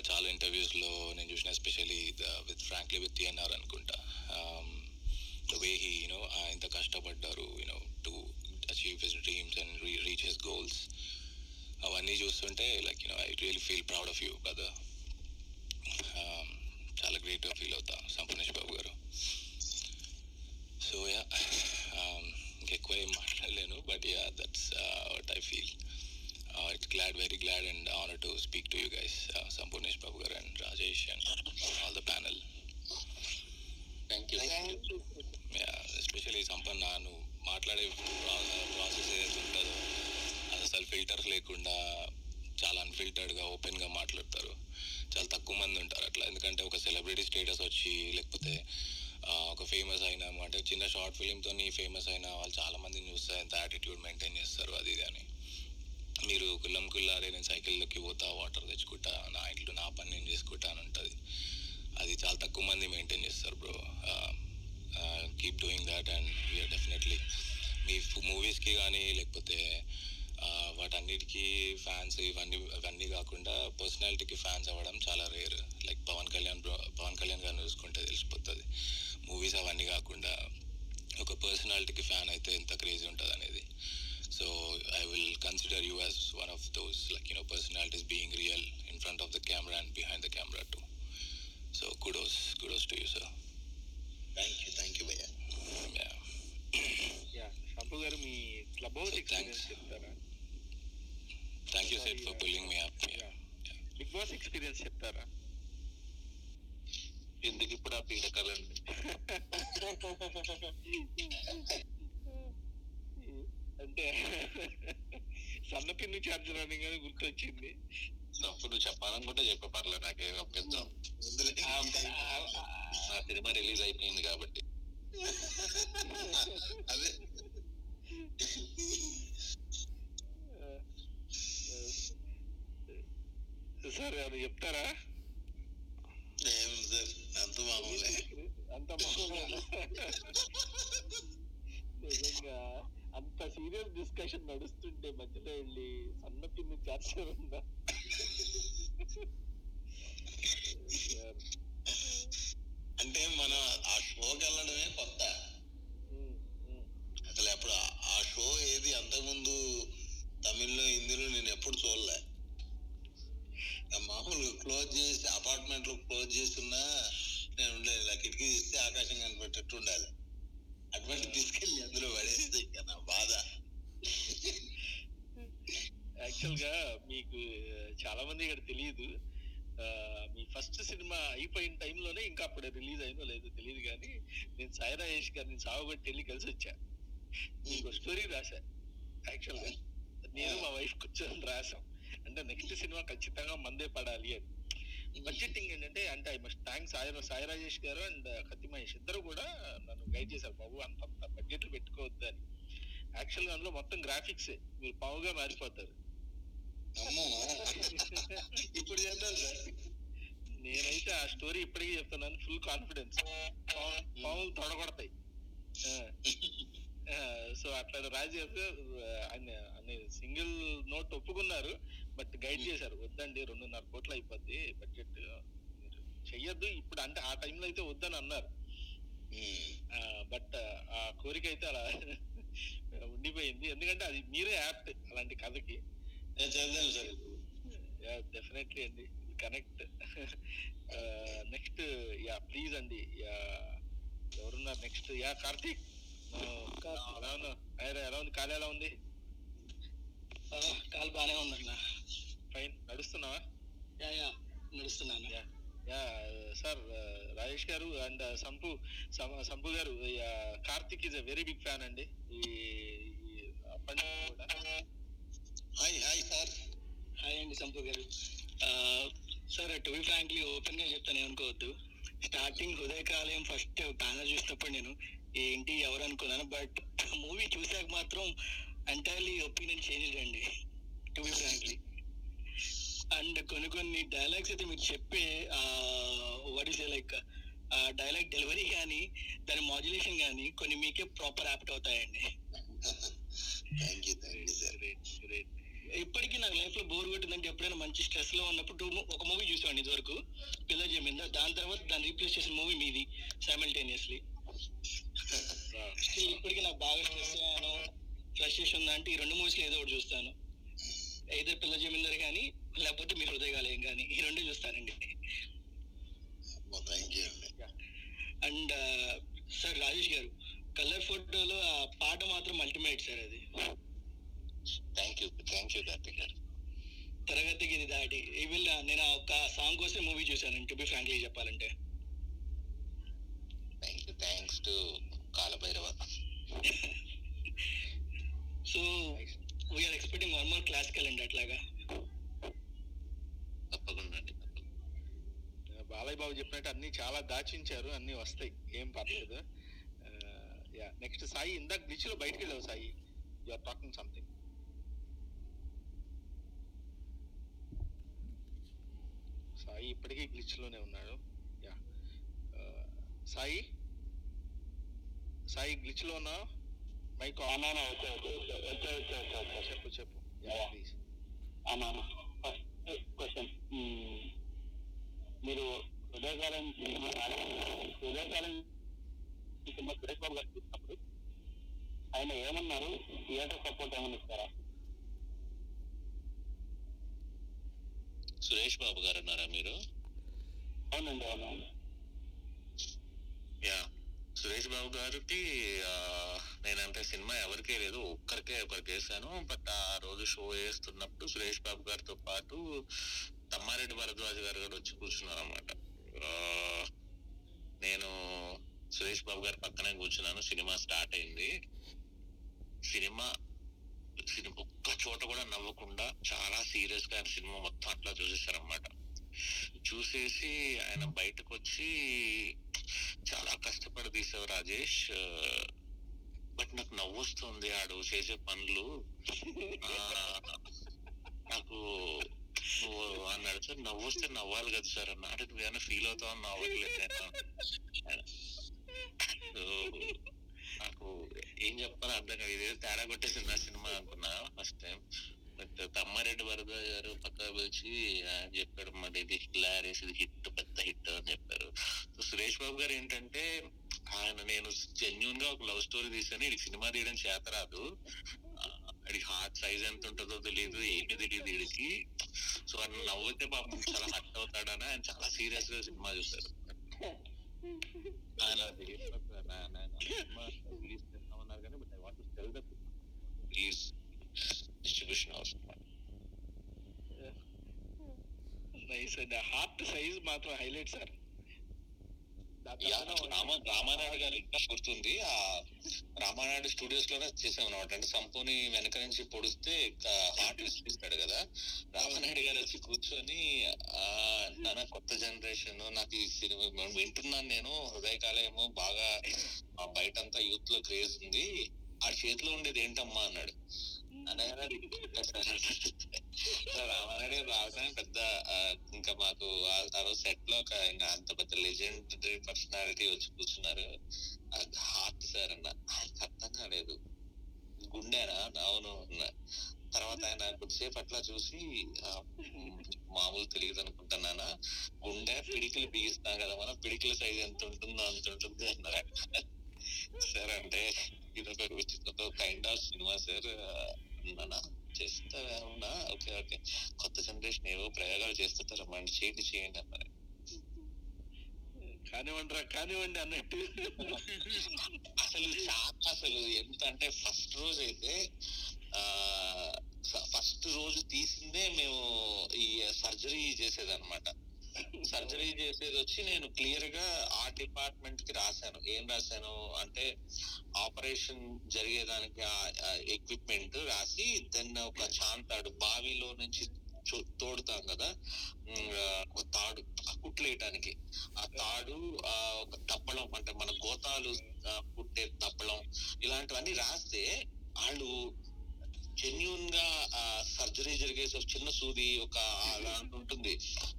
చాలా ఇంటర్వ్యూస్లో నేను చూసిన especially with frankly with TNR అనుకుంటా. The way he you know ఇంత కష్టపడ్డారు you know to achieve his dreams and reach his goals అవన్నీ చూస్తుంటే like you know I really feel proud of you brother చాలా గ్రేట్గా ఫీల్ అవుతా సంపూర్ణేష్ బాబు గారు. So yeah ఎక్కువ ఏం మాట్లాడలేను but yeah that's what I feel it's glad very glad and honour to speak to you guys Sampoornesh Babu garu and Rajesh and all the panel thank you yeah especially సంపన్న నువ్వు మాట్లాడే process ఏదైతే ఉంటుందో filters లేకుండా చాలా అన్ఫిల్టర్డ్గా ఓపెన్గా మాట్లాడతారు. చాలా తక్కువ మంది ఉంటారు అట్లా. ఎందుకంటే ఒక సెలబ్రిటీ స్టేటస్ వచ్చి లేకపోతే ఒక ఫేమస్ అయినా అంటే చిన్న షార్ట్ ఫిలింతో ఫేమస్ అయిన వాళ్ళు చాలా మందిని చూస్తారు. ఎంత యాటిట్యూడ్ మెయింటైన్ చేస్తారు అది ఇది అని. మీరు కుల్లం కుల్లారే నేను సైకిల్లోకి పోతా వాటర్ తెచ్చుకుంటా నా ఇంట్లో నా పని నేను చేసుకుంటా అని ఉంటుంది. అది చాలా తక్కువ మంది మెయింటైన్ చేస్తారు bro keep doing that and you're definitely మీ మూవీస్కి కానీ లేకపోతే వాటన్నిటికీ ఫ్యాన్స్ ఇవన్నీ ఇవన్నీ కాకుండా పర్సనాలిటీకి ఫ్యాన్స్ అవ్వడం చాలా rare. Like Pawan Kalyan bro Pawan Kalyan గారిని చూసుకుంటే తెలిసిపోతుంది. మూవీస్ అవన్నీ కాకుండా ఒక పర్సనాలిటీకి ఫ్యాన్ అయితే ఎంత క్రేజీ ఉంటుంది అనేది so I will consider you as one of those like you know personalities being real in front of the camera and behind the camera too. So kudos kudos to you sir. Thank you thank you భయ్యా. గారు మీ club house experience చెప్తారా? Thank you set for pulling me up big boss experience చెప్తారా? ఎందుకు ఇప్పుడు ఆ పీడకలండి అంటే సన్నపిన్ని charger అని కానీ గుర్తొచ్చింది. అప్పుడు నువ్వు చెప్పాలనుకుంటే చెప్పే పర్లేదు నాకేం అభ్యంతరం నా సినిమా రిలీజ్ అయిపోయింది కాబట్టి. అదే. సార్ అది చెప్తారా? ఏం సార్ అంత మామూలే. అంత మామూలే. నిజంగా అంత సీరియస్ డిస్కషన్ నడుస్తుంటే మధ్యలో వెళ్ళి సన్న పిన్ని చార్జర్ ఉందా? అంటే మనం ఆ షోకి వెళ్ళడమే కొత్త. అసలు ఎప్పుడు ఆ- షో ఏది అంతకుముందు తమిళ్ళో హిందీలో నేను ఎప్పుడు చూడలే. మామూలుగా క్లోజ్ చేసి అపార్ట్మెంట్లో క్లోజ్ చేస్తున్నా నేను ఉండేది ఇలా కిటికీ తీస్తే ఆకాశం కనిపెట్టేట్టు ఉండాలి. అటువంటి తీసుకెళ్ళి అందులో పడేస్తే ఇంకా నా బాధ. యాక్చువల్గా మీకు చాలా మంది ఇక్కడ తెలియదు. మీ ఫస్ట్ సినిమా అయిపోయిన టైంలోనే ఇంకా అప్పుడు రిలీజ్ అయిందో లేదో తెలియదు కానీ నేను సాయి రాజేష్ గారిని సాగుబట్టి వెళ్ళి కలిసి వచ్చా. మీకు స్టోరీ రాశా యాక్చువల్గా నేను మా వైఫ్ కూర్చొని రాసాం అంటే నెక్స్ట్ సినిమా ఖచ్చితంగా మందే పడాలి అని. బడ్జెటింగ్ ఏంటంటే అంటే I must thanks Sai Sai Rajesh garu and Kathi Mahesh ఇద్దరు కూడా నన్ను గైడ్ చేశారు. బాబు అంత అంత బడ్జెట్లు పెట్టుకోవద్దు అని. యాక్చువల్గా అందులో మొత్తం గ్రాఫిక్స్ మీరు పావుగా మారిపోతారు. ఇప్పుడు చేద్దాం సార్. నేనైతే ఆ స్టోరీ ఇప్పటికీ చెప్తున్నాను. ఫుల్ కాన్ఫిడెన్స్ పాములు తొడగొడతాయి. సో అట్లా రాజు గారు ఆయన సింగిల్ నోట్ ఒప్పుకున్నారు. బట్ గైడ్ చేశారు. వద్దండి రెండున్నర కోట్లు అయిపోద్ది బడ్జెట్. చెయ్యొద్దు. ఇప్పుడు అంటే ఆ టైంలో అయితే వద్దని అన్నారు. బట్ ఆ కోరిక అయితే అలా ఉండిపోయింది. ఎందుకంటే అది మీరే యాప్ట్ అలాంటి కథకి. డెఫినెట్లీ అండి. కనెక్ట్. నెక్స్ట్ యా ప్లీజ్ అండి. యా ఎవరున్నారు నెక్స్ట్? యా కార్తీక్. ఎలా అయ్యా, ఎలా ఉంది? కాలు ఎలా ఉంది? కాలు బానే ఉందన్న. ఫైన్ నడుస్తున్నావా? యా యా నడుస్తున్నాను. Yeah sir Rajesh garu and Sampu Sampu garu Karthik is a very big fan అండి. ఈ హాయ్ హాయ్ సార్. హాయ్ అండి Sampu garu. Sir to be frankly ఓపెన్గా చెప్తాను ఏమనుకోవద్దు. స్టార్టింగ్ హృదయకాలయం ఫస్ట్ బ్యానర్ చూసినప్పుడు నేను ఏంటి ఎవరు అనుకున్నాను బట్ మూవీ చూసాక మాత్రం ఎంటైర్లీ ఒపీనియన్ చేంజ్ అండి. టు బి ఫ్రాంక్లీ అండ్ కొన్ని కొన్ని డైలాగ్స్ అయితే మీకు చెప్పే what is like dialogue delivery కానీ దాని మాడ్యులేషన్ కానీ కొన్ని మీకే ప్రాపర్ యాప్ట్ అవుతాయండి. ఇప్పటికీ నాకు లైఫ్లో బోర్ కొట్టిందంటే ఎప్పుడైనా మంచి స్ట్రెస్లో ఉన్నప్పుడు ఒక మూవీ చూసాను ఇదివరకు పిల్ల జమీందా దాని తర్వాత దాన్ని రీప్లేస్ చేసిన మూవీ మీది సైమల్టేనియస్లీ స్టిల్ ఇప్పటికీ నాకు బాగా స్ట్రెస్ అయ్యాను ఫ్రస్ట్రేషన్ ఉందా అంటే ఈ రెండు మూవీస్ ఏదో ఒకటి చూస్తాను. అయితే పిల్ల జమీందర్ కానీ లేకపోతే మీ హృదయగాలయం కానీ ఈ రెండు చూస్తానండి. అండి. అండ్ సార్ రాజేష్ గారు కలర్ ఫోటోలో ఆ పాట మాత్రం అల్టిమేట్ సార్ అది. Thank you thank you Karthik garu. తరగతికి ఇది దాటి ఈవిల్ నేను ఆ ఒక్క సాంగ్ కోసం మూవీ చూశాను టు బి ఫ్రాంక్లీ చెప్పాలంటే. Thank you thanks to Kalabhairava so we're expecting one more classical అండి అట్లాగా తప్పకుండా అండి బాలయ్య బాబు చెప్పినట్టు అన్ని చాలా దాచించారు అన్ని వస్తాయి. ఏం పర్లేదు. యా నెక్స్ట్ సాయి ఇందాక బ్లిచ్లో బయటికి వెళ్ళావు Sai. You are talking something Sai ఇప్పటికీ గ్లిచ్లోనే ఉన్నాడు. యా. సాయి? సాయి గ్లిచ్లో ఉన్నావు? మైక్ చెప్పు చెప్పు ప్లీజ్ క్వశ్చన్ మీరు హృదయకాలం హృదయకాలం సినిమా సురేష్ బాబు గారు చూసినప్పుడు ఆయన ఏమన్నారు థియేటర్ సపోర్ట్ ఏమన్నా ఇస్తారా సురేష్ బాబు గారు ఉన్నారా మీరు అవునండి అవునవును యా సురేష్ బాబు గారికి నేనంటే సినిమా ఎవరికే లేదు ఒక్కరికే ఒకరికి వేసాను బట్ ఆ రోజు షో వేస్తున్నప్పుడు సురేష్ బాబు గారితో పాటు తమ్మారెడ్డి భరద్వాజ్ గారు కూడా వచ్చి కూర్చున్నారు అనమాట నేను సురేష్ బాబు గారి పక్కనే కూర్చున్నాను. సినిమా స్టార్ట్ అయింది. సినిమా సినిమా ఒక్క చోట కూడా నవ్వకుండా చాలా సీరియస్గా సినిమా మొత్తం అట్లా చూసేసారనమాట చూసేసి ఆయన బయటకు వచ్చి చాలా కష్టపడి తీసావు రాజేష్. బట్ నాకు నవ్వు వస్తుంది ఆడు చేసే పనులు. నాకు అన్నాడు సార్ నవ్వు వస్తే నవ్వాలి కదా సార్ అన్నాడు నువ్వు ఫీల్ అవుతావు? అని నవ్వట్లేదు నాకు ఏం చెప్పాలో అర్థం కాదు ఇదే తేడా కొట్టేసింది నా సినిమా అనుకున్నా ఫస్ట్ టైం తమ్మారెడ్డి వరద గారు పక్క పిలిచి చెప్పాడు మరి ఇది హిలారియస్ ఇది హిట్ పెద్ద హిట్ అని చెప్పారు. సో సురేష్ బాబు గారు ఏంటంటే ఆయన నేను జెన్యున్గా ఒక లవ్ స్టోరీ తీసాను ఇది సినిమా తీయడం చేత రాదు. అది హార్ట్ సైజ్ ఎంత ఉంటుందో తెలియదు ఏమీ తెలియదు వీడికి సో ఆయన నవ్వుతే పాపం చాలా హట్ అవుతాడని ఆయన చాలా సీరియస్గా సినిమా చూశారు. ఆయన రిలీజ్ కానీ but I want to tell the distribution house nice అండి హార్ట్ సైజ్ మాత్రం హైలైట్ సార్ రామానాయుడు గారు ఇంకా గుర్తుంది. ఆ రామానాయుడు స్టూడియోస్లోనే చేసాం అనమాట అంటే సంపూని వెనక నుంచి పొడిస్తే హార్ట్ ఇస్తాడు కదా. రామానాయుడు గారు వచ్చి కూర్చొని ఆ నాన్న కొత్త జనరేషన్ నాకు ఈ సినిమా వింటున్నాను నేను. హృదయకాలయము బాగా బయటంతా యూత్లో క్రేజ్ ఉంది. ఆ చేతిలో ఉండేది ఏంటమ్మా అన్నాడు. అనగానే రావడానికి పెద్ద ఇంకా మాకు ఆ- రోజు సెట్లో ఒక ఇంకా అంత పెద్ద లెజెండరీ పర్సనాలిటీ వచ్చి కూర్చున్నారు. హార్ట్ సార్ అన్న. ఆయనకు అర్థం కాలేదు. గుండెనా? అవును అన్న. తర్వాత ఆయన కొద్దిసేపు అట్లా చూసి మామూలు తెలియదు అనుకుంటున్నానా? గుండె పిడికిలు బిగిస్తాం కదా మనం పిడికిల సైజ్ ఎంత ఉంటుందో అంత ఉంటుంది అన్నారు. సార్ అంటే ఇది ఒక కైండ్ ఆఫ్ సినిమా సార్. అన్నానా చేస్తారా అవునా? Okay okay. కొత్త జనరేషన్ ఏవో ప్రయోగాలు చేస్తుంటారు. మండి చేయండి చేయండి అన్నారు. కానివ్వండి రా కానివ్వండి అన్నట్టు. అసలు చాలా అసలు ఎంత అంటే ఫస్ట్ రోజు అయితే ఆ ఫస్ట్ రోజు తీసిందే మేము ఈ సర్జరీ చేసేదన్నమాట. సర్జరీ చేసేది వచ్చి నేను క్లియర్గా ఆ డిపార్ట్మెంట్కి రాశాను. ఏం రాశాను అంటే ఆపరేషన్ జరిగేదానికి ఎక్విప్మెంట్ రాసి దెన్ ఒక చాంతాడు బావిలో నుంచి తోడుతాం కదా ఒక తాడు కుట్లేయటానికి. ఆ తాడు ఆ ఒక తప్పడం అంటే మన గోతాలు కుట్టే తప్పడం ఇలాంటివన్నీ రాస్తే వాళ్ళు జెన్యున్గా సర్జరీ జరిగేసి ఒక చిన్న సూది ఒక అలాంటి ఉంటుంది.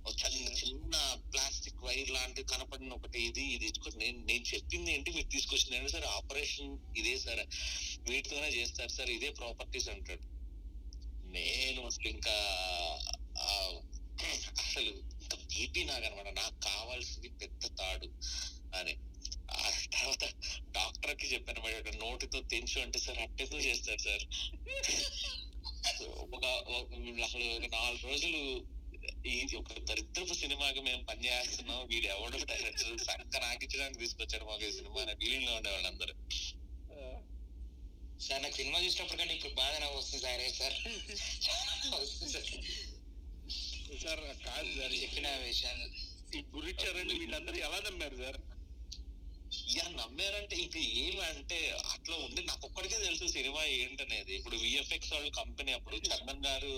ఒక చిన్న చిన్న ప్లాస్టిక్ వైర్ లాంటిది కనపడిన ఒకటి ఇది ఇది నేను నేను చెప్పింది ఏంటి మీరు తీసుకొచ్చింది సార్ ఆపరేషన్ ఇదే సార్ వీటితోనే చేస్తారు సార్ ఇదే ప్రాపర్టీస్ అంటాడు. నేను అసలు ఇంకా అసలు ఇంకా బీపీ నాకనమాట నాకు కావాల్సింది పెద్ద తాడు అని. తర్వాత డాక్టర్కి చెప్పాను అనమాట నోటితో తెంచు అంటే సార్ అట్టెందుకు చేస్తారు సార్. ఒక అసలు నాలుగు రోజులు ఈ ఒక దరిద్రపు సినిమాకి మేము పని చేస్తున్నాం. వీడు ఎవడో? డైరెక్టర్ సంక నాకించడానికి తీసుకొచ్చాడు మాకు ఈ సినిమా అనే ఫీలింగ్లో ఉండేవాళ్ళు అందరూ. సార్ నాకు సినిమా చూసినప్పుడు కంటే ఇప్పుడు బాగా నవ్వు వస్తుంది సార్ సార్ వస్తుంది సార్? సార్ కాదు సార్ చెప్పిన విషయాలు. ఈ గురిచ్చారండి వీళ్ళందరూ ఎలా నమ్మారు సార్? యా నమ్మారంటే ఇంక ఏమంటే అట్లా ఉంది. నాకు ఒక్కడికే తెలుసు సినిమా ఏంటనేది. ఇప్పుడు విఎఫ్ఎక్స్ వాళ్ళ కంపెనీ అప్పుడు చందన్ గారు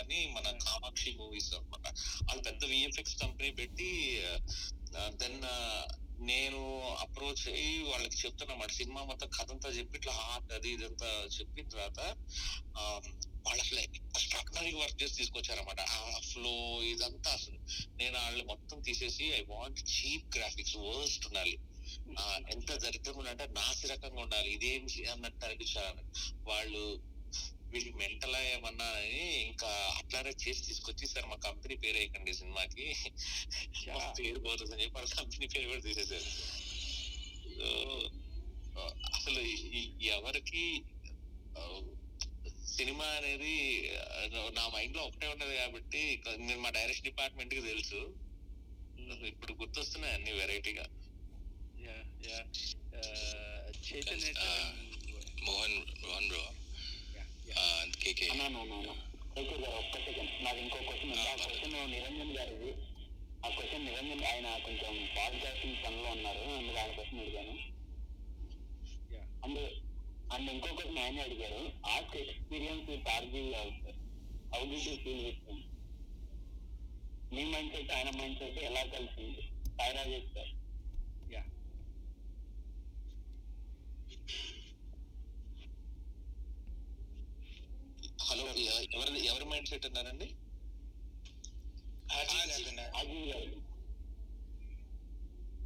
అని మన కామాక్షి మూవీస్ అన్నమాట. వాళ్ళు పెద్ద విఎఫ్ఎక్స్ కంపెనీ పెట్టి దెన్ నేను అప్రోచ్ అయ్యి వాళ్ళకి చెప్తున్నమాట. సినిమా మొత్తం కథ అంతా చెప్పి ఇట్లా హార్ట్ అది ఇదంతా చెప్పిన తర్వాత ఆ, వాళ్ళు అసలు ఎక్స్ట్రాడినరీ వర్క్ చేసి తీసుకొచ్చారన్నమాట. ఆ ఫ్లో ఇదంతా అసలు నేను వాళ్ళు మొత్తం తీసేసి I want cheap graphics worst ఉండాలి. ఎంత దరిద్రంగా ఉండాలంటే నాసి రకంగా ఉండాలి. ఇదేం అన్నట్టు అనిపించాలి వాళ్ళు వీళ్ళు మెంటల్ ఏమన్నా అని ఇంకా అట్లానే చేసి తీసుకొచ్చి సార్ మా కంపెనీ పేరు వేయకండి సినిమాకి. మా పేరు పోతుందని చెప్పి వాళ్ళ కంపెనీ పేరు కూడా తీసేశారు. ఆ, అసలు ఎవరికి సినిమా అనేది నా మైండ్లో ఒకటే ఉంటది కాబట్టి నేను మా డైరెక్షన్ డిపార్ట్మెంట్కి తెలుసు ఇప్పుడు గుర్తొస్తున్నాయి అన్ని వెరైటీగా. Mohan Mohan bro KK okay గారు ఒక్క సెకండ్ నాకు ఇంకో క్వశ్చన్ ఉంది ఆ క్వశ్చన్ నిరంజన్ గారిది. ఆ క్వశ్చన్ నిరంజన్ ఆయన కొంచెం పాడ్కాస్టింగ్ పనిలో ఉన్నారు. అందుకు ఆయన క్వశ్చన్ అడిగాను. అండ్ అండ్ ఇంకో క్వశ్చన్ ఆయన అడిగారు. Art experience how do you feel with me mind set ఆయన మైండ్ సెట్ ఎలా కలిసింది? రాజేష్ సార్ యా హలో ఎవరి ఎవరి మైండ్ సెట్ అన్నారండి?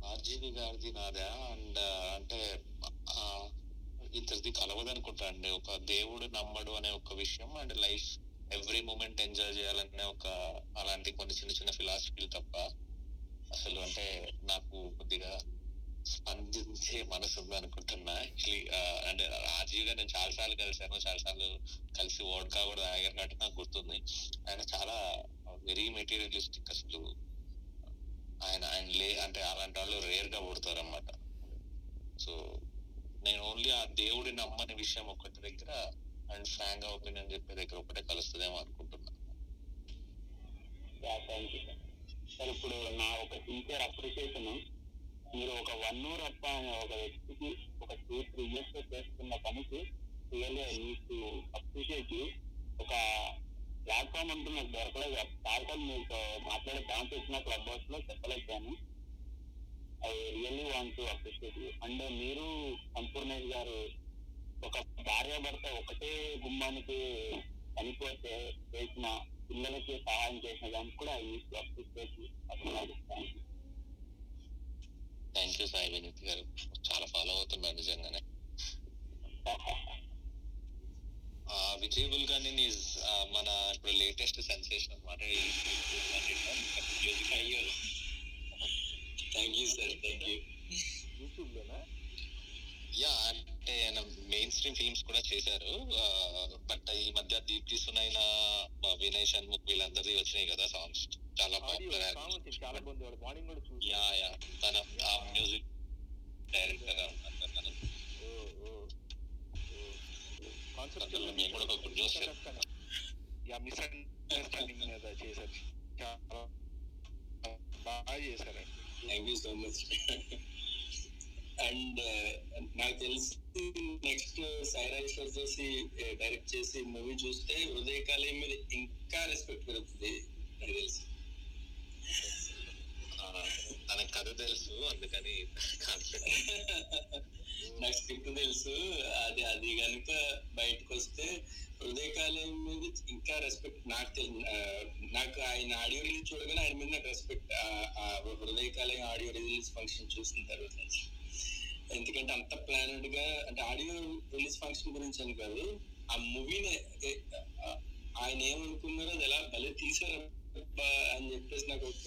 ఆర్జీవి గారిది. నాదా? అండ్ అంటే ఇద్దరిది కలవదు అనుకుంటా అండి ఒక దేవుడు నమ్మడు అనే ఒక విషయం and life every moment enjoy చేయాలనే ఒక అలాంటి కొన్ని చిన్న చిన్న ఫిలాసఫీలు తప్ప అసలు అంటే నాకు కొద్దిగా స్పందించే మనసు ఉంది అనుకుంటున్నా. అంటే రాజీవ్ గారు నేను చాలా సార్లు కలిశాను. చాలా సార్లు కలిసి ఓడ్కా కూడా తాగారు కాబట్టి నాకు గుర్తుంది. ఆయన చాలా వెరీ మెటీరియలిస్టిక్ అసలు. ఆయన ఆయన లే అంటే అలాంటి వాళ్ళు రేర్గా పుడతారు అనమాట సో నేను ఓన్లీ ఆ దేవుడి నమ్మని విషయం ఒకటి దగ్గర అండ్ ఫ్రాంక్గా ఒపీనియన్ చెప్పే దగ్గర ఒకటే కలుస్తుందేమో అనుకుంటున్నాను సార్. ఇప్పుడు నా ఒక సిన్సియర్ అప్రిషియేషన్ మీరు ఒక వన్ అవర్ అప్ప అనే ఒక వ్యక్తికి ఒక టూ త్రీ ఇయర్స్ చేస్తున్న పనికి రియల్లీ మీకు అప్రిషియేట్ ఒక ప్లాట్ఫామ్ అంటూ నాకు దొరకలేదు చాలాసార్లు మీతో మాట్లాడే ఛాన్స్ వచ్చిన క్లబ్ హౌస్లో చెప్పలేకపోయాను I really want to appreciate and మీరు సంపూర్ణేష్ గారు ఒక భార్యాభర్త ఒకటే గుమ్మానికి చనిపోతే చేసిన పిల్లలకి సహాయం చేసిన దానికి కూడా ఐ యూస్ అప్రిషియేట్ అసలు థ్యాంక్ యూ సాయి వినీత్ గారు చాలా ఫాలో అవుతున్నారు నిజంగానే విజయ్ గాని ఈజ్ మన ఇప్పుడు లేటెస్ట్ సెన్సేషన్ అనమాట music thank you sir thank you YouTube yeah అంటే ఆయన మెయిన్ స్ట్రీమ్ ఫిల్మ్స్ కూడా చేశారు. బట్ ఈ మధ్య దీప్తి సునైనా వినయ్ షణ్ముఖ్ వీళ్ళందరిది వచ్చినాయి కదా సాంగ్స్ చాలా పాపులర్ చాలా బాగుంది యా యా. తన ఆ మ్యూజిక్ డైరెక్టర్ కాన్సెప్ట్ మేము కూడా ఒక good news yeah misunderstanding మీద చేశారు. చాలా బాగా చేశారు thank you so much and నాకు తెలిసి నెక్స్ట్ సాయిరాజేశ్వర్ చేసి డైరెక్ట్ చేసి మూవీ చూస్తే హృదయకాలయం మీద ఇంకా రెస్పెక్ట్ పెరుగుతుంది నాకు తెలిసి. తనకు కథ తెలుసు అందుకని నాకు స్క్రిప్ట్ తెలుసు అది అది కనుక బయటకు వస్తే హృదయకాలయం మీద ఇంకా రెస్పెక్ట్ నాకు తెలి ఆ, నాకు ఆయన ఆడియో రిలీజ్ చూడగానే ఆయన మీద నాకు రెస్పెక్ట్ హృదయకాలయం ఆడియో రిలీజ్ ఫంక్షన్ చూసిన తర్వాత. ఎందుకంటే అంత ప్లానెడ్గా అంటే ఆడియో రిలీజ్ ఫంక్షన్ గురించి అని కాదు ఆ మూవీని ఆయన ఏమనుకున్నారో అది ఎలా భలే తీసారు అని చెప్పేసి నాకు ఒక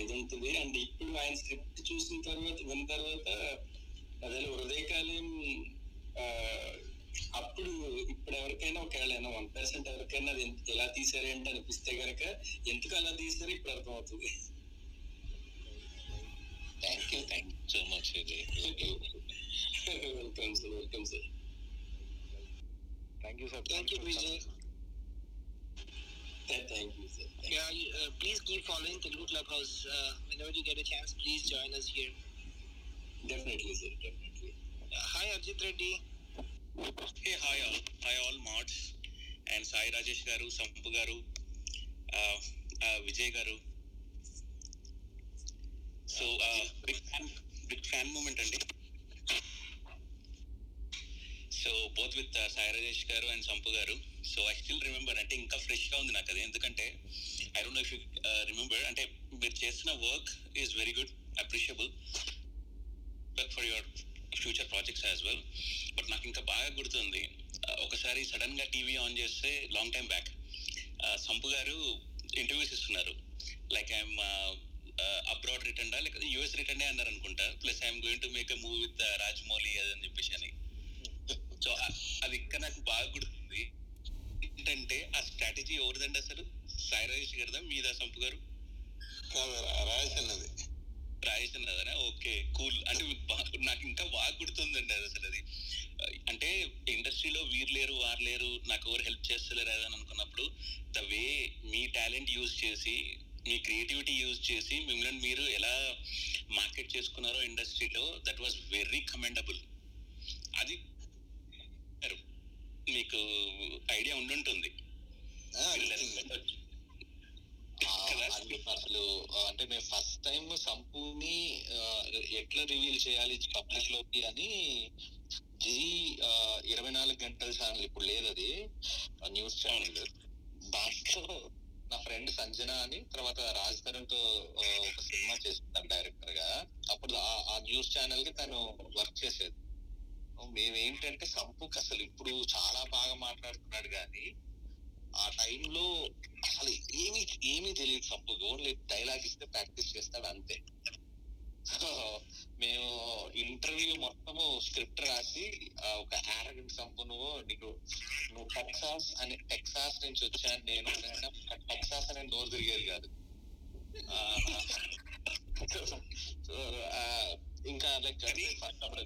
ఇది ఉంటుంది. అండ్ ఇప్పుడు ఆయన స్క్రిప్ట్ చూసిన తర్వాత విన్న తర్వాత అదే హృదయకాలం అప్పుడు ఇప్పుడు ఎవరికైనా ఒకవేళ వన్ పర్సెంట్ ఎవరికైనా అది ఎలా తీసారు ఏంటి అనిపిస్తే గనక ఎందుకు అలా తీసారు ఇప్పుడు అర్థమవుతుంది. Thank you, thank you so much, Ajay. welcome, sir. Welcome, sir. Thank you, sir. Thank, you, Vijay. Thank you, sir. Thank yeah, you, uh, please keep following Telugu Clubhouse. Uh, whenever you get a chance, please join us here. Definitely, sir. Definitely. Uh, hi, Arjit Reddy. Hey, hi all. Hi all, mods. And Sai Rajesh Garu, Sampu Garu, uh, uh Vijay Garu. So big fan big fan moment అండి. So both with Sai Rajesh garu and Sampu garu. So I still remember అంటే ఇంకా ఫ్రెష్గా ఉంది నాకు అది ఎందుకంటే I don't know if you remember అంటే మీరు చేసిన work is very good appreciable for your future projects as well but నాకు ఇంకా బాగా గుర్తుంది uh, ఒకసారి సడన్గా టీవీ ఆన్ చేస్తే long time back Sampu garu interviews ఇస్తున్నారు. లైక్ ఐఎమ్ అబ్రాడ్ రిటర్న్ లేకపోతే యూఎస్ రిటర్న్ అన్నారు అనుకుంటా. Plus I'm going to make a movie with Rajamouli అని చెప్పేసి అని. సో అది ఇంకా నాకు బాగా గుర్తుంది. ఏంటంటే ఆ స్ట్రాటజీ ఎవరిదండి అసలు? సాయి రాజేష్ గారిదా? మీదా సంపు గారు? రాజేష్ అన్నది. రాజేష్ అన్నదనా? Okay cool. అంటే నాకు ఇంకా బాగా గుర్తుందండి అది అసలు అది. అంటే ఇండస్ట్రీలో వీరు లేరు వారు లేరు నాకు ఎవరు హెల్ప్ చేస్తలేరు అని అనుకున్నప్పుడు ద వే మీ టాలెంట్ యూజ్ చేసి మీ క్రియేటివిటీ యూజ్ చేసి మిమ్మల్ని మీరు ఎలా మార్కెట్ చేసుకున్నారో ఇండస్ట్రీలో దట్ వాస్ వెరీ కమెండబుల్ అది మీకు ఐడియా ఉండుంటుంది. అసలు అంటే మేము ఫస్ట్ టైం సంపూని ఎట్లా రివీల్ చేయాలి పబ్లిక్లోకి అని జీ ఇరవై నాలుగు గంటల ఛానల్ ఇప్పుడు లేదు అది న్యూస్ ఛానల్ దాంట్లో నా ఫ్రెండ్ సంజన అని తర్వాత రాజ్ తరుణ్తో ఒక సినిమా చేస్తున్నాను డైరెక్టర్గా. అప్పుడు ఆ- న్యూస్ ఛానల్కి తను వర్క్ చేసేది. మేమేంటంటే సంపుకి అసలు ఇప్పుడు చాలా బాగా మాట్లాడుతున్నాడు కానీ ఆ టైంలో అసలు ఏమి ఏమీ తెలియదు సంపుకు. ఓన్లీ డైలాగ్ ఇస్తే ప్రాక్టీస్ చేస్తాడు అంతే. మేము ఇంటర్వ్యూ మొత్తము స్క్రిప్ట్ రాసి ఒక ఆరగంట సంపు నువ్వు నీకు నువ్వు టెక్సాస్ అని టెక్సాస్ నుంచి వచ్చాను నేను టెక్సాస్ అనే నోరు తిరిగేది కాదు. సో ఇంకా లైక్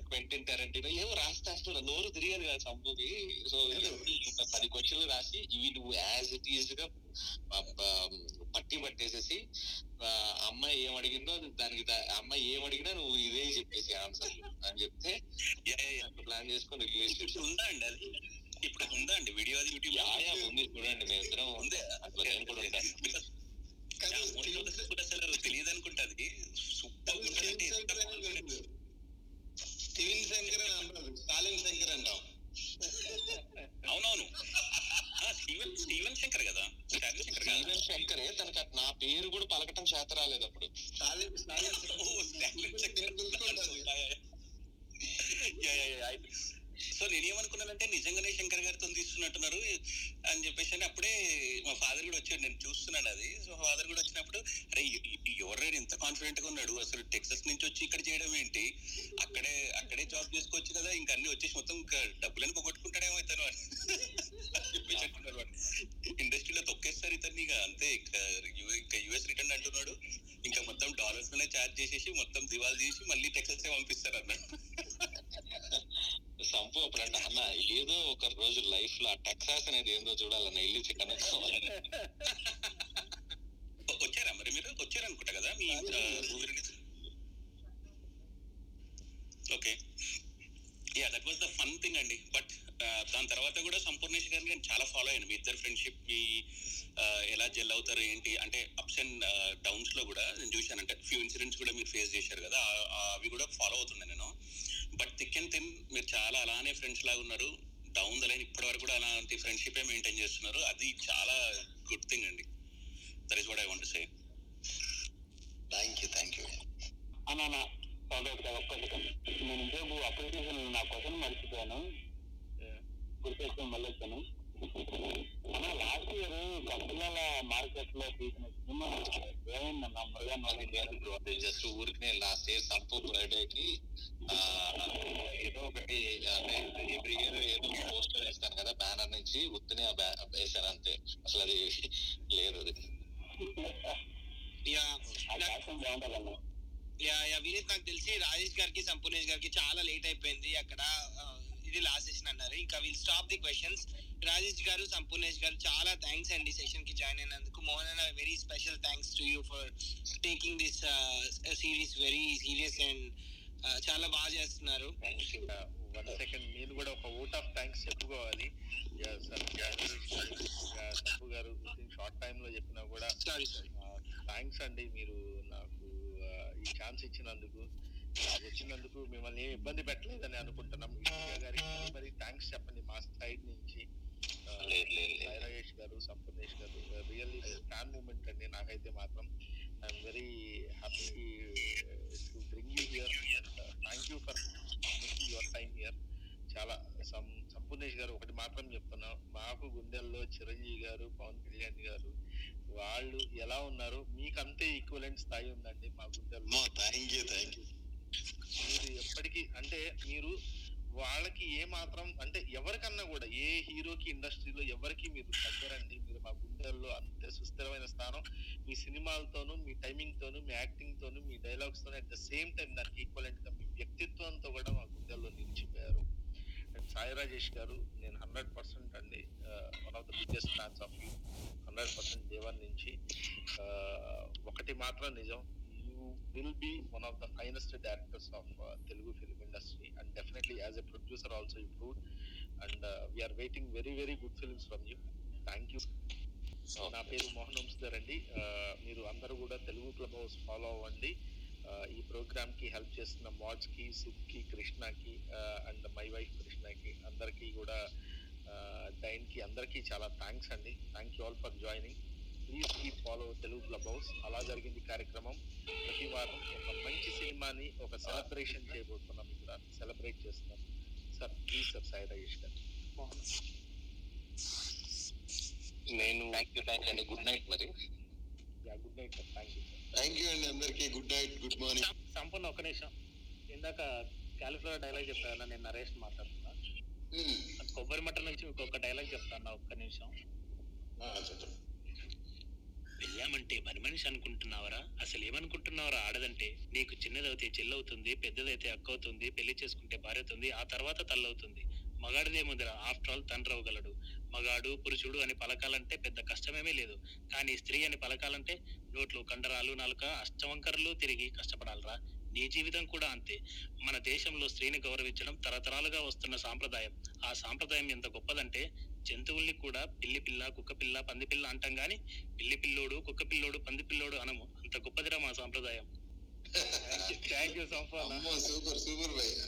క్వెంటిన్ టెరెంటినో ఏమో రాస్తే నోరు తిరిగేది కాదు సంపుకి సో పది క్వశ్చన్లు రాసి ఇవి నువ్వు యాజ్ ఇట్ ఈజ్గా పట్టి పట్టేసేసి అమ్మాయి ఏం అడిగిందో దానికి అమ్మాయి ఏం అడిగినా నువ్వు ఇదే చెప్పేసి ఆన్సర్ అని చెప్తే ప్లాన్ చేసుకొని రిలీజ్ ఇప్పుడు ఉందా అండి అది? ఇప్పుడు ఉందా అండి? వీడియో అది యూట్యూబ్ ఉంది చూడండి మేము ఇద్దరం ఉందే? అట్లా నేను కూడా ఉంటాను అసలు తెలియదు అనుకుంటా అది. స్టీవెన్ శంకర్ అని అంటారు. స్టాలిన్ శంకర్ అంటాం. అవునవును. ఆ, స్టీవెన్ స్టీవెన్ శంకర్ కదా? స్టాలిన్ శంకర్ కదా. స్టీవెన్ శంకరే తనకి నా పేరు కూడా పలకటం చేత రాలేదు అప్పుడు. సో నేనేమనుకున్నానంటే నిజంగానే శంకర్ గారితో తీస్తున్నట్టున్నారు అని చెప్పేసి అని అప్పుడే మా ఫాదర్ కూడా వచ్చాడు. నేను చూస్తున్నాను అది. సో ఫాదర్ కూడా వచ్చినప్పుడు అరే ఎవరైనా ఇంత కాన్ఫిడెంట్గా ఉన్నాడు? అసలు టెక్సస్ నుంచి వచ్చి ఇక్కడ చేయడం ఏంటి? అక్కడే అక్కడే జాబ్ చేసుకోవచ్చు కదా. ఇంకా అన్ని వచ్చేసి మొత్తం ఇంకా డబ్బులని పోగొట్టుకుంటాడేమో ఇతను అని చెప్పేసి అంటున్నాడు ఇండస్ట్రీలో తొక్కేస్తారు ఇతన్ని ఇక. అంతే ఇంకా యు- యుఎస్ రిటర్న్ అంటున్నాడు. ఇంకా మొత్తం డాలర్స్లోనే చార్జ్ చేసేసి మొత్తం దివాల్ తీసి మళ్ళీ టెక్సస్ పంపిస్తారు అన్నాడు. సంపు అప్పుడు అంటే అన్న ఏదో ఒక రోజు లైఫ్లో ఆ టెక్సాస్ అనేది ఏందో చూడాలన్న ఇల్లు చికెన్ వచ్చారా మరి మీరు? వచ్చారు అనుకుంటా కదా. మీ movie release okay. Yeah that was the fun thing అండి. బట్ దాని తర్వాత కూడా సంపూర్ణేష్ గారిని నేను చాలా ఫాలో అయ్యాను. మీ ఇద్దరు ఫ్రెండ్షిప్ మీ ఎలా జెల్ అవుతారు ఏంటి? అంటే అప్స్ అండ్ డౌన్స్లో కూడా నేను చూశాను. అంటే ఫ్యూ ఇన్సిడెంట్స్ కూడా మీరు ఫేస్ చేశారు కదా. అవి కూడా ఫాలో అవుతున్నాను నేను. బట్ థిక్ అండ్ థిన్ మీరు చాలా అలానే ఫ్రెండ్స్ లాగా ఉన్నారు. డౌన్ ద లైన్ ఇప్పటి వరకు కూడా అలాంటి ఫ్రెండ్షిప్ మెయింటైన్ చేస్తున్నారు. అది చాలా గుడ్ థింగ్ అండి. That is what I want say thank you thank you అన్న నేను ఇంతసేపు అప్లికేషన్ నా క్వశ్చన్ మర్చిపోయాను. గుర్తెచ్చుకొని మళ్ళీ వచ్చాను. లాస్ట్ ఇయర్ కపిలాల మార్కెట్లో తీసిన సినిమా ఏమైందన్న జస్ట్ ఊరికి లాస్ట్ ఇయర్ సంపు బర్త్డే కి ఆ, ఏదో ఒకటి అంటే ఎవ్రీ ఇయర్ ఏదో పోస్టర్ వేస్తాను కదా బ్యానర్ నుంచి ఉత్తనే వేశాను అంతే. అసలు అది లేదు అది. యా. యా వినీత్ నాకు తెలిసి రాజేష్ గారికి సంపూర్ణేష్ గారికి చాలా లేట్ అయిపోయింది అక్కడ. ఇది లాస్ట్ సెషన్ అన్నారు. ఇంకా will stop the questions Rajesh garu Sampoornesh garu చాలా థ్యాంక్స్ అండి సెషన్కి జాయిన్ అయినందుకు. మోహన్ అన్న very special thanks to you for taking this series very serious and చాలా బాగా చేస్తున్నారు. వన్ సెకండ్ నేను కూడా ఒక ఓట్ ఆఫ్ థ్యాంక్స్ చెప్పుకోవాలి. సబ్బు గారు షార్ట్ టైమ్లో చెప్పినా కూడా సారీ సారీ థ్యాంక్స్ అండి మీరు నాకు ఆ, ఈ ఛాన్స్ ఇచ్చినందుకు. వచ్చినందుకు మిమ్మల్ని ఏమి ఇబ్బంది పెట్టలేదని అనుకుంటున్నాం. గారికి మరి థ్యాంక్స్ చెప్పండి మా సైడ్ నుంచి. రాజేష్ గారు సంపూర్ణేష్ గారు రియల్లీ ఫ్యాన్ మూమెంట్ అండి నాకైతే మాత్రం. I'm very happy to bring you here thank you for your time here చాలా సం- సంపూర్ణేష్ గారు ఒకటి మాత్రం చెప్తున్నా. మాకు గుండెల్లో చిరంజీవి గారు పవన్ కళ్యాణ్ గారు వాళ్ళు ఎలా ఉన్నారు? మీకు అంతే ఈక్వలెంట్ స్థాయి ఉందండి మా గుండెల్లో. థ్యాంక్ యూ థ్యాంక్ యూ మీరు ఎప్పటికీ అంటే మీరు వాళ్ళకి ఏ మాత్రం అంటే ఎవరికన్నా కూడా ఏ హీరోకి ఇండస్ట్రీలో ఎవరికి మీరు తగ్గరండి. మీరు మా గుండెల్లో అంతే సుస్థిరమైన స్థానం మీ సినిమాలతోనూ మీ టైమింగ్ తోను మీ యాక్టింగ్ తోను మీ డైలాగ్స్ తోను అట్ ద సేమ్ టైం దానికి ఈక్వలెంట్గా మీ వ్యక్తిత్వంతో కూడా మా గుండెల్లో నిలిచిపోయారు. అండ్ సాయి రాజేష్ గారు నేను హండ్రెడ్ పర్సెంట్ అండి one of the biggest fans of you hundred percent Devan నుంచి ఒకటి మాత్రం నిజం. You will be one of the finest directors of Telugu film industry and definitely as a producer also you prove and we're waiting very very good films from you thank you నా పేరు మోహన్ వంశధర్ అండి Uh, మీరు అందరూ కూడా Telugu club house follow అవ్వండి. Uh, ఈ ప్రోగ్రామ్కి help చేస్తున్న మాడ్స్కి సిద్కి కృష్ణకి అండ్ మై వైఫ్ కృష్ణకి అందరికీ కూడా డైన్కి అందరికీ చాలా థ్యాంక్స్ అండి. Thank you all for joining please keep follow Telugu club house అలా జరిగింది కార్యక్రమం. ప్రతి వారం ఒక మంచి సినిమాని ఒక సెలబ్రేషన్ చేయబోతున్నాం ఇక్కడ. సెలబ్రేట్ చేస్తున్నాం. Sir please sir Sai Rajesh garu. నేను థ్యాంక్ యూ థ్యాంక్ అండి గుడ్ నైట్ మరి. Good night sir thank you thank you అండి అందరికీ గుడ్ నైట్ గుడ్ మార్నింగ్ సంపూర్ణ ఒక్క నిమిషం. ఇందాక క్యాలిఫ్లవర్ డైలాగ్ చెప్పాను నేను నరేష్ మాట్లాడుతున్నా. కొబ్బరి మట్ట నుంచి ఇంకొక డైలాగ్ చెప్తాను ఒక్క నిమిషం. పెళ్ళామంటే పని మనిషి అనుకుంటున్నావరా? అసలు ఏమనుకుంటున్నావరా? ఆడదంటే నీకు చిన్నదైతే చెల్లవుతుంది పెద్దదైతే అక్కవుతుంది పెళ్ళి చేసుకుంటే భార్య అవుతుంది ఆ తర్వాత తల్లవుతుంది. మగాడిదే ముందర. ఆఫ్టర్ ఆల్ తండ్రి అవ్వగలడు. మగాడు పురుషుడు అని పలకాలంటే పెద్ద కష్టమేమీ లేదు. కానీ స్త్రీ అని పలకాలంటే నోట్లు కండరాలు నాలుక అష్టవంకరలు తిరిగి కష్టపడాలరా. నీ జీవితం కూడా అంతే. మన దేశంలో స్త్రీని గౌరవించడం తరతరాలుగా వస్తున్న సాంప్రదాయం. ఆ సాంప్రదాయం ఎంత గొప్పదంటే జంతువుల్ని కూడా పిల్లి పిల్ల కుక్క పిల్ల పంది పిల్ల అంటాం గాని పిల్లి పిల్లోడు కుక్క పిల్లోడు పంది పిల్లోడు అనము. అంత గొప్పదిరా మా సాంప్రదాయం. థ్యాంక్ యూ సూపర్ సూపర్ భయ్య.